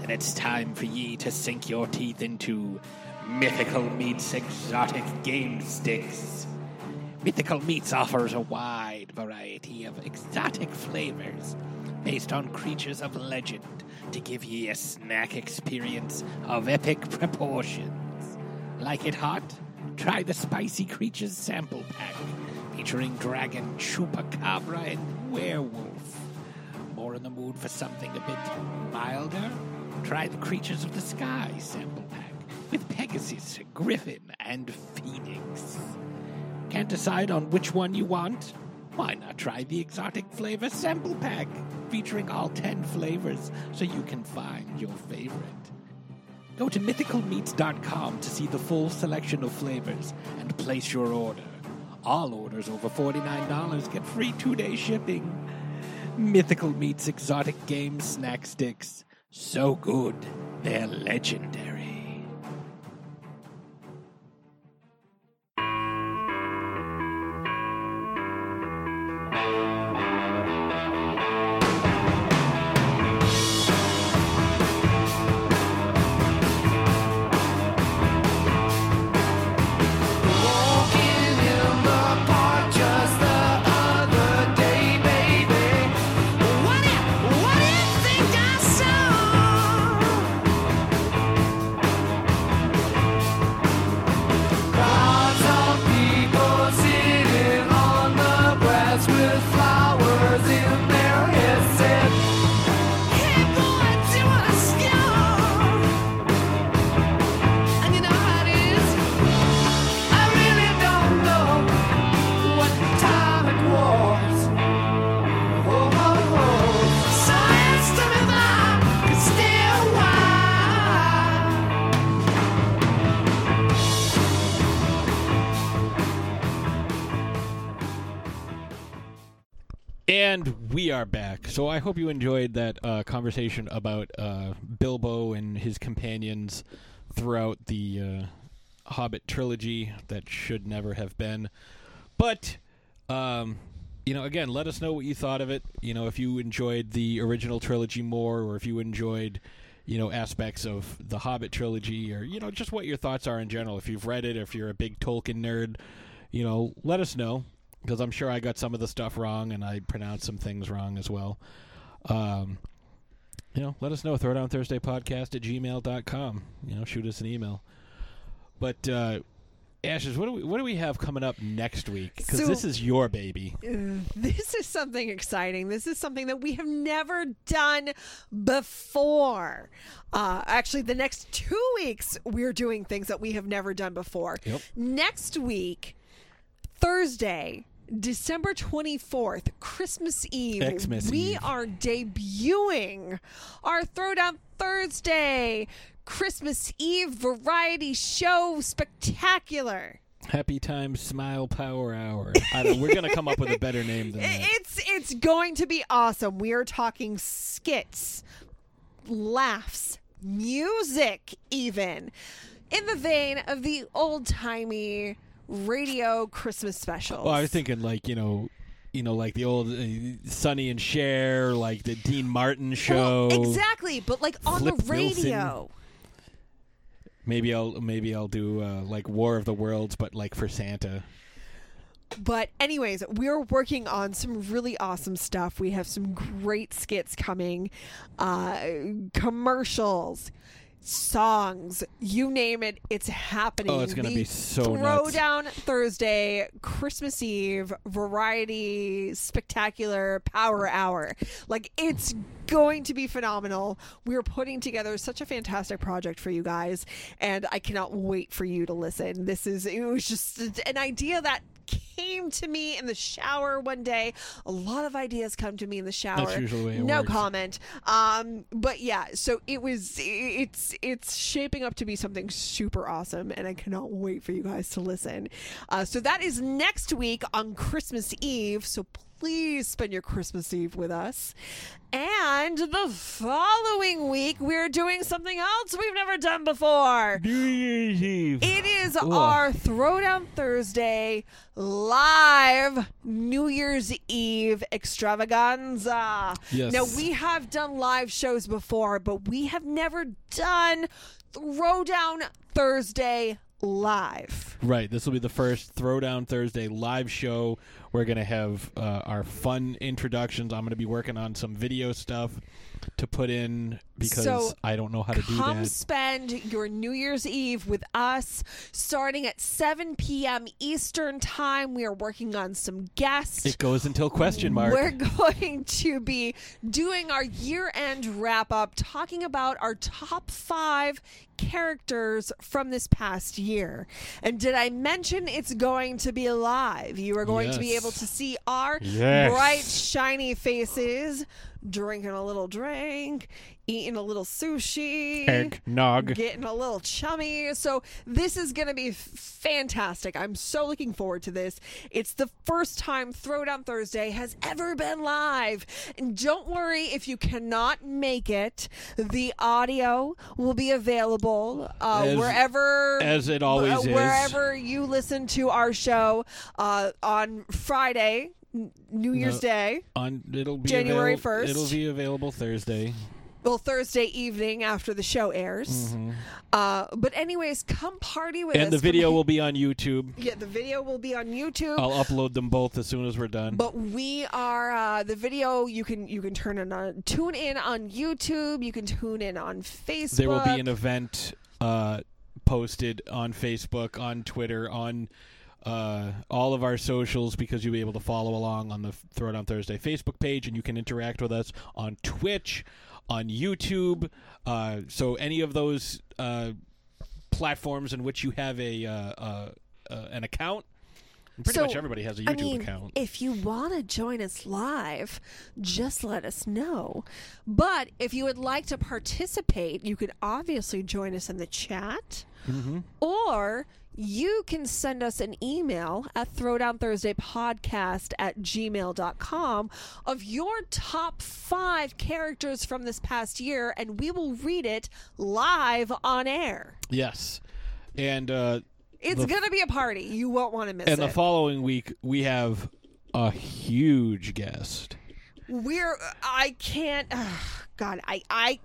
Then it's time for ye to sink your teeth into Mythical Meats Exotic Game Sticks. Mythical Meats offers a wide variety of exotic flavors based on creatures of legend to give ye a snack experience of epic proportions. Like it hot? Try the Spicy Creatures sample pack featuring dragon, chupacabra, and werewolf. More in the mood for something a bit milder? Try the Creatures of the Sky sample pack with Pegasus, Griffin, and Phoenix. Can't decide on which one you want? Why not try the exotic flavor sample pack featuring all 10 flavors so you can find your favorite? Go to mythicalmeats.com to see the full selection of flavors and place your order. All orders over $49 get free two day shipping. Mythical Meats Exotic Game Snack Sticks. So good, they're legendary. And we are back. So I hope you enjoyed that uh, conversation about uh, Bilbo and his companions throughout the uh, Hobbit trilogy that should never have been. But, um, you know, again, let us know what you thought of it. You know, if you enjoyed the original trilogy more, or if you enjoyed, you know, aspects of the Hobbit trilogy, or, you know, just what your thoughts are in general. If you've read it, if you're a big Tolkien nerd, you know, let us know because I'm sure I got some of the stuff wrong and I pronounced some things wrong as well. Um, you know, let us know. Throwdown Thursday podcast at gmail.com. You know, shoot us an email. But, uh, Ashes, what do we what do we have coming up next week? Because So- this is your baby. Uh, This is something exciting. This is something that we have never done before. Uh, actually, the next two weeks, we're doing things that we have never done before. Yep. Next week, Thursday, December 24th, Christmas Eve, Xmas we Eve. are debuting our Throwdown Thursday Christmas Eve variety show spectacular. Happy Time Smile Power Hour. I don't, we're gonna come up with a better name than that. It's it's going to be awesome. We are talking skits, laughs, music, even in the vein of the old timey radio Christmas specials. Well, I was thinking like you know, you know, like the old uh, Sonny and Cher, like the Dean Martin show. Well, exactly, but like on Flip the Wilson. radio. Maybe I'll maybe I'll do uh, like War of the Worlds, but like for Santa. But anyways, we're working on some really awesome stuff. We have some great skits coming, uh, commercials, songs, you name it, it's happening. Oh, it's gonna be so nuts. Throwdown Thursday, Christmas Eve, variety, spectacular power hour. Like it's going to be phenomenal. We're putting together such a fantastic project for you guys, and I cannot wait for you to listen. This is it was just an idea that came to me in the shower one day. A lot of ideas come to me in the shower. That's usually the way it no works. comment. Um, but yeah, so it was. It's it's shaping up to be something super awesome, and I cannot wait for you guys to listen. Uh, so that is next week on Christmas Eve. So please spend your Christmas Eve with us. And the following week, we're doing something else we've never done before. New Year's Eve. It is Ugh. our Throwdown Thursday live New Year's Eve extravaganza. Yes. Now, we have done live shows before, but we have never done Throwdown Thursday live. Right. This will be the first Throwdown Thursday live show. We're going to have uh, our fun introductions. I'm going to be working on some video stuff to put in because So, I don't know how to do Come spend your New Year's Eve with us starting at 7 p.m. Eastern Time. We are working on some guests. It goes until question mark. We're going to be doing our year end wrap up, talking about our top five characters from this past year. And did I mention it's going to be live? You are going to be able to see our Yes. bright, shiny faces, drinking a little drink, eating a little sushi. Eggnog. Getting a little chummy. So, this is going to be fantastic. I'm so looking forward to this. It's the first time Throwdown Thursday has ever been live. And don't worry if you cannot make it, the audio will be available uh, As- wherever. as it always uh, is. Wherever you listen to our show uh, on Friday, New Year's No. Day. On it'll be January avail- 1st. It'll be available Thursday. well Thursday evening after the show airs. Uh, but anyways, come party with us. Mm-hmm. And the video hang- will be on YouTube. yeah, the video will be on YouTube. I'll upload them both as soon as we're done. But we are uh, the video. You can you can turn on tune in on YouTube. You can tune in on Facebook. there will be an event uh, posted on Facebook, on Twitter, on uh, all of our socials because you'll be able to follow along on the Throwdown Thursday Facebook page, and you can interact with us on Twitch, on YouTube. Uh, so any of those uh, platforms in which you have a uh, uh, uh, an account. Pretty So, much everybody has a YouTube I mean, account. if you want to join us live, just let us know. But if you would like to participate, you could obviously join us in the chat. Mm-hmm. Or you can send us an email at throwdownthursdaypodcast at gmail.com of your top five characters from this past year, and we will read it live on air. Yes, and uh, It's The- going to be a party. You won't want to miss it. and the following week we have a huge guest. We're I can't ugh, God, I I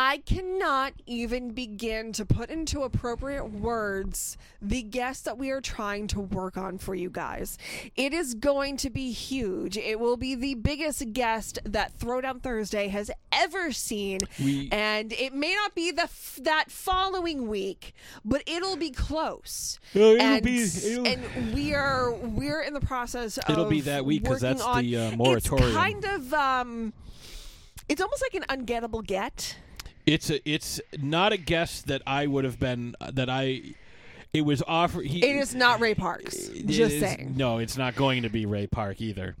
I cannot even begin to put into appropriate words the guest that we are trying to work on for you guys. It is going to be huge. It will be the biggest guest that Throwdown Thursday has ever seen. We- and it may not be the f- that following week, but it'll be close. Yeah, it'll and, be- it'll- and we are we're in the process of It'll be that week because that's on- the, uh, moratorium. It's kind of um it's almost like an ungettable get. It's a, it's not a guess that I would have been that I. It was offered. He, It is not Ray Parks. Just is- saying. No, it's not going to be Ray Park either.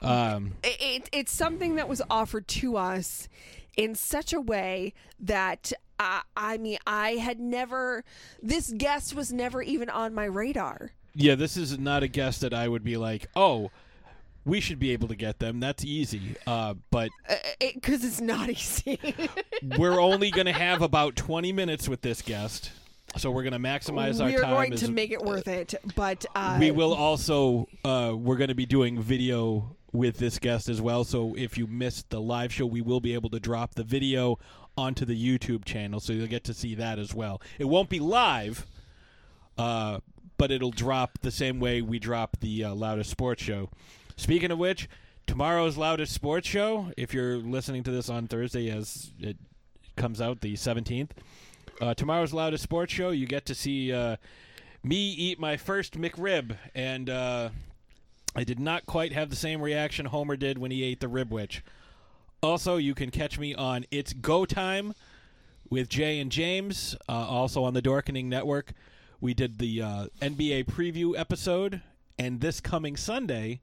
Um, It, it, it's something that was offered to us in such a way that uh, I mean, I had never. This guest was never even on my radar. yeah, this is not a guest that I would be like, oh, we should be able to get them. That's easy. Uh, but because it's not easy. we're only going to have about 20 minutes with this guest. So we're going to maximize our time. we are going as- to make it worth it, but uh, we will also uh, we're going to be doing video with this guest as well so if you missed the live show we will be able to drop the video onto the youtube channel so you'll get to see that as well it won't be live uh, but it'll drop the same way we drop the uh, loudest sports show speaking of which tomorrow's loudest sports show if you're listening to this on thursday as it comes out the 17th uh, tomorrow's loudest sports show you get to see uh, me eat my first McRib, and uh, I did not quite have the same reaction Homer did when he ate the Ribwich. Also, you can catch me on It's Go Time with Jay and James, uh, also on the Dorkening Network. We did the uh, NBA preview episode, and this coming Sunday,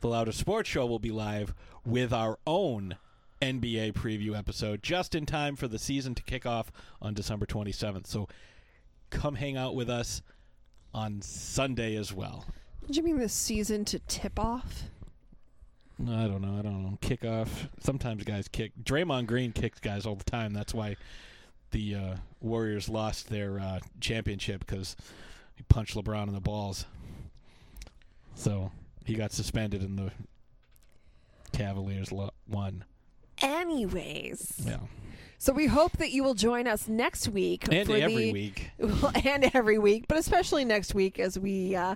the Loudest Sports Show will be live with our own NBA preview episode, just in time for the season to kick off on December 27th. So come hang out with us on Sunday as well. Do you mean the season to tip off? I don't know. I don't know. Kickoff. Sometimes guys kick. Draymond Green kicks guys all the time. That's why the uh, Warriors lost their uh, championship because he punched LeBron in the balls. So he got suspended in the Cavaliers lo- won. Anyways, Yeah. so we hope that you will join us next week And for every the, week. Well, and every week, but especially next week as we uh,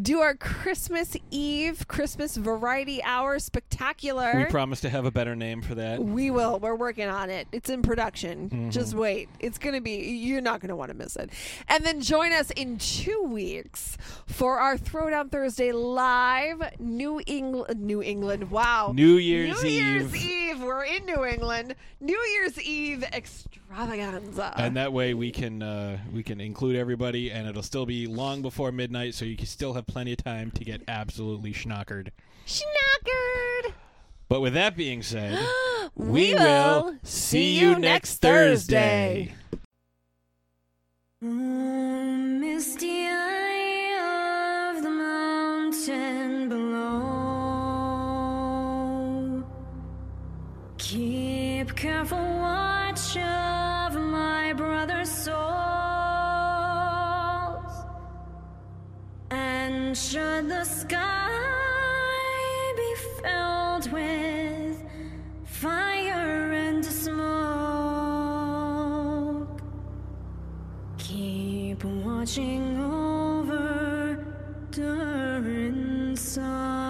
do our Christmas Eve Christmas Variety Hour Spectacular. We promise to have a better name for that. We will. We're working on it. It's in production. Mm-hmm. Just wait. It's going to be, you're not going to want to miss it. And then join us in two weeks for our Throwdown Thursday live New England. New England. Wow. New Year's Eve. New Year's Eve. Eve. We're in New England. New Year's Eve extravaganza. and that way we can uh, we can include everybody, and it'll still be long before midnight, so you can still have plenty of time to get absolutely schnockered. Schnockered. But with that being said, We will see you next Thursday. misty eye of the mountain below. Keep careful watch of my brother's souls. And should the sky be filled with fire and smoke, keep watching over Durin's son.